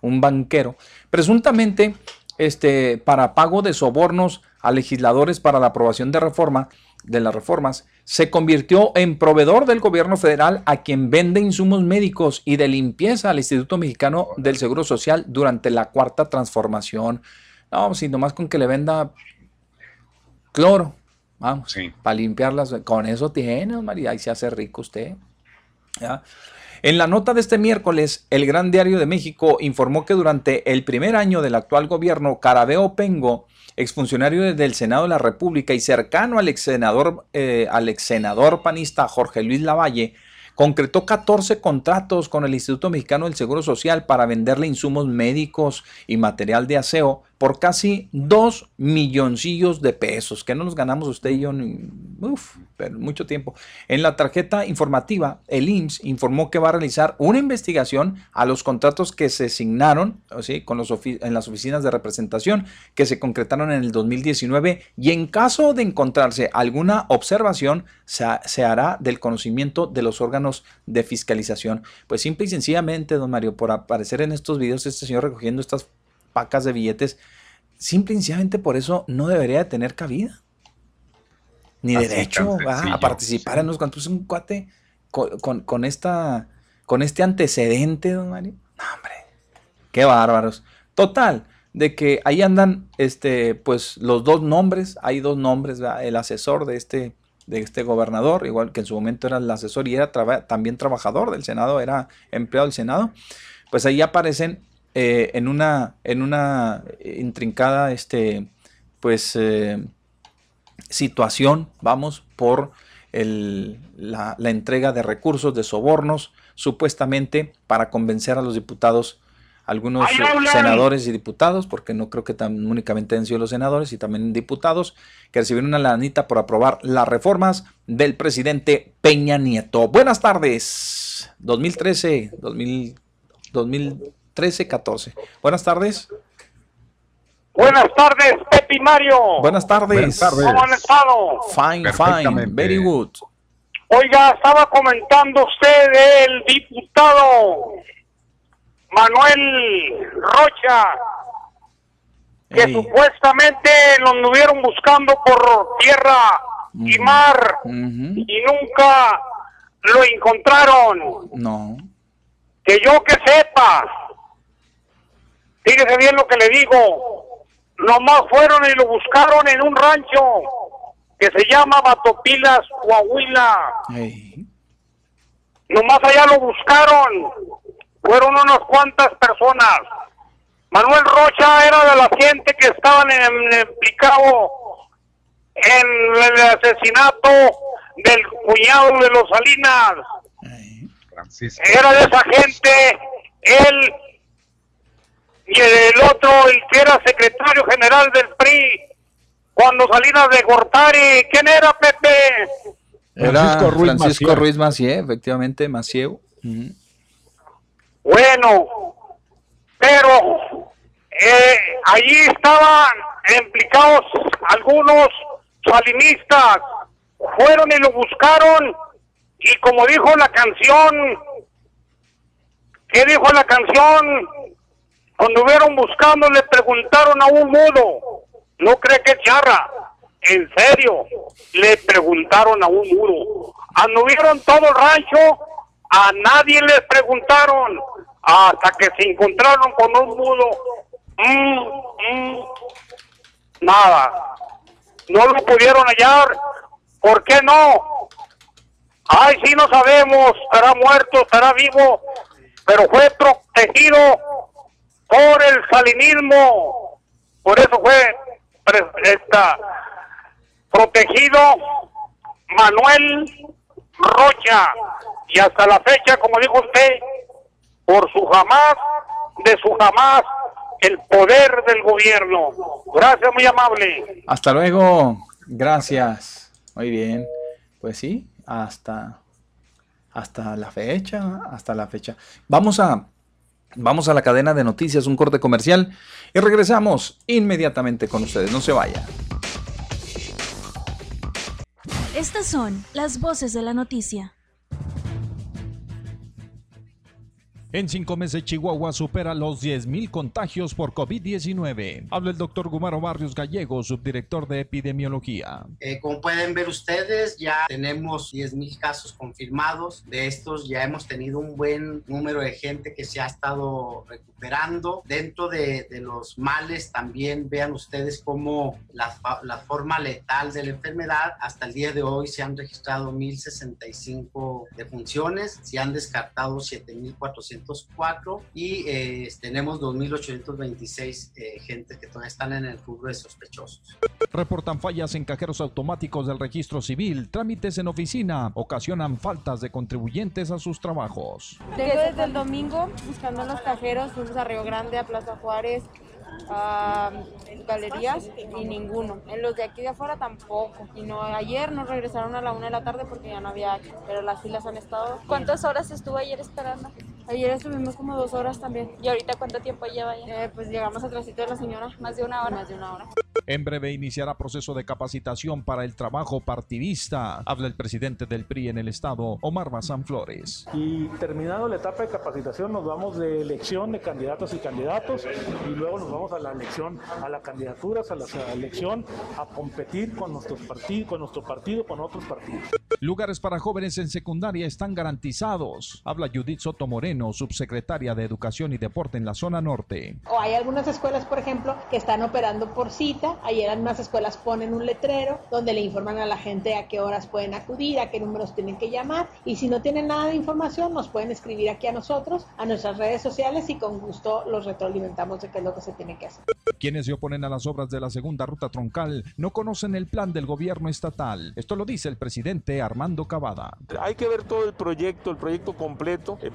un banquero, presuntamente este, para pago de sobornos a legisladores para la aprobación de reforma de las reformas, se convirtió en proveedor del gobierno federal a quien vende insumos médicos y de limpieza al Instituto Mexicano del Seguro Social durante la cuarta transformación. No, si nomás con que le venda cloro, vamos, para limpiarlas, con eso tiene, María, y se hace rico usted. ¿ya? En la nota de este miércoles, el Gran Diario de México informó que durante el primer año del actual gobierno, Carabeo Pengo, exfuncionario del Senado de la República y cercano al ex senador, eh, al ex senador panista Jorge Luis Lavalle, concretó 14 contratos con el Instituto Mexicano del Seguro Social para venderle insumos médicos y material de aseo por casi 2 milloncillos de pesos, que no los ganamos usted y yo ni, uf, pero mucho tiempo. En la tarjeta informativa, el IMSS informó que va a realizar una investigación a los contratos que se asignaron ¿sí? con los en las oficinas de representación que se concretaron en el 2019 y en caso de encontrarse alguna observación se, se hará del conocimiento de los órganos de fiscalización. Pues simple y sencillamente, don Mario, por aparecer en estos videos este señor recogiendo estas pacas de billetes, simple y sencillamente por eso no debería de tener cabida. Ni Así, derecho sencillo, a participar en los cuantos un cuate con, con- con esta con este antecedente, don Mario. No, hombre, qué bárbaros. Total, de que ahí andan este, pues los dos nombres, hay dos nombres, ¿verdad? el asesor de este, de este gobernador, igual que en su momento era el asesor y era traba- también trabajador del Senado, era empleado del Senado, pues ahí aparecen eh, en una, en una intrincada, este, pues, eh, situación, vamos, por el- la, la entrega de recursos, de sobornos, supuestamente para convencer a los diputados, algunos ¡Ay, eh, senadores y diputados, porque no creo que tan únicamente han sido los senadores y también diputados, que recibieron una lanita por aprobar las reformas del presidente Peña Nieto. Buenas tardes, 2013, 2000, 2013, 14. Buenas tardes. Buenas tardes, Pepe y Mario. Buenas tardes. Buenas tardes. ¿Cómo han estado? Fine, fine, very good. Oiga, estaba comentando usted del diputado Manuel Rocha. que supuestamente lo anduvieron buscando por tierra y mar y nunca lo encontraron. No. Que yo que sepa, fíjese bien lo que le digo, nomás fueron y lo buscaron en un rancho que se llama Batopilas, Coahuila. Nomás allá lo buscaron, fueron unas cuantas personas. Manuel Rocha era de la gente que estaban en- implicado en el asesinato del cuñado de los Salinas. Era de esa gente, él y el otro, el que era secretario general del PRI, cuando Salinas de Gortari. ¿Quién era, Pepe? Era Francisco Ruiz Francisco Macié. Ruiz Macié, efectivamente, Macieu. Bueno, pero eh, allí estaban implicados algunos salinistas. Fueron y lo buscaron y como dijo la canción, ¿qué dijo la canción? Cuando estuvieron buscando le preguntaron a un mudo, no cree que charra, en serio, le preguntaron a un mudo. Anduvieron todo el rancho, a nadie les preguntaron, hasta que se encontraron con un mudo. Mm, mm, nada, no lo pudieron hallar, ¿por qué no? Ay, sí, no sabemos, estará muerto, estará vivo, pero fue protegido por el salinismo. Por eso fue esta, protegido Manuel Rocha. Y hasta la fecha, como dijo usted, por su jamás, de su jamás, el poder del gobierno. Gracias, muy amable. Hasta luego. Gracias. Muy bien. Pues sí, hasta, hasta la fecha, hasta la fecha. Vamos a, vamos a la cadena de noticias, un corte comercial y regresamos inmediatamente con ustedes. No se vaya. Estas son las voces de la noticia. En cinco meses, Chihuahua supera los 10.000 contagios por COVID-19. Habla el doctor Gumaro Barrios Gallego, subdirector de epidemiología. Eh, como pueden ver ustedes, ya tenemos 10.000 casos confirmados. De estos ya hemos tenido un buen número de gente que se ha estado recuperando. Dentro de, los males también vean ustedes cómo la, la forma letal de la enfermedad, hasta el día de hoy se han registrado 1.065 defunciones, se han descartado 7.404 y eh, tenemos 2.826 eh, gente que todavía están en el rubro de sospechosos. Reportan fallas en cajeros automáticos del registro civil, trámites en oficina, ocasionan faltas de contribuyentes a sus trabajos. Tengo desde el domingo buscando en los cajeros, fuimos a Río Grande, a Plaza Juárez, a galerías y ninguno. En los de aquí de afuera tampoco. Y no, ayer nos regresaron a la una de la tarde porque ya no había, pero las filas han estado. ¿Cuántas horas estuvo ayer esperando? Ayer estuvimos como dos horas también. ¿Y ahorita cuánto tiempo lleva ya? Eh, pues llegamos atrásito de la señora. Más de una hora. Más de una hora. En breve iniciará proceso de capacitación para el trabajo partidista. Habla el presidente del PRI en el estado, Omar Bazán Flores. Y terminado la etapa de capacitación nos vamos de elección de candidatos y candidatos y luego nos vamos a la elección, a las candidaturas, a la elección, a competir con nuestros partidos, con nuestro partido, con otros partidos. Lugares para jóvenes en secundaria están garantizados. Habla Judith Soto Moreno, subsecretaria de Educación y Deporte en la zona norte. O hay algunas escuelas, por ejemplo, que están operando por cita. Ayer algunas escuelas ponen un letrero donde le informan a la gente a qué horas pueden acudir, a qué números tienen que llamar. Y si no tienen nada de información, nos pueden escribir aquí a nosotros, a nuestras redes sociales y con gusto los retroalimentamos de qué es lo que se tiene que hacer. Quienes se oponen a las obras de la segunda ruta troncal no conocen el plan del gobierno estatal. Esto lo dice el presidente Armando Cavada. Hay que ver todo el proyecto, el proyecto completo, eh,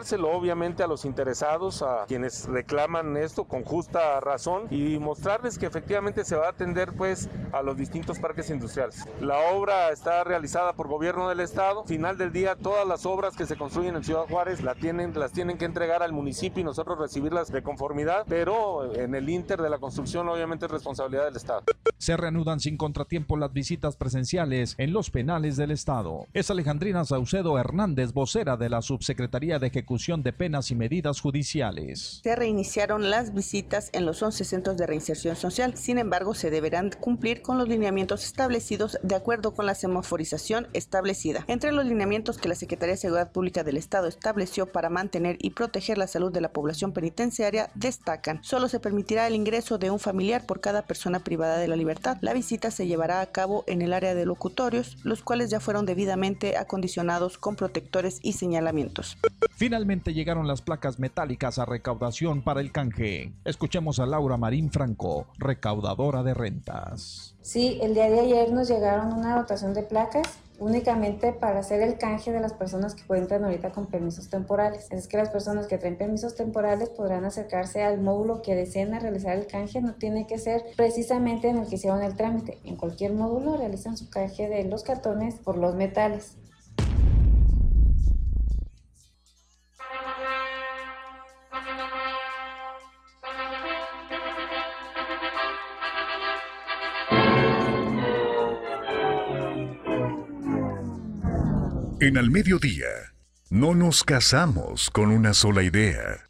mostrárselo obviamente a los interesados, a quienes reclaman esto con justa razón y mostrarles que efectivamente se va a atender pues a los distintos parques industriales. La obra está realizada por gobierno del estado. Final del día todas las obras que se construyen en Ciudad Juárez la tienen, las tienen que entregar al municipio y nosotros recibirlas de conformidad, pero en el inter de la construcción obviamente es responsabilidad del Estado. Se reanudan sin contratiempo las visitas presenciales en los penales del Estado. Es Alejandrina Saucedo Hernández, vocera de la Subsecretaría de Ejecución de Penas y Medidas Judiciales. Se reiniciaron las visitas en los 11 centros de reinserción social. Sin embargo, se deberán cumplir con los lineamientos establecidos de acuerdo con la semaforización establecida. Entre los lineamientos que la Secretaría de Seguridad Pública del Estado estableció para mantener y proteger la salud de la población penitenciaria destacan, solo se permitirá el ingreso de un familiar por cada persona privada de la libertad. La visita se llevará a cabo en el área de locutorios, los cuales ya fueron debidamente acondicionados con protectores y señalamientos. Finalmente llegaron las placas metálicas a recaudación para el canje. Escuchemos a Laura Marín Franco, recaudadora de rentas. Sí, el día de ayer nos llegaron una dotación de placas únicamente para hacer el canje de las personas que entran ahorita con permisos temporales. Es que las personas que traen permisos temporales podrán acercarse al módulo que deseen realizar el canje. No tiene que ser precisamente en el que hicieron el trámite. En cualquier módulo realizan su canje de los cartones por los metales. En Al Mediodía, no nos casamos con una sola idea.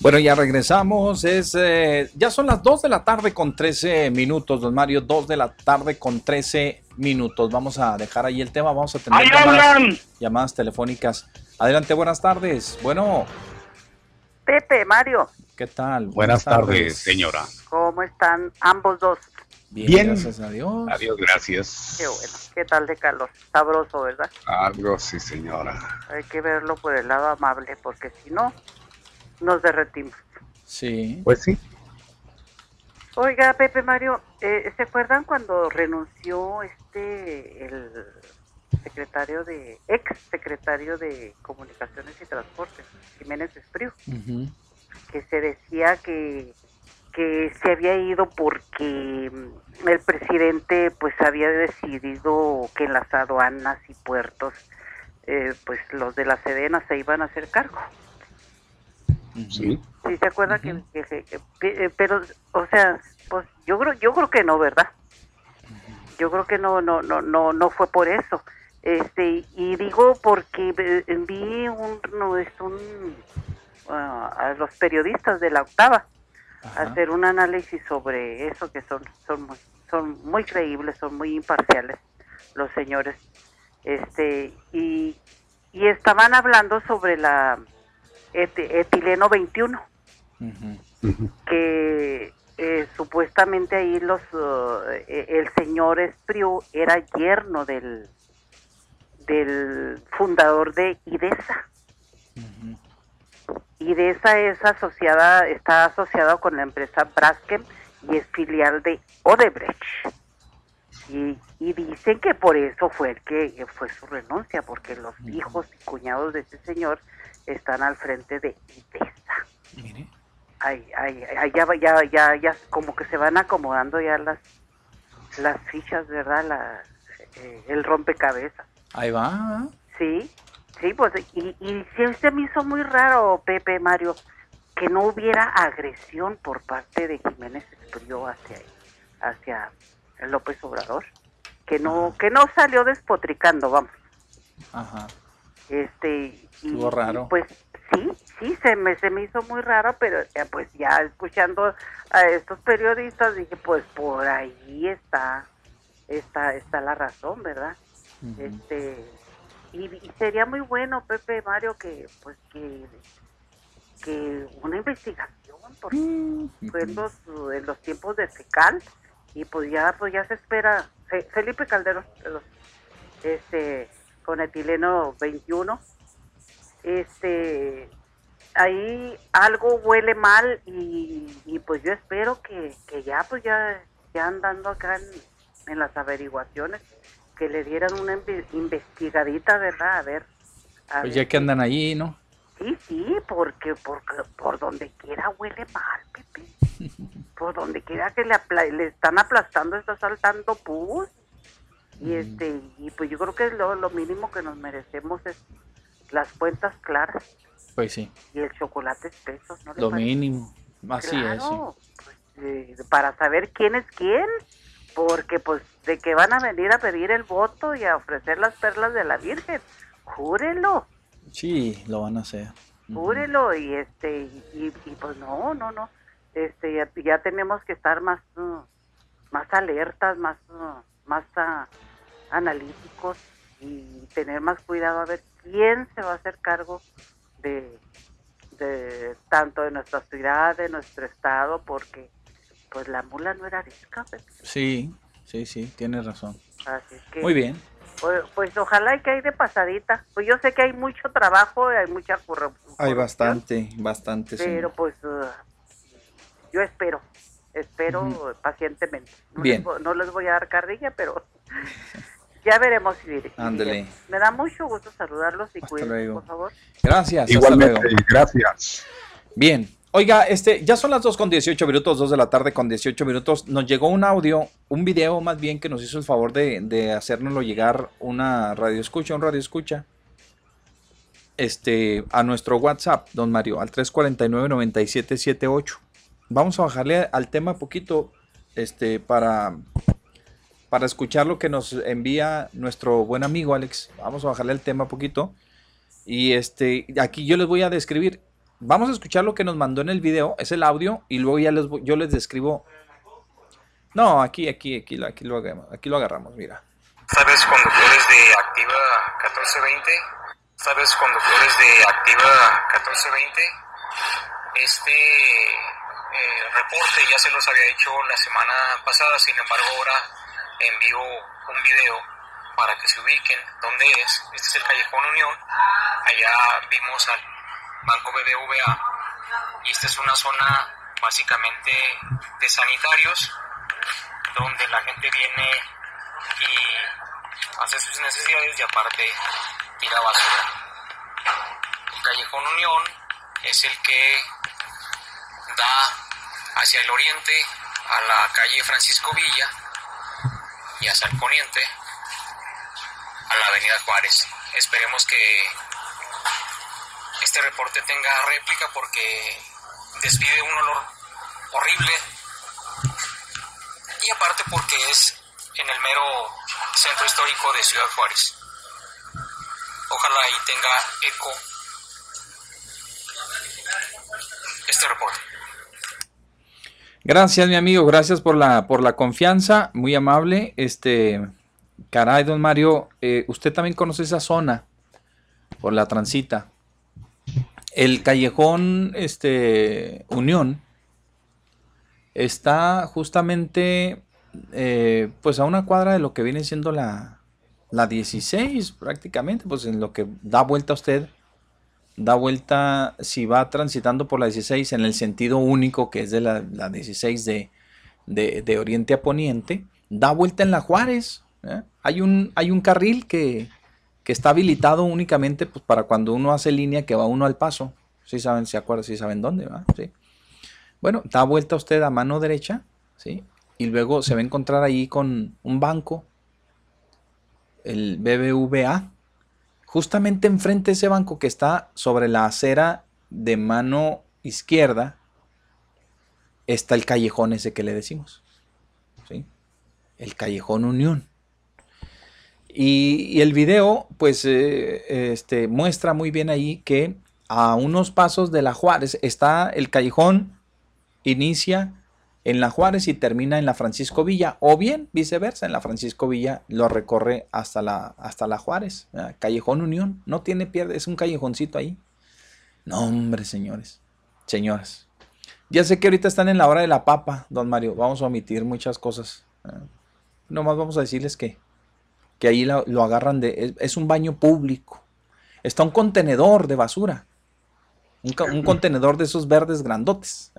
Bueno, ya regresamos. Es, eh, ya son las 2 de la tarde con 13 minutos, don Mario. 2 de la tarde con 13 minutos. Vamos a dejar ahí el tema. Vamos a tener llamadas, llamadas telefónicas. Adelante, buenas tardes. Bueno, Pepe, Mario, ¿qué tal? Buenas tardes, señora. ¿cómo están ambos dos? Bien, Bien. gracias a Dios. Adiós, gracias. Qué bueno. ¿Qué tal de calor? Sabroso, ¿verdad? Algo sí, señora. Hay que verlo por el lado amable, porque si no, nos derretimos. Sí. Pues sí. Oiga, Pepe Mario, eh, ¿se acuerdan cuando renunció este, el secretario de, ex secretario de Comunicaciones y Transportes, Jiménez Espriu? que se decía que, que se había ido porque mm, el presidente pues había decidido que en las aduanas y puertos eh, pues los de la Sedena se iban a hacer cargo. Sí. ¿Sí se acuerda que, que- que- que- eh, pero o sea, pues yo creo yo creo que no, ¿verdad? Yo creo que no no no no no fue por eso. Este y digo porque eh, vi un no es un ah, a los periodistas de la octava a hacer un análisis sobre eso que son son muy, son muy creíbles, son muy imparciales los señores. Este y y estaban hablando sobre la eti- etileno 21 que eh, supuestamente ahí los uh, eh, el señor Espriu era yerno del del fundador de IDESA. IDESA es asociada está asociado con la empresa Braskem y es filial de Odebrecht. Y, y dicen que por eso fue el que fue su renuncia, porque los hijos y cuñados de ese señor están al frente de IDESA. Ay, ay, ay, ya, va- ya, ya, ya, como que se van acomodando ya las, las fichas, ¿verdad? La, eh, el rompecabezas. Ahí va. Sí, sí, pues, y, y sí se me hizo muy raro, Pepe Mario, que no hubiera agresión por parte de Jiménez Espriu hacia, hacia López Obrador, que no, que no salió despotricando, vamos. Ajá. Este, y, Estuvo raro. y, pues sí, sí, se me, se me hizo muy raro, pero ya, pues ya escuchando a estos periodistas dije, pues por ahí está, está, está la razón, ¿verdad? Este, y, y sería muy bueno, Pepe Mario, que pues que, que una investigación, porque fue en los, en los tiempos de FECAL, y pues ya, pues ya se espera, Fe- Felipe Calderón, este, con etileno 21, este, ahí algo huele mal y, y pues yo espero que, que ya pues ya, ya andando acá en, en las averiguaciones que le dieran una inve- investigadita, ¿verdad? A ver. a Pues ver ya que andan ahí, ¿no? Sí, sí, porque, porque por donde quiera huele mal, Pepe. (laughs) Por donde quiera que le, apla- le están aplastando, está saltando pus. Y este, y pues yo creo que lo, lo mínimo que nos merecemos es las cuentas claras Pues sí, y el chocolate espeso, ¿no lo parece? mínimo. Así es, sí. Claro, pues, eh, para saber quién es quién, porque pues de que van a venir a pedir el voto y a ofrecer las perlas de la Virgen, júrelo. Sí, lo van a hacer. Júrelo y este y, y, pues no, no, no. Este ya, ya tenemos que estar más uh, más alertas, más uh, más ah, analíticos y tener más cuidado a ver quién se va a hacer cargo de de tanto de nuestra ciudad, de nuestro estado, porque pues la mula no era arisca. Sí, sí, sí, tienes razón. así es que Muy bien. Pues, pues ojalá y que hay de pasadita. Pues yo sé que hay mucho trabajo, hay mucha corrupción. Hay bastante, bastante, sí. Pero pues uh, yo espero, espero pacientemente. No Bien. Les, no les voy a dar carrilla, pero (laughs) ya veremos si Ándele. Me da mucho gusto saludarlos y cuídense, por favor. Gracias. hasta Igualmente, luego. gracias. Bien. Oiga, este, ya son las 2 con 18 minutos, 2 de la tarde con 18 minutos. Nos llegó un audio, un video más bien que nos hizo el favor de, de hacérnoslo llegar una radio escucha, un radio escucha. Este, a nuestro WhatsApp, don Mario, al 349-9778. Vamos a bajarle al tema poquito, este, para, para escuchar lo que nos envía nuestro buen amigo Alex. Vamos a bajarle el tema poquito. Y este, aquí yo les voy a describir. Vamos a escuchar lo que nos mandó en el video, es el audio, y luego ya les, yo les describo. No, aquí, aquí, aquí, aquí lo aquí lo agarramos, mira. ¿Sabes conductores de Activa 1420? ¿Sabes conductores de Activa 1420? Este eh, reporte ya se los había hecho la semana pasada, sin embargo ahora envío un video para que se ubiquen dónde es. Este es el Callejón Unión. Allá vimos al Banco BBVA y esta es una zona básicamente de sanitarios donde la gente viene y hace sus necesidades y aparte tira basura. El Callejón Unión es el que da hacia el oriente a la calle Francisco Villa y hacia el poniente a la avenida Juárez. Esperemos que este reporte tenga réplica porque despide un olor horrible y aparte porque es en el mero centro histórico de Ciudad Juárez. Ojalá y tenga eco este reporte. Gracias, mi amigo, gracias por la, por la confianza, muy amable. Este, caray, don Mario, eh, usted también conoce esa zona por la transita. El callejón, este, Unión, está justamente, eh, pues a una cuadra de lo que viene siendo la, la 16, prácticamente, pues en lo que da vuelta usted da vuelta, si va transitando por la 16 en el sentido único que es de la, la 16 de, de, de oriente a poniente, da vuelta en la Juárez. ¿eh? Hay, un, hay un carril que, que está habilitado únicamente pues, para cuando uno hace línea que va uno al paso. Si saben, se acuerdan, si saben dónde va. ¿sí? Bueno, da vuelta usted a mano derecha, ¿sí? Y luego se va a encontrar ahí con un banco, el BBVA, justamente enfrente de ese banco que está sobre la acera de mano izquierda, está el callejón ese que le decimos. ¿sí? El callejón Unión. Y, el video, pues, eh, este, muestra muy bien ahí que a unos pasos de la Juárez está el callejón, inicia en la Juárez y termina en la Francisco Villa, o bien viceversa, en la Francisco Villa lo recorre hasta la, hasta la Juárez. Callejón Unión, no tiene pierde, es un callejoncito ahí. No, hombre, señores, señoras. Ya sé que ahorita están en la hora de la papa, don Mario, vamos a omitir muchas cosas. ¿verdad? Nomás vamos a decirles que, que ahí lo, agarran de, es, es un baño público. Está un contenedor de basura. un, contenedor de esos verdes grandotes.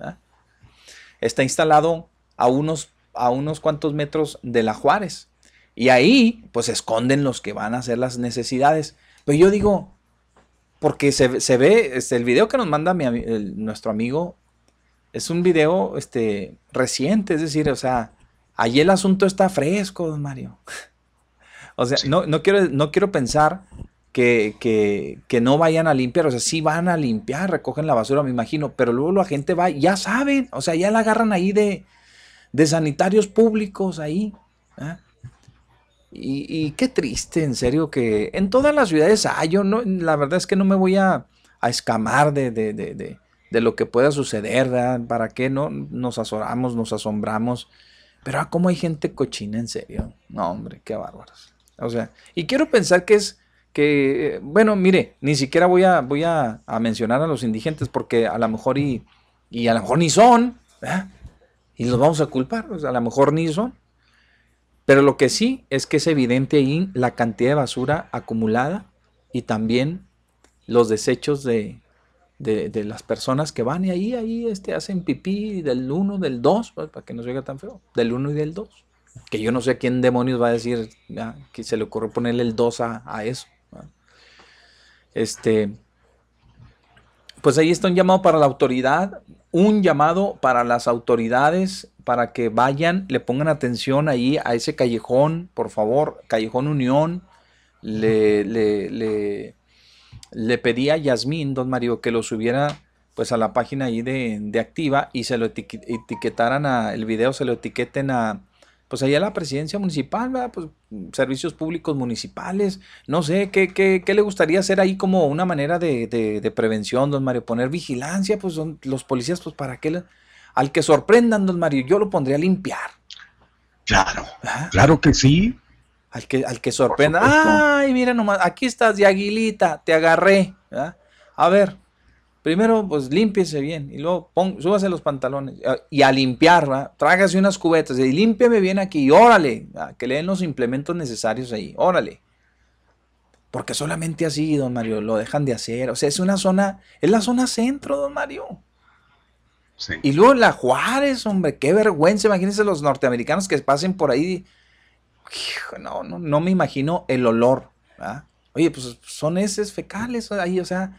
Está instalado a unos, a unos cuantos metros de la Juárez. Y ahí, pues, esconden los que van a hacer las necesidades. Pero yo digo, porque se, se ve, este, el video que nos manda mi el- nuestro amigo es un video este, reciente, es decir, o sea, allí el asunto está fresco, don Mario. (laughs) O sea, no, no, quiero, no quiero pensar que, que, que no vayan a limpiar, o sea, sí van a limpiar, recogen la basura, me imagino, pero luego la gente va, ya saben, o sea, ya la agarran ahí de, de sanitarios públicos ahí. ¿ah? Y, y qué triste, en serio, que en todas las ciudades hay, yo no, la verdad es que no me voy a, a escamar de, de, de, de- de lo que pueda suceder, ¿verdad? ¿Para qué no nos azoramos, nos asombramos? Pero ah, cómo hay gente cochina, en serio. No, hombre, qué bárbaros. O sea, y quiero pensar que es que, bueno, mire, ni siquiera voy a, voy a, mencionar a los indigentes porque a lo mejor y, y a lo mejor ni son. Y los vamos a culpar, sea, a lo mejor ni son. Pero lo que sí es que es evidente ahí la cantidad de basura acumulada y también los desechos de, de, las personas que van y ahí, ahí este, hacen pipí del 1, del 2, pues, para que no se oiga tan feo, del 1 y del 2. Que yo no sé quién demonios va a decir que se le ocurrió ponerle el 2 a, a eso. Este, pues ahí está un llamado para la autoridad, un llamado para las autoridades para que vayan, le pongan atención ahí a ese callejón, por favor, Callejón Unión. Le, le, le, le pedí a Yasmín, don Mario, que lo subiera pues a la página ahí de, de Activa y se lo etiquetaran a, el video se lo etiqueten a, pues allá la presidencia municipal, ¿verdad? Pues servicios públicos municipales, no sé, ¿qué, qué, qué le gustaría hacer ahí como una manera de, de- de prevención, don Mario? Poner vigilancia, pues son los policías, pues para qué, le- al que sorprendan, don Mario, yo lo pondría a limpiar. Claro, claro que sí. Al que, al que sorprenda, ay, mira nomás, aquí estás de aguilita, te agarré. ¿verdad? A ver, primero pues límpiese bien y luego pon, súbase los pantalones ah, y a limpiar, ¿verdad? trágase unas cubetas y límpiame bien aquí y órale, ¿verdad? que le den los implementos necesarios ahí, órale. Porque solamente así, don Mario, lo dejan de hacer. O sea, es una zona, es la zona centro, don Mario. Y luego la Juárez, hombre, qué vergüenza. Imagínense los norteamericanos que pasen por ahí. No, no, no me imagino el olor. ¿verdad? Oye, pues son heces fecales ahí, o sea,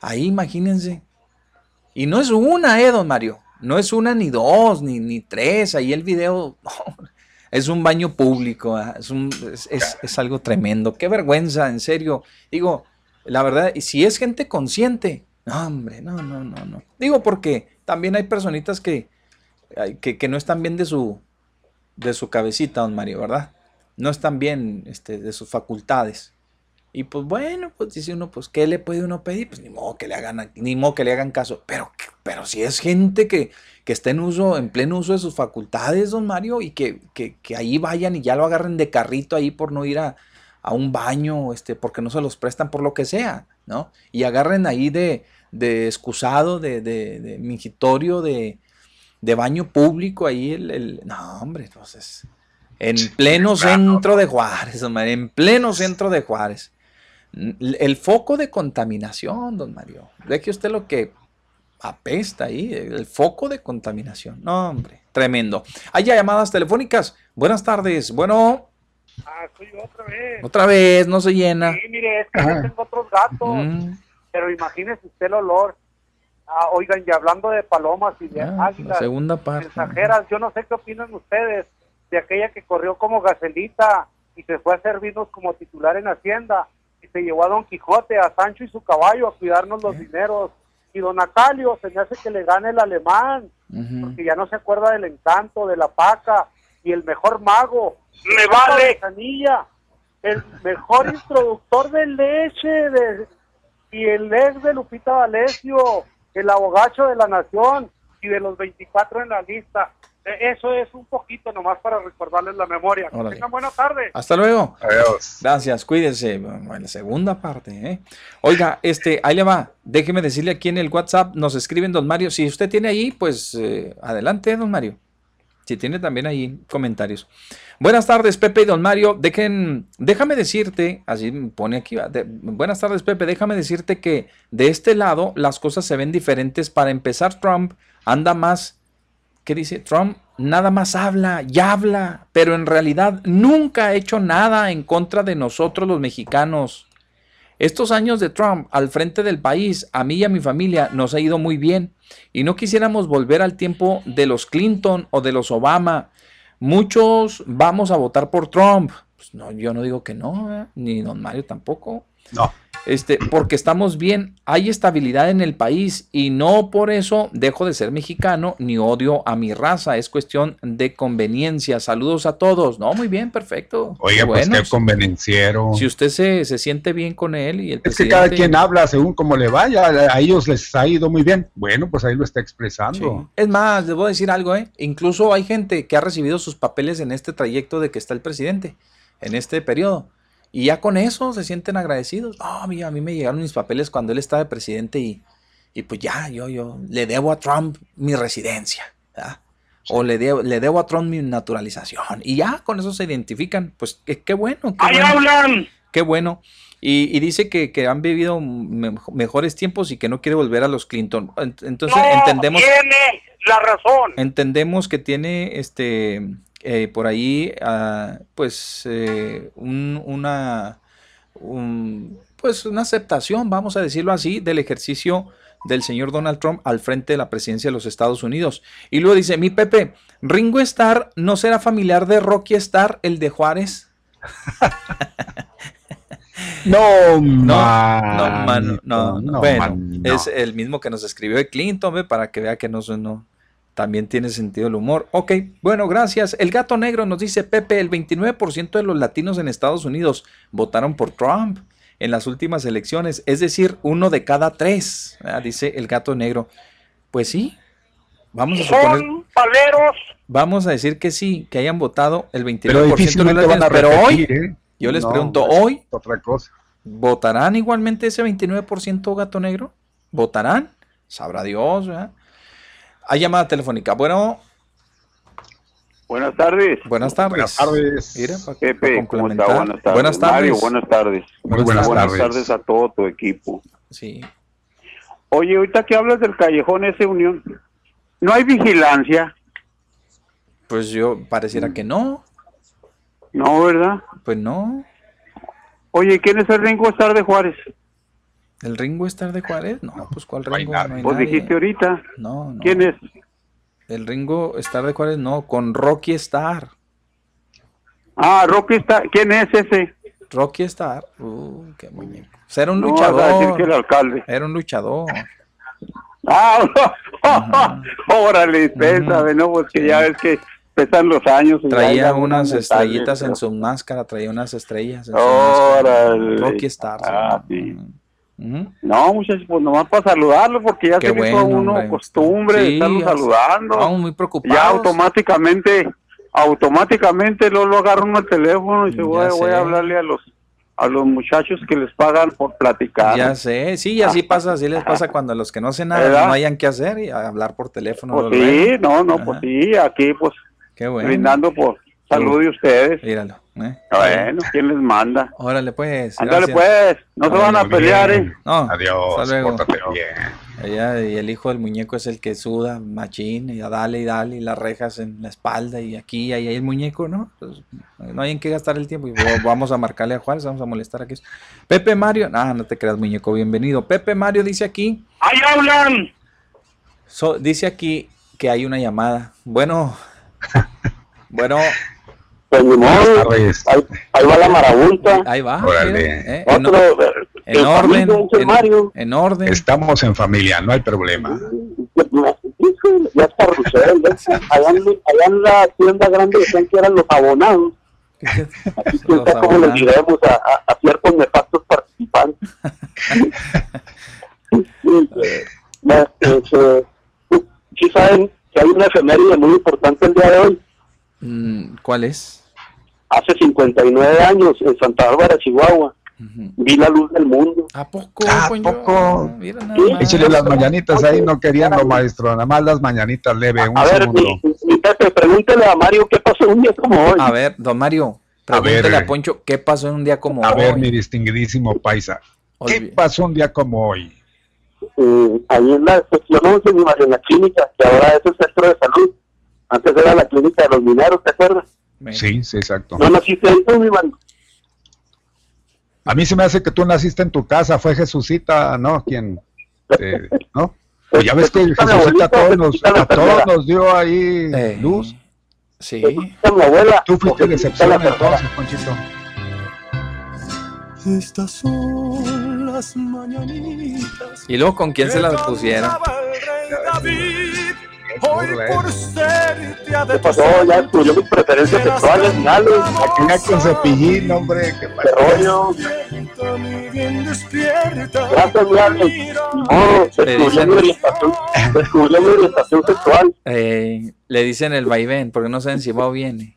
ahí imagínense. Y no es una, ¿eh, don Mario? No es una, ni dos, ni, ni tres. Ahí el video (laughs) es un baño público, ¿verdad? es, un- es- es- algo tremendo. Qué vergüenza, en serio. Digo, la verdad, y si es gente consciente, no, hombre, no, no, no, no. Digo, porque también hay personitas que, que, que no están bien de su, de su cabecita, don Mario, ¿verdad? No están bien este, de sus facultades. Y pues bueno, pues dice uno, pues ¿qué le puede uno pedir? Pues ni modo que le hagan, ni modo que le hagan caso. Pero, pero si es gente que, que está en uso, en pleno uso de sus facultades, don Mario, y que, que, que ahí vayan y ya lo agarren de carrito ahí por no ir a, a un baño, este, porque no se los prestan por lo que sea, ¿no? Y agarren ahí de, de excusado, de, de, de mingitorio, de, de baño público ahí el, el- no hombre entonces en pleno centro de Juárez don Mario, en pleno centro de Juárez el foco de contaminación don Mario. Ve que usted lo que apesta ahí el foco de contaminación. No hombre tremendo. Hay ya llamadas telefónicas. Buenas tardes. Bueno. Ah, soy yo otra vez. otra vez no se llena. Sí, mire, es que yo tengo otros gatos, Mm, pero imagínese usted el olor. Ah, oigan, y hablando de palomas y de ah, la águilas segunda parte. mensajeras, yo no sé qué opinan ustedes de aquella que corrió como gacelita y se fue a servirnos como titular en Hacienda se llevó a Don Quijote, a Sancho y su caballo a cuidarnos los dineros. Y Don Acalio se me hace que le gane el alemán, porque ya no se acuerda del encanto, de la paca y el mejor mago. ¡Me vale! el mejor (laughs) introductor de leche de, y el ex de Lupita D'Alessio, el abogacho de la nación y de los 24 en la lista. E- Eso es un poquito nomás para recordarles la memoria. Que Órale. tengan buena tarde. Hasta luego. Gracias, cuídense. Bueno, en la segunda parte, ¿eh? Oiga, este, ahí le va. Déjeme decirle aquí en el WhatsApp, nos escriben don Mario. Si usted tiene ahí, pues eh, adelante, don Mario. Si tiene también ahí comentarios. Buenas tardes, Pepe y Don Mario. Dejen, déjame decirte, así me pone aquí, de- buenas tardes, Pepe. Déjame decirte que de este lado las cosas se ven diferentes. Para empezar, Trump anda más, ¿qué dice? Trump nada más habla y habla, pero en realidad nunca ha hecho nada en contra de nosotros los mexicanos. Estos años de Trump al frente del país, a mí y a mi familia nos ha ido muy bien y no quisiéramos volver al tiempo de los Clinton o de los Obama. Muchos vamos a votar por Trump. Pues no, yo no digo que no, ¿eh? ni don Mario tampoco. No. Este, porque estamos bien, hay estabilidad en el país y no por eso dejo de ser mexicano ni odio a mi raza, es cuestión de conveniencia. Saludos a todos. No, muy bien, perfecto. Oiga, pues qué convenenciero. Si usted se, se siente bien con él y el Es que cada quien habla según como le vaya, a ellos les ha ido muy bien. Bueno, pues ahí lo está expresando. Es más, a decir algo, ¿eh? Incluso hay gente que ha recibido sus papeles en este trayecto de que está el presidente, en este periodo. Y ya con eso se sienten agradecidos. No, mira, a mí me llegaron mis papeles cuando él estaba de presidente y, y pues ya, yo, yo le debo a Trump mi residencia. ¿verdad? O le debo, le debo a Trump mi naturalización. Y ya con eso se identifican. Pues qué, qué bueno. Qué ¡Ahí bueno. hablan! Qué bueno. Y, y dice que, que han vivido me- mejores tiempos y que no quiere volver a los Clinton. Ent- Entonces no entendemos tiene la razón. entendemos que tiene este eh, por ahí ah, pues eh, un- una un- pues una aceptación vamos a decirlo así del ejercicio del señor Donald Trump al frente de la presidencia de los Estados Unidos. Y luego dice mi Pepe Ringo Starr no será familiar de Rocky Starr el de Juárez (laughs) No, no, manito, mano, no, no, bueno, es el mismo que nos escribió de Clinton, ve, para que vea que no, no, también tiene sentido el humor. Ok, bueno, gracias. El gato negro nos dice, Pepe, el 29% de los latinos en Estados Unidos votaron por Trump en las últimas elecciones, es decir, uno de cada tres, ah, dice el gato negro. Pues sí, vamos a suponer, Son paleros. vamos a decir que sí, que hayan votado el 29% Pero de los latinos, pero hoy, ¿eh? yo les No, pregunto, hoy Otra cosa. ¿Votarán igualmente ese 29% gato negro? ¿Votarán? Sabrá Dios, ¿verdad? Hay llamada telefónica. Bueno, Buenas tardes. buenas tardes. Buenas tardes. Mira, pa- pa Pepe, ¿cómo complementar. está? Buenas tardes. Buenas tardes. Mario, buenas tardes. Muy buenas buenas tardes. tardes a todo tu equipo. Sí. Oye, ahorita que hablas del callejón ese Unión, ¿no hay vigilancia? Pues yo pareciera que no. No, ¿verdad? Pues no. Oye, ¿quién es el Ringo Starr de Juárez? ¿El Ringo Starr de Juárez? No, pues ¿cuál no Ringo? No hay Pues nadie. dijiste ahorita. No, no. ¿Quién es? El Ringo Starr de Juárez, no, con Rocky Starr. Ah, Rocky Starr. ¿Quién es ese? Rocky Starr. Uh, qué muñeco. O sea, era un No, decir que el luchador. alcalde. Era un luchador. Ah, (laughs) órale, pésame, ¿no? Pues que ya ves que pesan los años. y Traía unas detalles, estrellitas en pero- su máscara, traía unas estrellas en su máscara. Órale. Rocky Starr. se Ah, llama. No, muchachos, pues nomás para saludarlo, porque ya Qué se me hizo a bueno, uno hombre. costumbre de Sí, estarlo ya- saludando. Estamos muy preocupados. Ya automáticamente, automáticamente luego lo agarro uno el teléfono y se voy, voy a hablarle a los a los muchachos que les pagan por platicar. Ya sé, sí, así pasa, así les pasa (laughs) cuando los que no hacen nada ¿Verdad? no hayan que hacer y a hablar por teléfono. Pues sí, luego. no, no, Ajá. pues sí, aquí pues Qué bueno. brindando por salud de ustedes. Míralo. ¿eh? Bueno, ¿quién les manda? Órale, pues. Ándale pues, no se van a pelear, bien. ¿eh? No, Adiós, hasta luego. Allá, y el hijo del muñeco es el que suda, machín, y a dale y dale, y las rejas en la espalda, y aquí, ahí hay el muñeco, ¿no? Pues, no hay en qué gastar el tiempo, y vamos a marcarle a Juárez, vamos a molestar aquí. Pepe Mario, no, no te creas, muñeco, bienvenido. Pepe Mario dice aquí, ¡Ahí hablan! so- dice aquí que hay una llamada. Bueno, (laughs) bueno, Pues modo, tardes. ahí, ahí va la marabunta. ahí va. Órale. ¿eh? En, Otro, eh, en el orden, en, Mario. en orden. Estamos en familia, no hay problema. ya está Rusel, ya. allá, en, allá en la tienda grande decían que eran los abonados. Los sabe cómo les abonados. diremos a, a, a ciertos nefastos participantes. Sí, (laughs) eh, este, sí saben que hay una efeméride muy importante el día de hoy. Mm, ¿Cuál es? Hace 59 años en Santa Bárbara, Chihuahua, vi la luz del mundo. ¿A poco? ¿A coño? poco? Mira nada. Échale las mañanitas ahí, no queriendo, maestro. Nada más las mañanitas leve, un A ver, segundo. mi, mi Pepe, pregúntele a Mario qué pasó un día como hoy. A ver, don Mario, A ver, pregúntele a. Poncho qué pasó en un día como A ver, hoy. mi distinguidísimo paisa. ¿Qué pasó un día como hoy? Eh, ahí en la sección 11, mi Mario, en la clínica, que ahora es el centro de salud. Antes era la clínica de los mineros, ¿te acuerdas? Sí, sí, exacto. No naciste ahí tú, mi. A mí se me hace que tú naciste en tu casa, fue Jesucita, ¿no? Quien, eh, ¿no? Pues ya ves que Jesucita, a todos nos, a todos nos dio ahí luz. Sí. mi abuela. Tú fuiste de excepción la enfermera. entonces, Ponchito. Estas son las mañanitas. Y luego con quién se las pusieron. Hoy por ser día de ¿Qué pasó? Ya descubrió mis preferencias sexuales, finales. Aquí ya con cepillín, hombre, qué Qué rollo. Gracias, Ale. No, descubrió mi orientación, descubrió mi orientación sexual. Eh, le dicen el vaivén, porque no saben si va o viene.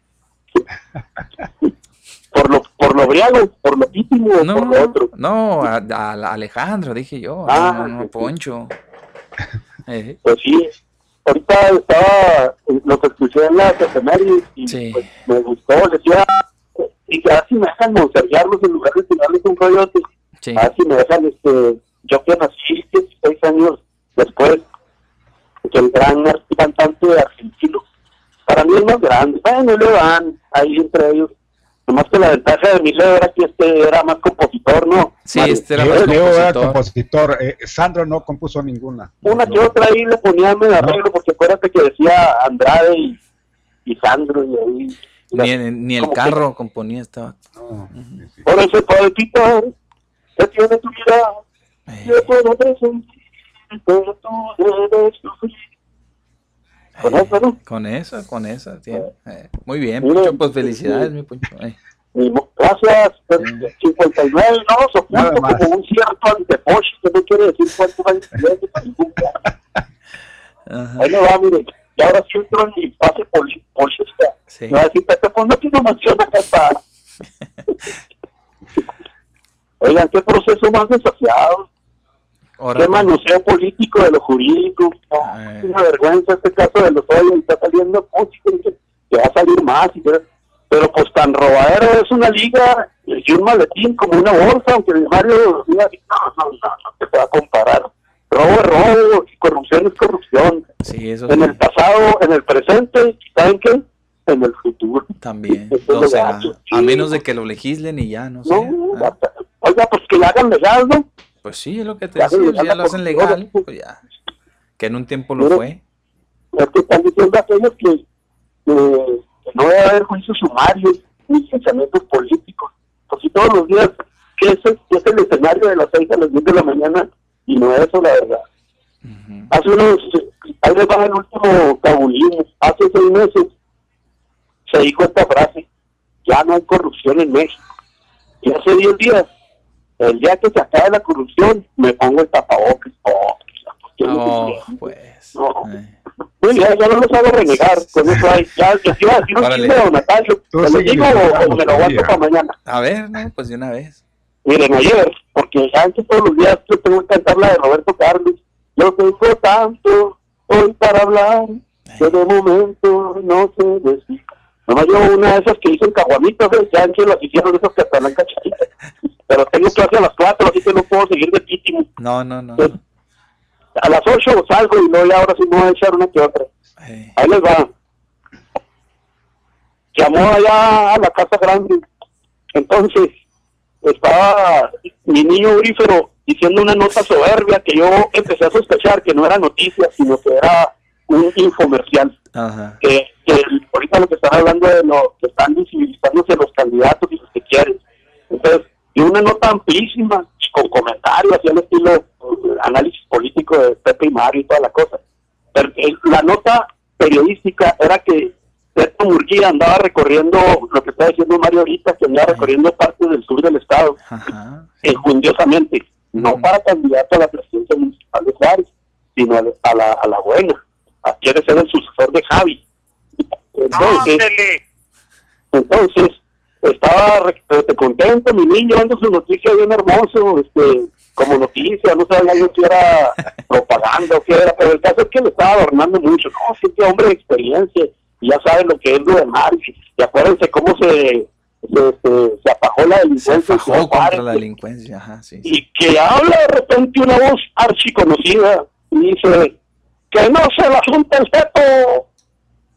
Por lo, por lo briago, por lo písimo, No, por lo otro. no, a, a- Alejandro, dije yo. Ah, no, no, no, Poncho. (laughs) Eh, Pues sí, ahorita estaba, eh, lo que escuché en las efemérides y pues, me gustó, decía, y que así me dejan monsergarlos en lugar de tirarles un coyote. Sí. Así me dejan, este, yo que nací 16 años después, que el gran cantante argentino, para mí es más grande, bueno, le van ahí entre ellos. Nomás que la ventaja de mi Leo era que este era más compositor, ¿no? Sí, Mario. este era más Leo era compositor. compositor. eh, Sandro no compuso ninguna. Una que otra ahí le ponía medio arreglo, porque acuérdate que decía Andrade y, y Sandro y ahí. Ni, ni el como que- carro componía estaba. Por ese poetito que tiene tu mirada, yo puedo presentir, pero tú debes sufrir. Con eso, ¿no? Con esa, con esa. tiene. Eh, muy bien, Mire, Poncho, pues felicidades, mi Poncho. Eh, Gracias, pues, 59, no, Nada soporto como un cierto que no quiere decir cuántos años tiene, para ningún caso. Ahí me va, mire, y ahora sí entro en mi fase política. Sí. Me va a decir, Pepe, pues no tiene mansión acá. (laughs) Oigan, qué proceso más desafiado. Qué manoseo político de lo jurídico. No, es una vergüenza este caso de los hoyos. Está saliendo música que, que va a salir más. y que- pero pues tan robadero es una liga y un maletín como una bolsa, aunque el Mario no, no, no, no te va a comparar. Robo es robo y corrupción es corrupción. Sí, eso En sí, el pasado, en el presente, ¿y ¿saben qué? En el futuro. también. Lo A menos de que lo legislen y ya, no sé. No, oiga, pues que le hagan legal, ¿no? Pues sí, es lo que te Ya decía. ya lo hacen legal, pues ya. Que en un tiempo lo Mire, fue. Es que están diciendo aquellos que, que, que no debe haber juicios sumarios ni pensamientos políticos. Porque todos los días, que es, el- que es el escenario de las 6 a las 10 de la mañana, y no es eso, la verdad. Hace unos, ahí les va el último tabulismo, hace seis meses se dijo esta frase, ya no hay corrupción en México. Y hace 10 días, el día que se acabe la corrupción, me pongo el tapabocas. Oh, pues, ¿qué Oh, es? pues. No. Pues ya, ya no los hago renegar, con eso hay. Ya, yo iba a decir un chisme de Don Natalio. ¿Te lo digo o- me lo aguanto para mañana? A ver, no, pues de una vez. Miren, ayer, porque ya antes todos los días yo tengo que cantar la de Roberto Carlos. Yo tengo tanto hoy para hablar, que de momento no sé decir. Nomás yo una de esas que dicen caguamitas, ¿ves? ya antes las hicieron esas catalán cachaditas. Pero tengo clase a las 4, así que no puedo seguir de pítimo. No, no, no. A las 8 salgo y luego ya ahora sí me voy a echar una que otra. Ahí les va. Llamó allá a la casa grande. Entonces, estaba mi niño Brífero diciendo una nota soberbia que yo empecé a sospechar que no era noticia, sino que era un infomercial. Ajá. Que, que ahorita lo que están hablando de lo que están visibilizándose los candidatos y los que quieren. Entonces, y una nota amplísima con comentarios, así al estilo eh, análisis político de Pepe y Mario y toda la cosa. Pero, eh, la nota periodística era que Beto Murguía andaba recorriendo lo que está diciendo Mario ahorita, que andaba recorriendo partes del sur del estado, enjundiosamente, no para candidato a la presidencia municipal de Juárez, sino a la, a la, a la buena. Quiere ser el sucesor de Javi. Entonces, entonces estaba contento mi niño dando su noticia bien hermoso, este, como noticia, no sabía yo si era propaganda o qué era, pero el caso es que lo estaba adornando mucho, no, que hombre de experiencia, y ya saben lo que es lo demás. Y acuérdense cómo se, se, se, se apajó la delincuencia. Ciudad Juárez, contra la delincuencia, ajá, sí. y que habla de repente una voz archiconocida y dice que no se la asunte el feto.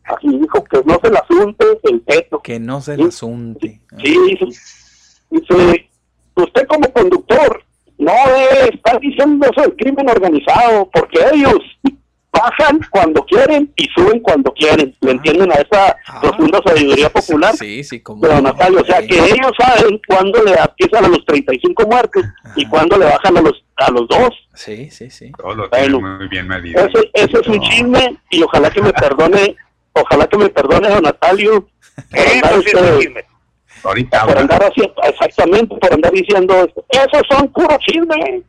Así dijo, que no se la asunte el feto. Que no se le asunte. Sí, dice, dice, usted como conductor no debe estar diciendo eso del crimen organizado, porque ellos bajan cuando quieren y suben cuando quieren. ¿Le entienden a esa profunda sabiduría popular? Sí, sí, como. Pero Natalia, o sea que ellos saben cuándo le empiezan a los 35 muertos y cuándo le bajan a los a los dos. Sí, sí, sí. Todo lo Bueno. muy bien medido. Ese, ese es un chisme y ojalá que me perdone, ojalá que me perdone don Natalio. por andar, este, Ahorita por andar haciendo, exactamente, por andar diciendo. Esos son puros chismes.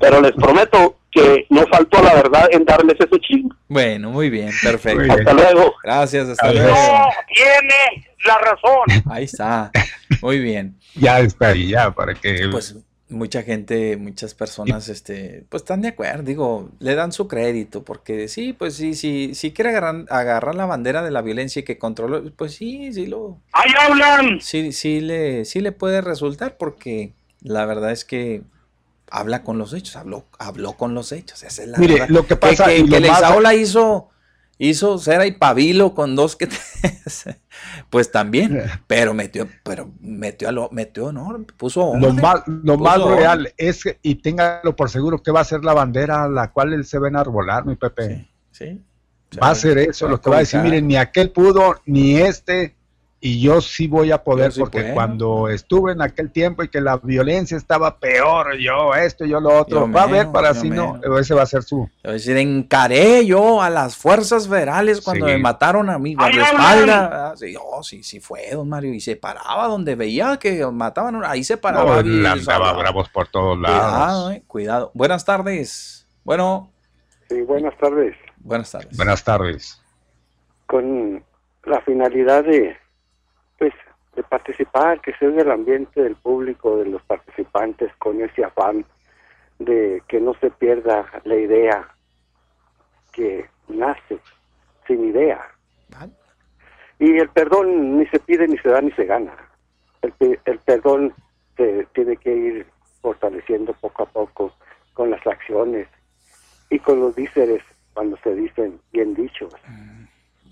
Pero les prometo que no faltó la verdad en darles ese chisme. Bueno, muy bien, (laughs) perfecto. Muy bien. Hasta luego. Gracias, hasta luego. No, tiene la razón. Ahí está. Muy bien. Ya está ahí, ya, para que... Pues mucha gente, muchas personas, este, pues están de acuerdo, digo, le dan su crédito, porque sí, pues sí, sí, sí quiere agarrar, agarrar la bandera de la violencia y que controle, pues sí, sí lo... ¡Ahí hablan! Sí, sí le, sí le puede resultar, porque la verdad es que habla con los hechos, habló, habló con los hechos, esa es la Mire, verdad. lo que pasa que, que, que Leizaola hizo, hizo cera y pabilo con dos que (laughs) pues también, pero metió, pero metió a lo, metió, no, puso Lo orden, más, lo más real es que, y téngalo por seguro, que va a ser la bandera a la cual él se va a enarbolar, mi Pepe. Sí. Va a ser eso, lo que va a decir, miren, ni aquel pudo, ni este, y yo sí voy a poder, sí porque puedo. cuando estuve en aquel tiempo y que la violencia estaba peor, yo esto, yo lo otro, Yo va a ver para si no, ese va a ser su... Es decir, encaré yo a las fuerzas federales cuando Sí. me mataron a mi ¡Ay, guardaespaldas. Ah, Sí, oh, sí, sí fue, don Mario. Y se paraba donde veía que mataban, ahí se paraba. No, y andaba bravos por todos Cuidado, lados. eh, cuidado. Buenas tardes. Bueno, Sí, buenas tardes. buenas tardes. Buenas tardes. Con la finalidad de, pues, de participar, que se oiga el ambiente del público, de los participantes, con ese afán de que no se pierda la idea que nace sin idea. Y el perdón ni se pide, ni se da, ni se gana. El, el perdón se tiene que ir fortaleciendo poco a poco con las acciones y con los díceres cuando se dicen bien dichos,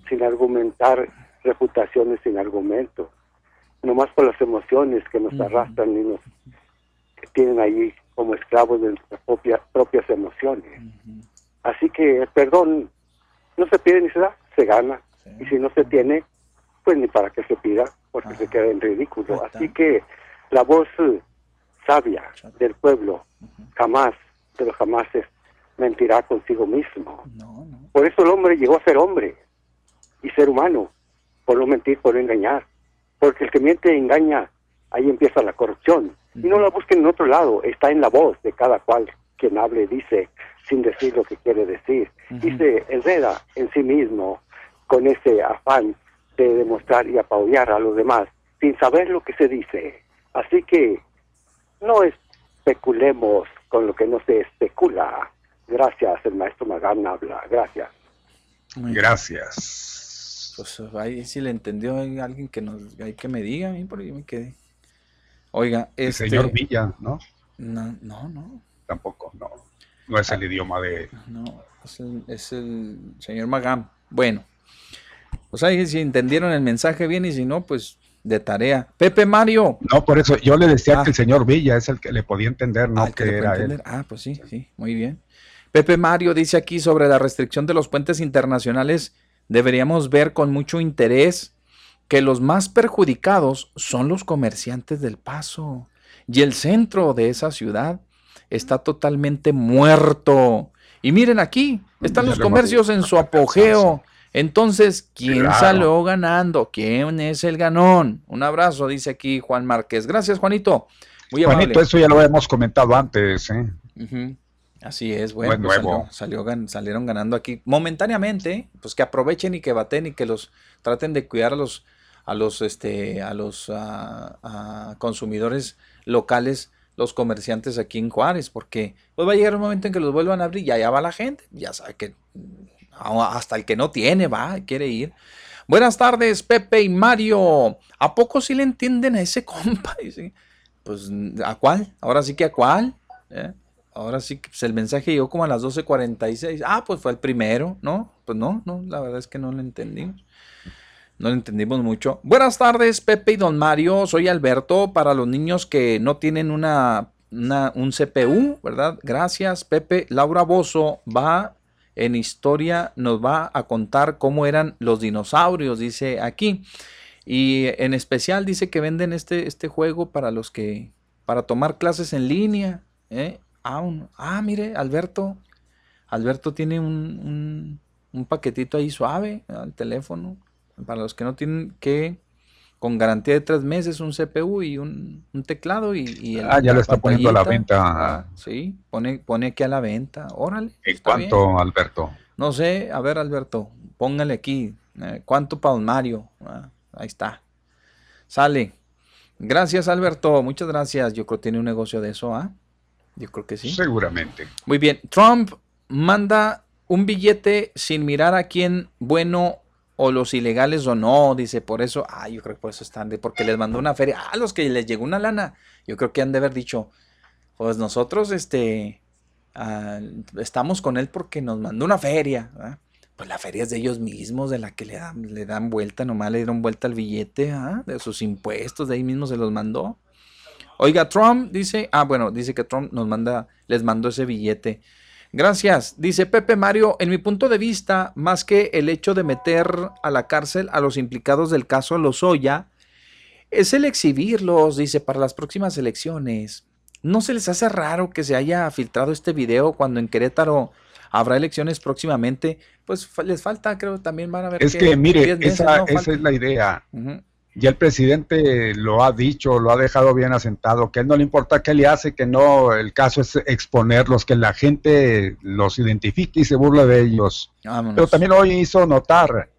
sin argumentar reputaciones sin argumento, nomás por las emociones que nos arrastran y nos tienen ahí como esclavos de nuestras propias, propias emociones. Así que el perdón no se pide ni se da, se gana. Y si no se tiene, pues ni para qué se pida, porque se queda en ridículo. Así que la voz eh, sabia del pueblo jamás, de los jamases, mentirá consigo mismo. Por eso el hombre llegó a ser hombre y ser humano, por no mentir, por no engañar. Porque el que miente e engaña, ahí empieza la corrupción. Y no la busquen en otro lado, está en la voz de cada cual quien hable, dice, sin decir lo que quiere decir. Y se enreda en sí mismo con ese afán de demostrar y apoyar a los demás, sin saber lo que se dice. Así que no especulemos con lo que no se especula. Gracias, el maestro Magán habla. Gracias. Gracias. Pues ahí si le entendió hay alguien que nos, hay que me diga, a mí por ahí me quedé. Oiga, El este. señor Villa, ¿no? No, no, no. Tampoco, no. No es el idioma de... No, es el, es el señor Magam. Bueno, pues ahí si entendieron el mensaje bien y si no, pues de tarea. Pepe Mario. No, por eso yo le decía Ah. que el señor Villa es el que le podía entender, no Ah, que, era él. Ah, pues sí, sí, muy bien. Pepe Mario dice aquí sobre la restricción de los puentes internacionales, deberíamos ver con mucho interés que los más perjudicados son los comerciantes del paso y el centro de esa ciudad está totalmente muerto. Y miren aquí, están los comercios en su apogeo. Entonces, ¿quién Claro. salió ganando? ¿Quién es el ganón? Un abrazo, dice aquí Juan Márquez. Gracias, Juanito. Muy amable. Juanito, eso ya lo hemos comentado antes, ¿eh? Así es, bueno, No es pues salió- salió gan- salieron ganando aquí momentáneamente, pues que aprovechen y que baten y que los traten de cuidar a los a los este a los ah, ah, consumidores locales, los comerciantes aquí en Juárez, porque pues va a llegar un momento en que los vuelvan a abrir y allá va la gente, ya sabe que mm, a- hasta el que no tiene va, quiere ir. Buenas tardes, Pepe y Mario. ¿A poco sí le entienden a ese (laughs) compa? Pues, ¿a cuál? Ahora sí que a cuál. ¿Eh? Ahora sí que pues, el mensaje llegó como a las 12.46. Ah, pues fue el primero, ¿no? Pues no, no, la verdad es que no lo entendimos. No lo entendimos mucho. Buenas tardes, Pepe y Don Mario. Soy Alberto. Para los niños que no tienen una, un CPU, ¿verdad? Gracias, Pepe. Laura Bozo va en historia, nos va a contar cómo eran los dinosaurios, dice aquí. Y en especial dice que venden este, este juego para los que, para tomar clases en línea. ¿eh? Ah, ah, mire, Alberto. Alberto tiene un, un- un paquetito ahí suave al teléfono. Para los que no tienen que, con garantía de tres meses, un CPU y un, un teclado y, y el- Ah, ya lo está poniendo a la venta. Sí, pone, pone aquí a la venta. Órale. ¿En bien. cuánto, Alberto? No sé, a ver, Alberto, póngale aquí. eh, ¿Cuánto para un Mario? Ah, ahí está. Sale. Gracias, Alberto. Muchas gracias. Yo creo que tiene un negocio de eso, ¿ah? Yo creo que sí. Seguramente. Muy bien. Trump manda un billete sin mirar a quién bueno o los ilegales o no. Dice, por eso, ah, yo creo que por eso están, de, porque les mandó una feria. Ah, los que les llegó una lana. Yo creo que han de haber dicho, pues nosotros, este, ah, estamos con él porque nos mandó una feria. ¿verdad? Pues la feria es de ellos mismos, de la que le dan, le dan vuelta, nomás le dieron vuelta al billete, ¿ah? de sus impuestos, de ahí mismo se los mandó. Oiga, Trump dice, ah, bueno, dice que Trump nos manda, les mandó ese billete. Gracias. Dice Pepe Mario, en mi punto de vista, más que el hecho de meter a la cárcel a los implicados del caso Lozoya, es el exhibirlos, dice, para las próximas elecciones. ¿No se les hace raro que se haya filtrado este video cuando en Querétaro habrá elecciones próximamente? Pues les falta, creo, también van a ver. Es que, mire, 10 meses, esa, ¿no? esa Falta. es la idea. Ya el presidente lo ha dicho, lo ha dejado bien asentado, que a él no le importa qué le hace, que no, el caso es exponerlos, que la gente los identifique y se burle de ellos. Vámonos. Pero también hoy hizo notar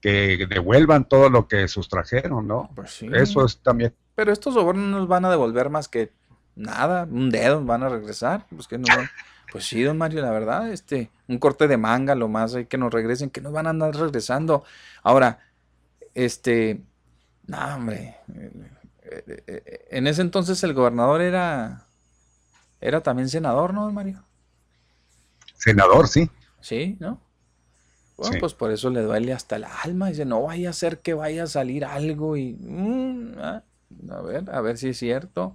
que devuelvan todo lo que sustrajeron, ¿no? Pues sí. Eso es también. Pero estos sobornos no nos van a devolver más que nada, un dedo van a regresar. Pues, que no van- pues sí, don Mario, la verdad, este, un corte de manga, lo más hay que nos regresen, que nos van a andar regresando. Ahora, este, no, hombre, eh, eh, eh, en ese entonces el gobernador era, era también senador, ¿no, don Mario? Senador, sí. Sí, ¿no? Bueno, Sí. pues por eso le duele hasta el alma. Dice, no vaya a ser que vaya a salir algo y... mm, ah, a ver, a ver si es cierto.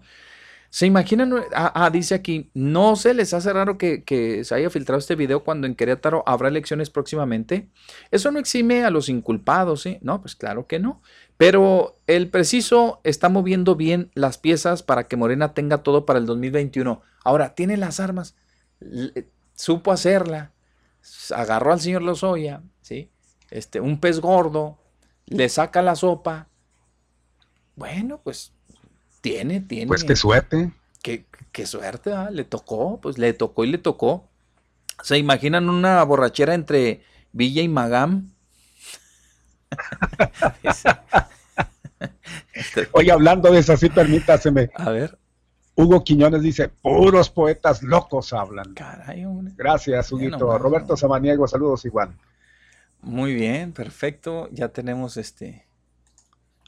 ¿Se imaginan? Ah, ah, dice aquí, ¿no se les hace raro que, que se haya filtrado este video cuando en Querétaro habrá elecciones próximamente? Eso no exime a los inculpados, ¿sí? No, pues claro que no. Pero el preciso está moviendo bien las piezas para que Morena tenga todo para el 2021. Ahora, tiene las armas, l- supo hacerla, agarró al señor Lozoya, ¿sí? Este, un pez gordo, le saca la sopa. Bueno, pues tiene, tiene. Pues qué suerte. Qué, qué suerte, ¿ah? Le tocó, pues le tocó y le tocó. ¿Se imaginan una borrachera entre Villa y Magam? Oye, hablando de eso, sí, permítaseme. A ver. Hugo Quiñones dice, puros poetas locos hablan. Caray, hombre. Gracias, Huguito. Roberto Samaniego, saludos igual. Muy bien, perfecto. Ya tenemos este.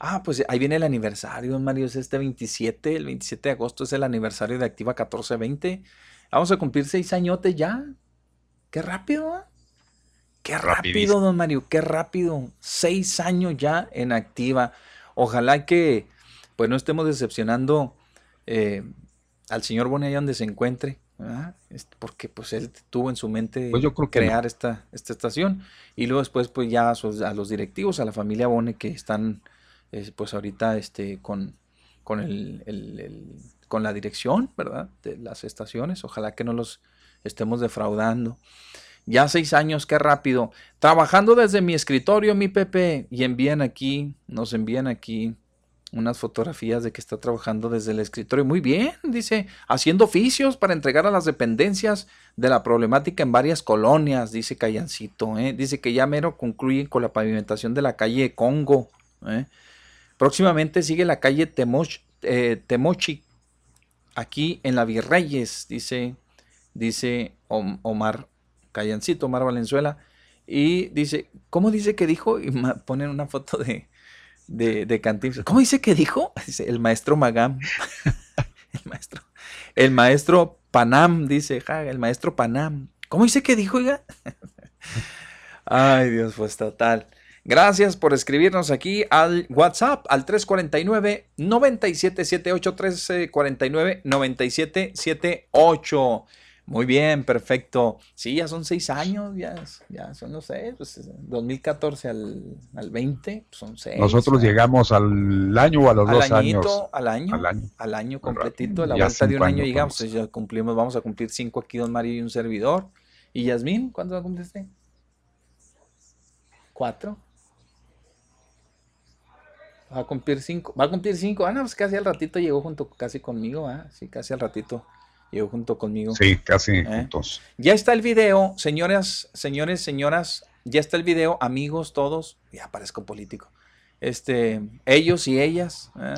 Ah, pues ahí viene el aniversario, Mario. Es este 27. El 27 de agosto es el aniversario de Activa 1420. Vamos a cumplir seis añotes ya. Qué rápido, ¿ah? Qué rápido, don Mario. Qué rápido. Seis años ya en Activa. Ojalá que pues no estemos decepcionando eh, al señor Boni allá donde se encuentre. ¿verdad? Porque pues él tuvo en su mente Pues yo creo que no. crear esta, esta estación. Y luego después pues ya a, sus- a los directivos, a la familia Bone que están eh, pues ahorita este, con, con, el, el- el- con la dirección, ¿verdad? De las estaciones. Ojalá que no los estemos defraudando. Ya seis años, qué rápido. Trabajando desde mi escritorio, mi Pepe. Y envían aquí, nos envían aquí unas fotografías de que está trabajando desde el escritorio. Muy bien, dice, haciendo oficios para entregar a las dependencias de la problemática en varias colonias, dice Callancito. ¿eh? Dice que ya mero concluye con la pavimentación de la calle Congo. ¿eh? Próximamente sigue la calle Temoch, eh, Temochi, aquí en la Virreyes, dice, dice Om- Omar Callancito, Omar Valenzuela. Y dice, ¿cómo dice que dijo? Y ponen una foto de, de, de Cantinflas. ¿Cómo dice que dijo? (laughs) Dice, el maestro Magam. (laughs) el maestro. El maestro Panam, dice, ja, el maestro Panam. ¿Cómo dice que dijo, oiga? (laughs) Ay, Dios, pues total. Gracias por escribirnos aquí al WhatsApp al 349-9778, 349-9778. Muy bien, perfecto. Sí, ya son seis años, ya, ya son los seis, pues 2014 al, al 20, pues, son seis. Nosotros ¿verdad? llegamos al año o a los al dos añito, años. al año, Al año. al año completito, la Ya vuelta de un año llegamos, ya cumplimos, vamos a cumplir cinco aquí, don Mario y un servidor. ¿Y Yasmín? ¿Cuánto va a cumplir usted? ¿Cuatro? Va a cumplir cinco, va a cumplir cinco, ah, no, pues casi al ratito llegó junto casi conmigo, ah, sí, casi al ratito llegó junto conmigo. Sí, casi ¿Eh? juntos. Ya está el video, señoras, señores, señoras, ya está el video, amigos todos, ya parezco político. Este, ellos y ellas, ¿eh?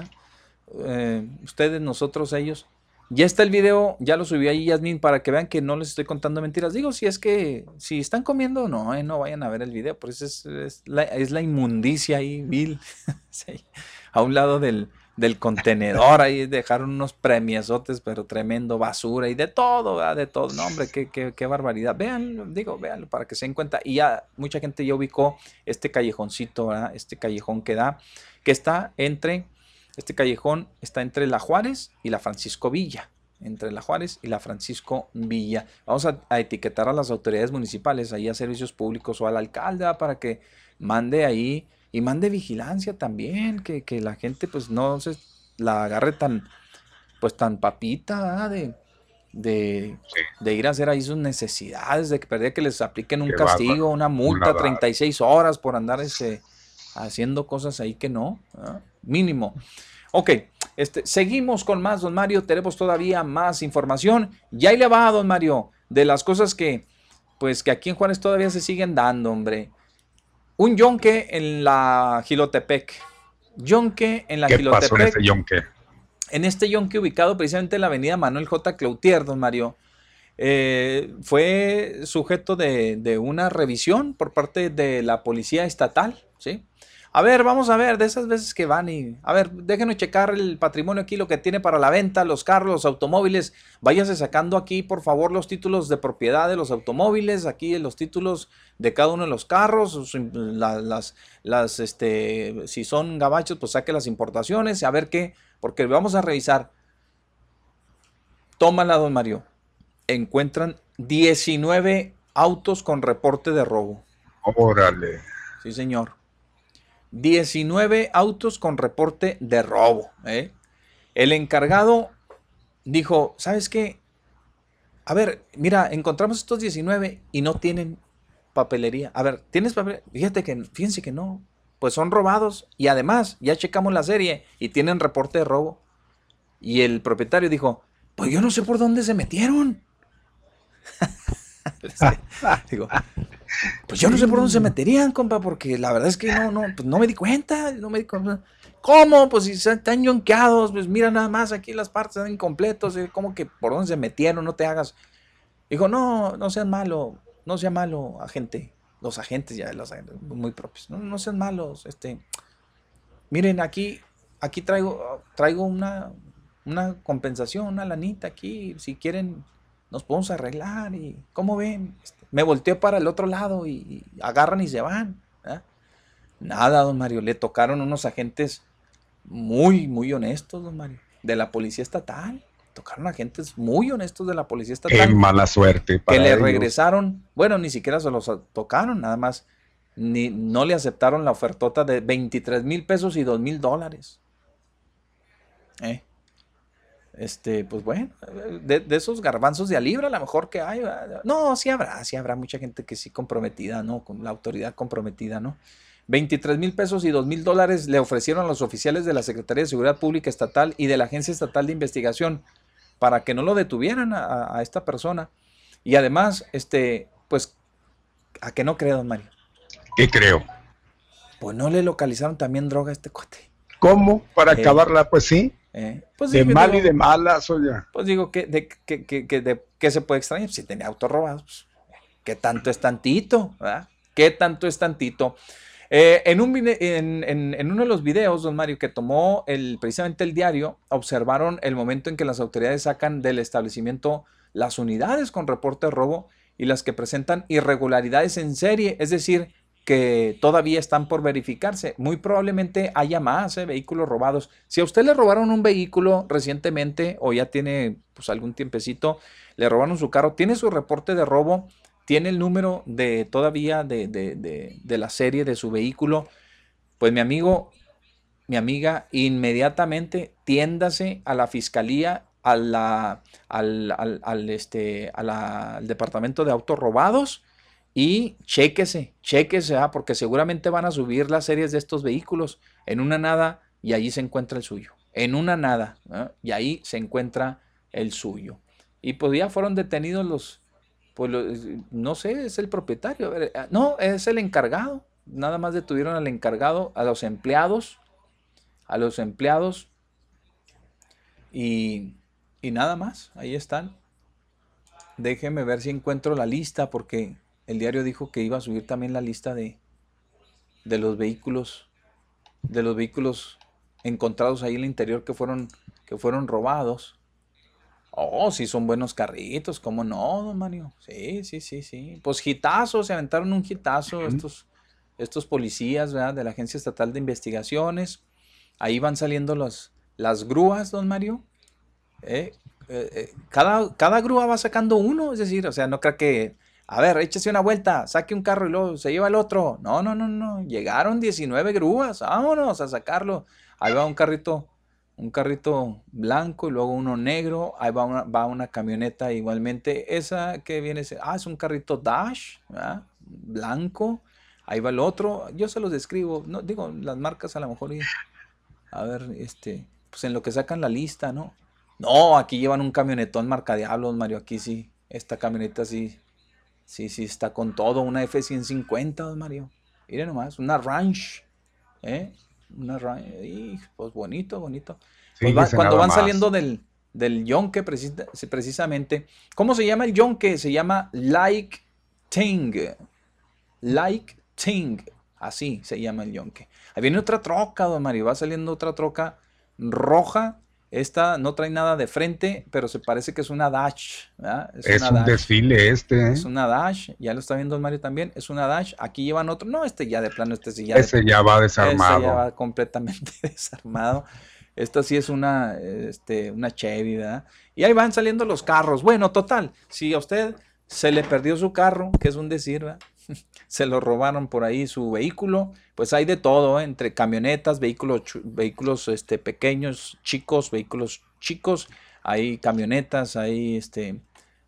Eh, ustedes, nosotros, ellos. Ya está el video, ya lo subí ahí, Yasmin, para que vean que no les estoy contando mentiras. Digo, si es que, si están comiendo, no, eh, no vayan a ver el video, pues es, es la, es la inmundicia ahí, vil. (laughs) Sí, a un lado del, del contenedor, ahí dejaron unos premiazotes, pero tremendo, basura y de todo, ¿verdad? de todo. No, hombre, qué, qué, qué barbaridad. Vean, digo, véanlo para que se den cuenta. Y ya mucha gente ya ubicó este callejoncito, ¿verdad? este callejón que da, que está entre, este callejón está entre la Juárez y la Francisco Villa. Entre la Juárez y la Francisco Villa. Vamos a, a etiquetar a las autoridades municipales, ahí a servicios públicos o al alcalde para que mande ahí y mande vigilancia también, que, que la gente pues no se la agarre tan, pues tan papita, de, de, de ir a hacer ahí sus necesidades, de que perder que les apliquen un Qué castigo, una multa, bárbaro. 36 horas por andar ese, haciendo cosas ahí que no, mínimo. Ok, este, seguimos con más, don Mario, tenemos todavía más información. Y ahí le va, don Mario, de las cosas que, pues que aquí en Juárez todavía se siguen dando, hombre. Un yonque en la Gilotepec. Yonque en la ¿Qué pasó en Gilotepec. ese yonque? En este yonque ubicado precisamente en la avenida Manuel J. Cloutier, don Mario, eh, fue sujeto de, de una revisión por parte de la policía estatal, ¿sí? A ver, vamos a ver, de esas veces que van y... A ver, déjenos checar el patrimonio aquí, lo que tiene para la venta, los carros, los automóviles. Váyase sacando aquí, por favor, los títulos de propiedad de los automóviles, aquí los títulos de cada uno de los carros, sus im- la- las, las, este, si son gabachos, pues saque las importaciones, a ver qué, porque vamos a revisar. Tómala, don Mario. Encuentran 19 autos con reporte de robo. Órale. Sí, señor. 19 autos con reporte de robo. ¿eh? El encargado dijo, ¿sabes qué? A ver, mira, encontramos estos 19 y no tienen papelería. A ver, ¿tienes papelería? Fíjate que, fíjense que no. Pues son robados y además ya checamos la serie y tienen reporte de robo. Y el propietario dijo, pues yo no sé por dónde se metieron. (laughs) Digo, pues yo no sé por dónde se meterían, compa, porque la verdad es que no, no, pues no me di cuenta, no me di cuenta. ¿Cómo? Pues si están yonqueados, pues mira nada más aquí las partes están incompletos, eh, ¿cómo que por dónde se metieron? No te hagas. Dijo, no, no sean malo, no sea malo, agente. Los agentes ya, los agentes muy propios. No, no sean malos, este. Miren, aquí, aquí traigo, traigo una, una compensación, una lanita aquí. Si quieren, nos podemos arreglar. y ¿Cómo ven? Este, me volteo para el otro lado y, y agarran y se van. Nada, don Mario. Le tocaron unos agentes muy, muy honestos, don Mario, de la policía estatal. Tocaron agentes muy honestos de la policía estatal Qué mala suerte. que para le ellos. regresaron, bueno, ni siquiera se los tocaron, nada más, ni, no le aceptaron la ofertota de 23 mil pesos y 2 mil dólares. ¿Eh? Este, pues bueno, de, de esos garbanzos de a libra, a lo mejor que hay. No, sí habrá, sí habrá mucha gente que sí comprometida, ¿no? Con la autoridad comprometida, ¿no? 23 mil pesos y 2 mil dólares le ofrecieron a los oficiales de la Secretaría de Seguridad Pública Estatal y de la Agencia Estatal de Investigación para que no lo detuvieran a, esta persona. Y además, este, pues, ¿a que no cree, don Mario? ¿Qué creo? Pues no le localizaron también droga a este cuate. ¿Cómo? Para Eh. acabarla, pues sí. ¿Eh? Pues de digo, mal digo, y de malas, oye. Pues digo, que, de, que, que, que de- ¿qué se puede extrañar? Si tenía autos robados, pues, ¿qué tanto es tantito? ¿verdad? ¿Qué tanto es tantito? Eh, en, un, en- en uno de los videos, don Mario, que tomó el, precisamente el diario, observaron el momento en que las autoridades sacan del establecimiento las unidades con reporte de robo y las que presentan irregularidades en serie, es decir, que todavía están por verificarse. Muy probablemente haya más eh, vehículos robados. Si a usted le robaron un vehículo recientemente o ya tiene pues algún tiempecito, le robaron su carro, tiene su reporte de robo, tiene el número de todavía de, de- de- de la serie de su vehículo, pues mi amigo, mi amiga, inmediatamente tiéndase a la fiscalía, la, al, al- este, al departamento de autos robados y chéquese, chéquese, ah, porque seguramente van a subir las series de estos vehículos en una nada y allí se encuentra el suyo. En una nada, y ahí se encuentra el suyo. Y pues ya fueron detenidos los, pues los- no sé, es el propietario. ah, No, es el encargado. Nada más detuvieron al encargado, a los empleados, a los empleados y, y nada más. Ahí están. Déjeme ver si encuentro la lista porque el diario dijo que iba a subir también la lista de, de los vehículos, de los vehículos encontrados ahí en el interior que fueron, que fueron robados. Oh, sí, son buenos carritos, ¿cómo no, don Mario? Sí, sí, sí, sí. Pues hitazo, se aventaron un hitazo estos, estos policías, ¿verdad? De la Agencia Estatal de Investigaciones. Ahí van saliendo los, las grúas, don Mario. ¿eh? Eh, eh, cada, cada grúa va sacando uno, es decir, o sea, no crea que, a ver, échese una vuelta, saque un carro y luego se lleva el otro. No, no, no, no. Llegaron 19 grúas, vámonos a sacarlo. Ahí va un carrito, un carrito blanco y luego uno negro. Ahí va una, va una camioneta igualmente. Esa que viene, ah, es un carrito Dash. Blanco. Ahí va el otro. Yo se los describo, no digo las marcas a lo mejor a ver, este, pues en lo que sacan la lista, ¿no? No, aquí llevan un camionetón marca Diablos, Mario. Aquí sí, esta camioneta sí, sí, sí está con todo. Una F-150, don Mario. Miren nomás, una Ranch, ¿eh? Una Ranch, y, pues bonito, bonito. Pues va- cuando van más. saliendo del, del yonke precisa- precisamente, ¿cómo se llama el yonke? Se llama Like Ting. Like Ting. Así se llama el yonke. Ahí viene otra troca, don Mario. Va saliendo otra troca roja. Esta no trae nada de frente, pero se parece que es una Dash. ¿verdad? Es una un Dash. desfile este, ¿eh? Es una Dash. Ya lo está viendo Mario también. Es una Dash. Aquí llevan otro. No, este ya de plano, este sí ya. de- Ese ya va Ese desarmado. ya va completamente (laughs) desarmado. Esta sí es una, este, una Chevy, ¿verdad? Y ahí van saliendo los carros. Bueno, total, si a usted se le perdió su carro, que es un decir, ¿verdad? (laughs) se lo robaron por ahí su vehículo, pues hay de todo, ¿eh? entre camionetas, vehículos, vehículos este, pequeños, chicos, vehículos chicos, hay camionetas, hay este,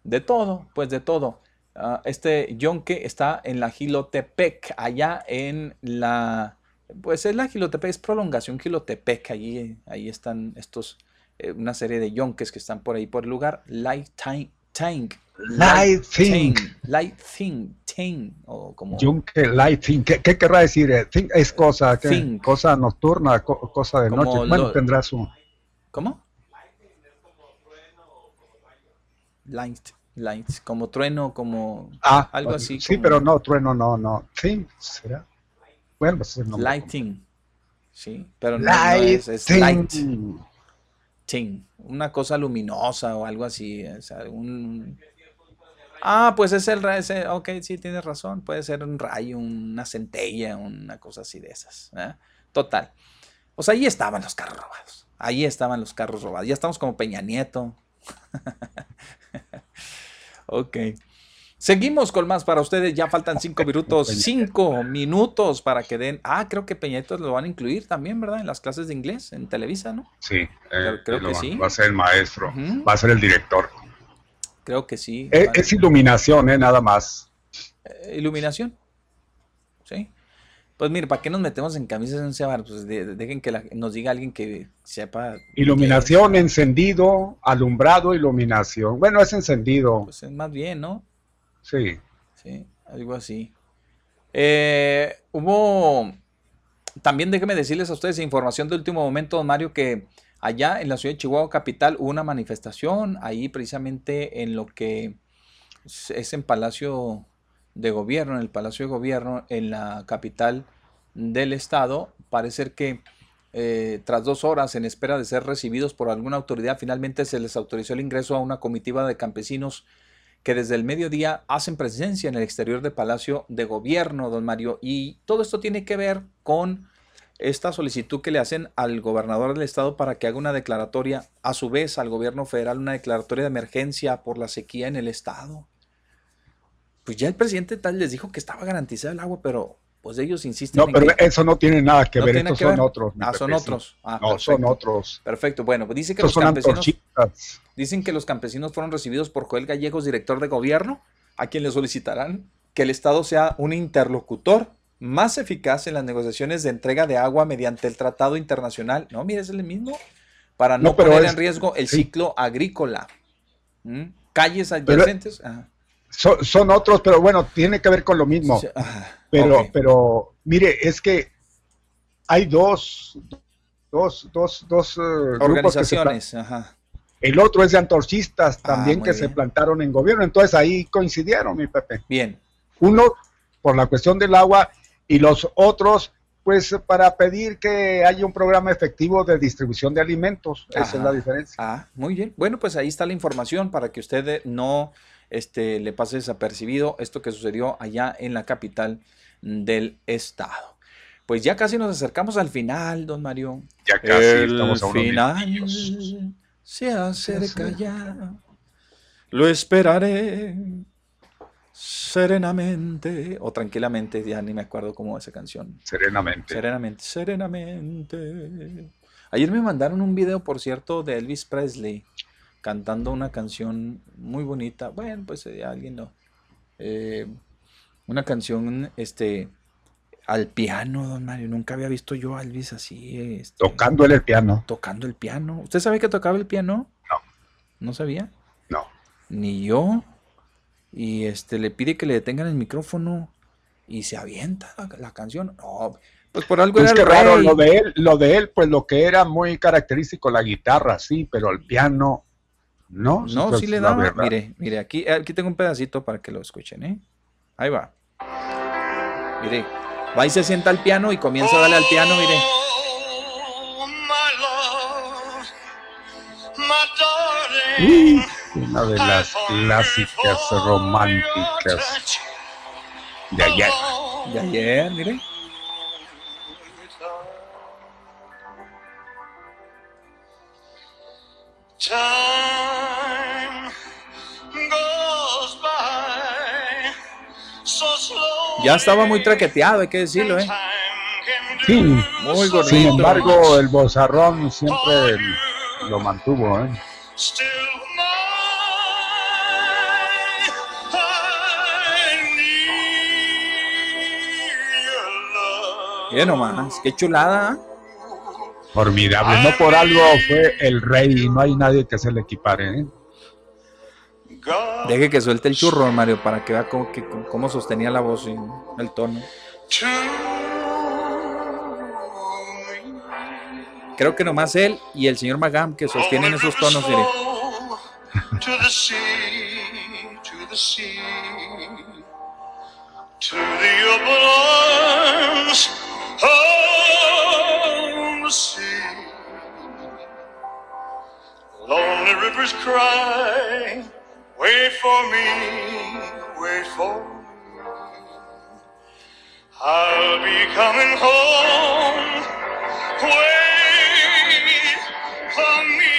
de todo, pues de todo. Ah, este yonque está en la Gilotepec, allá en la, pues es la Gilotepec, es prolongación Gilotepec, allí, ahí están estos, eh, una serie de yonques que están por ahí por el lugar, Light Tank, Tank, Light Thing. Light Thing, Thing, o como... Lighting, ¿qué, qué querrá decir? Eh, think es cosa, ¿qué? Cosa nocturna, co- cosa de Como noche. Bueno, lo- tendrá su. ¿Cómo? Light, light, como trueno, como Ah, algo así. Sí, como pero no, trueno, no, no. Think, ¿será? Bueno, pues nombre. Lighting, sí, pero no, no es, es light. Ting, una cosa luminosa o algo así, o sea, un... Ah, pues es el rayo, ok, sí, tienes razón, puede ser un rayo, una centella, una cosa así de esas, ¿eh? Total. O sea, ahí estaban los carros robados, ahí estaban los carros robados, ya estamos como Peña Nieto. (laughs) ok. Seguimos con más para ustedes, ya faltan cinco minutos, cinco minutos para que den... Ah, creo que Peña Nieto lo van a incluir también, ¿verdad? En las clases de inglés, en Televisa, ¿no? Sí, eh, Creo- creo lo que va- sí. Va a ser el maestro, va a ser el director. Creo que sí. Es iluminación, ¿eh? Nada más. Eh, iluminación. Sí. Pues mire, ¿para qué nos metemos en camisas en bar? Pues de- de- dejen que la- nos diga alguien que sepa. Iluminación, encendido, alumbrado, iluminación. Bueno, es encendido. Pues es más bien, ¿no? Sí. Sí, algo así. Eh, hubo, también déjenme decirles a ustedes información de último momento, don Mario, que allá en la ciudad de Chihuahua capital hubo una manifestación, ahí precisamente en lo que es- en Palacio de Gobierno, en el Palacio de Gobierno, en la capital del estado. Parece que eh, tras dos horas en espera de ser recibidos por alguna autoridad, finalmente se les autorizó el ingreso a una comitiva de campesinos que desde el mediodía hacen presencia en el exterior del Palacio de Gobierno, don Mario. Y todo esto tiene que ver con esta solicitud que le hacen al gobernador del estado para que haga una declaratoria, a su vez al gobierno federal, una declaratoria de emergencia por la sequía en el estado. Pues ya el presidente tal les dijo que estaba garantizado el agua, pero pues ellos insisten. No, en pero que- eso no tiene nada que ¿No ver, estos que son ver? otros. Ah, son otros. Ah, no, son perfecto. otros. Perfecto, bueno, pues dice que Estos los son campesinos dicen que los campesinos fueron recibidos por Joel Gallegos, director de gobierno, a quien le solicitarán que el Estado sea un interlocutor más eficaz en las negociaciones de entrega de agua mediante el tratado internacional. No, mire, es el mismo. Para no, No, pero poner es- en riesgo el sí. ciclo agrícola. ¿Mm? Calles Pero- adyacentes. Son, son otros, pero bueno, tiene que ver con lo mismo. Pero, pero, mire, es que hay dos, dos, dos, dos pla- Organizaciones. Ajá. El otro es de antorchistas también Ah, muy que se plantaron en gobierno. Entonces ahí coincidieron, mi Pepe. Bien. Uno por la cuestión del agua y los otros, pues para pedir que haya un programa efectivo de distribución de alimentos. Esa es la diferencia. Ah, muy bien. Bueno, pues ahí está la información para que usted eh, no este, le pase desapercibido esto que sucedió allá en la capital del estado. Pues ya casi nos acercamos al final, don Mario. Ya casi, el estamos a unos final se acerca ya. Lo esperaré serenamente o tranquilamente, ya ni me acuerdo cómo esa canción. Serenamente. Serenamente, serenamente. Ayer me mandaron un video, por cierto, de Elvis Presley cantando una canción muy bonita. Bueno, pues eh, alguien no. Eh, una canción, este, al piano, don Mario. Nunca había visto yo a Elvis así, este, Tocando el piano. tocando el piano. ¿Usted sabe que tocaba el piano? No. ¿No sabía? No. Ni yo. Y este le pide que le detengan el micrófono y se avienta la, la canción. No, pues por algo Pues era el raro, rey. lo de él, lo de él, pues lo que era muy característico, la guitarra, sí, pero el piano, no. No, Pues, sí le daba. Mire, mire, aquí, aquí tengo un pedacito para que lo escuchen, ¿eh? Ahí va. Mire, va y se sienta al piano y comienza a darle al piano, mire. Uy, una de las clásicas románticas de ayer. De ayer, mire. Ya estaba muy traqueteado, hay que decirlo, ¿eh? Sí, Muy gordito. sin embargo, el bozarrón siempre lo mantuvo, ¿eh? Mire nomás, qué chulada. Formidable. No por algo fue el rey y no hay nadie que se le equipare, ¿eh? Deje que suelte el churro, Mario, para que vea cómo, que- cómo sostenía la voz y el tono. Creo que nomás él y el señor Magam que sostienen esos tonos, mire. homesick. Lonely rivers cry, wait for me, wait for me. I'll be coming home, wait for me.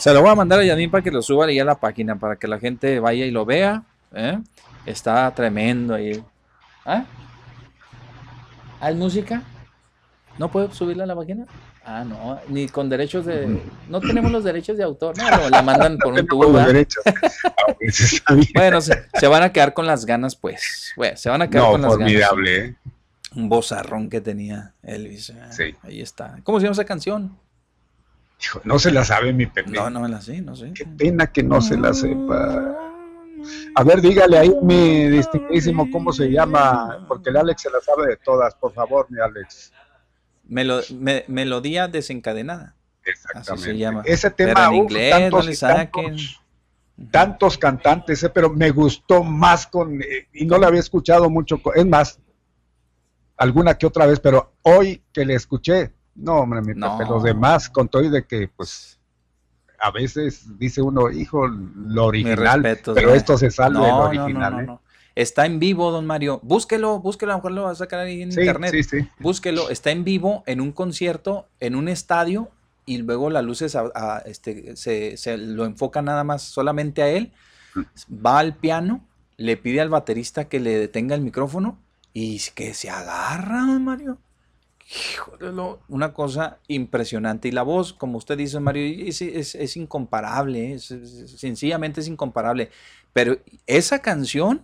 Se lo voy a mandar a Yanin para que lo suba ahí a la página, para que la gente vaya y lo vea. ¿eh? Está tremendo ahí. ¿Ah? ¿Hay música? ¿No puedo subirla a la página? Ah, no, ni con derechos de... No tenemos los derechos de autor. No, no, la mandan por un tubo. Los ¿verdad? derechos. A veces está bien. Bueno, se, se van a quedar con las ganas, pues. Bueno, se van a quedar No, con las formidable, ganas. ¿eh? Un bozarrón que tenía Elvis. ¿eh? Ahí está. ¿Cómo se llama esa canción? No se la sabe mi Pepe. No, no me la sé, no sé. Qué pena que no se la sepa. A ver, dígale ahí, mi distinguidísimo, cómo se llama, porque el Alex se la sabe de todas, por favor, mi Alex. Melo- me- melodía desencadenada. Así se llama. Ese Pero tema, en uf, inglés, tantos no le saquen. Tantos cantantes, eh, pero me gustó más con, eh, y no la había escuchado mucho, con- es más, alguna que otra vez, pero hoy que le escuché, no, hombre, mi No. Pepe, los demás, con todo y de que, pues, a veces dice uno, hijo, lo original, pero ¿eh? esto se sale No, del original, no, no, ¿eh? no. Está en vivo, don Mario. Búsquelo, búsquelo, a lo mejor lo va a sacar ahí en Sí, internet. sí, sí. Búsquelo, está en vivo en un concierto, en un estadio, y luego las luces a- a, este, se, se lo enfoca nada más solamente a él. Va al piano, le pide al baterista que le detenga el micrófono y que se agarra, don Mario. Una cosa impresionante. Y la voz, como usted dice, Mario, es, es- es incomparable, es- es- sencillamente es incomparable. Pero esa canción,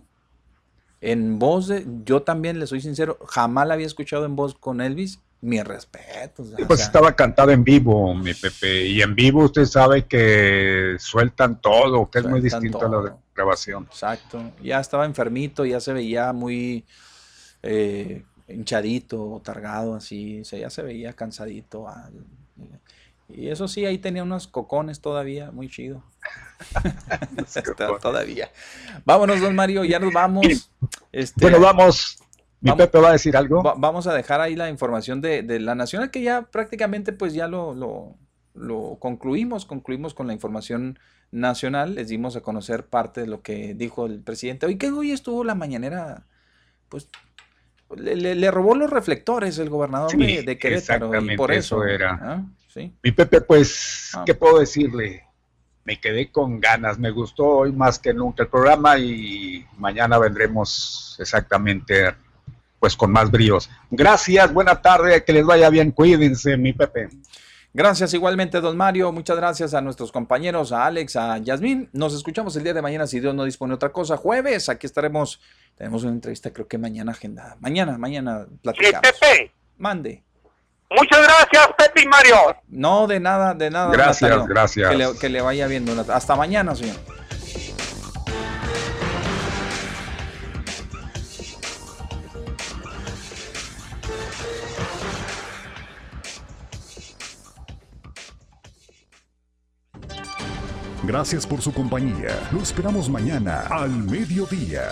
en voz de, yo también le soy sincero, jamás la había escuchado en voz con Elvis, mi respeto. Pues estaba cantada en vivo, mi Pepe, y en vivo usted sabe que sueltan todo, que es muy distinto a la grabación. Exacto. Ya estaba enfermito, ya se veía muy eh, hinchadito, targado, así, o sea, ya se veía cansadito. ah, Y eso sí, ahí tenía unos cocones todavía, muy chido. (laughs) (laughs) todavía. Vámonos, don Mario, ya nos vamos. Este, Bueno, vamos. Mi Vamos- Pepe va a decir algo. Va- vamos a dejar ahí la información de, de la nacional que ya prácticamente pues ya lo, lo, lo concluimos, concluimos con la información nacional, les dimos a conocer parte de lo que dijo el presidente. Hoy que hoy estuvo la mañanera, pues le, le- robó los reflectores el gobernador Sí, de, de Querétaro y por eso, eso era. ¿ah? Sí. Mi Pepe, pues, Ah. ¿qué puedo decirle? Me quedé con ganas, me gustó hoy más que nunca el programa y mañana vendremos exactamente, pues, con más bríos. Gracias, buena tarde, que les vaya bien, cuídense, mi Pepe. Gracias igualmente, don Mario. Muchas gracias a nuestros compañeros, a Alex, a Yasmín. Nos escuchamos el día de mañana, si Dios no dispone otra cosa. Jueves, aquí estaremos. Tenemos una entrevista, creo que mañana agendada. Mañana, mañana Sí, platicamos. Pepe. Mande. Muchas gracias, Pepe y Mario. No, de nada, de nada. Gracias, Natalio. gracias. Que le, que le vaya viendo. Hasta mañana, señor. Gracias por su compañía. Lo esperamos mañana al mediodía.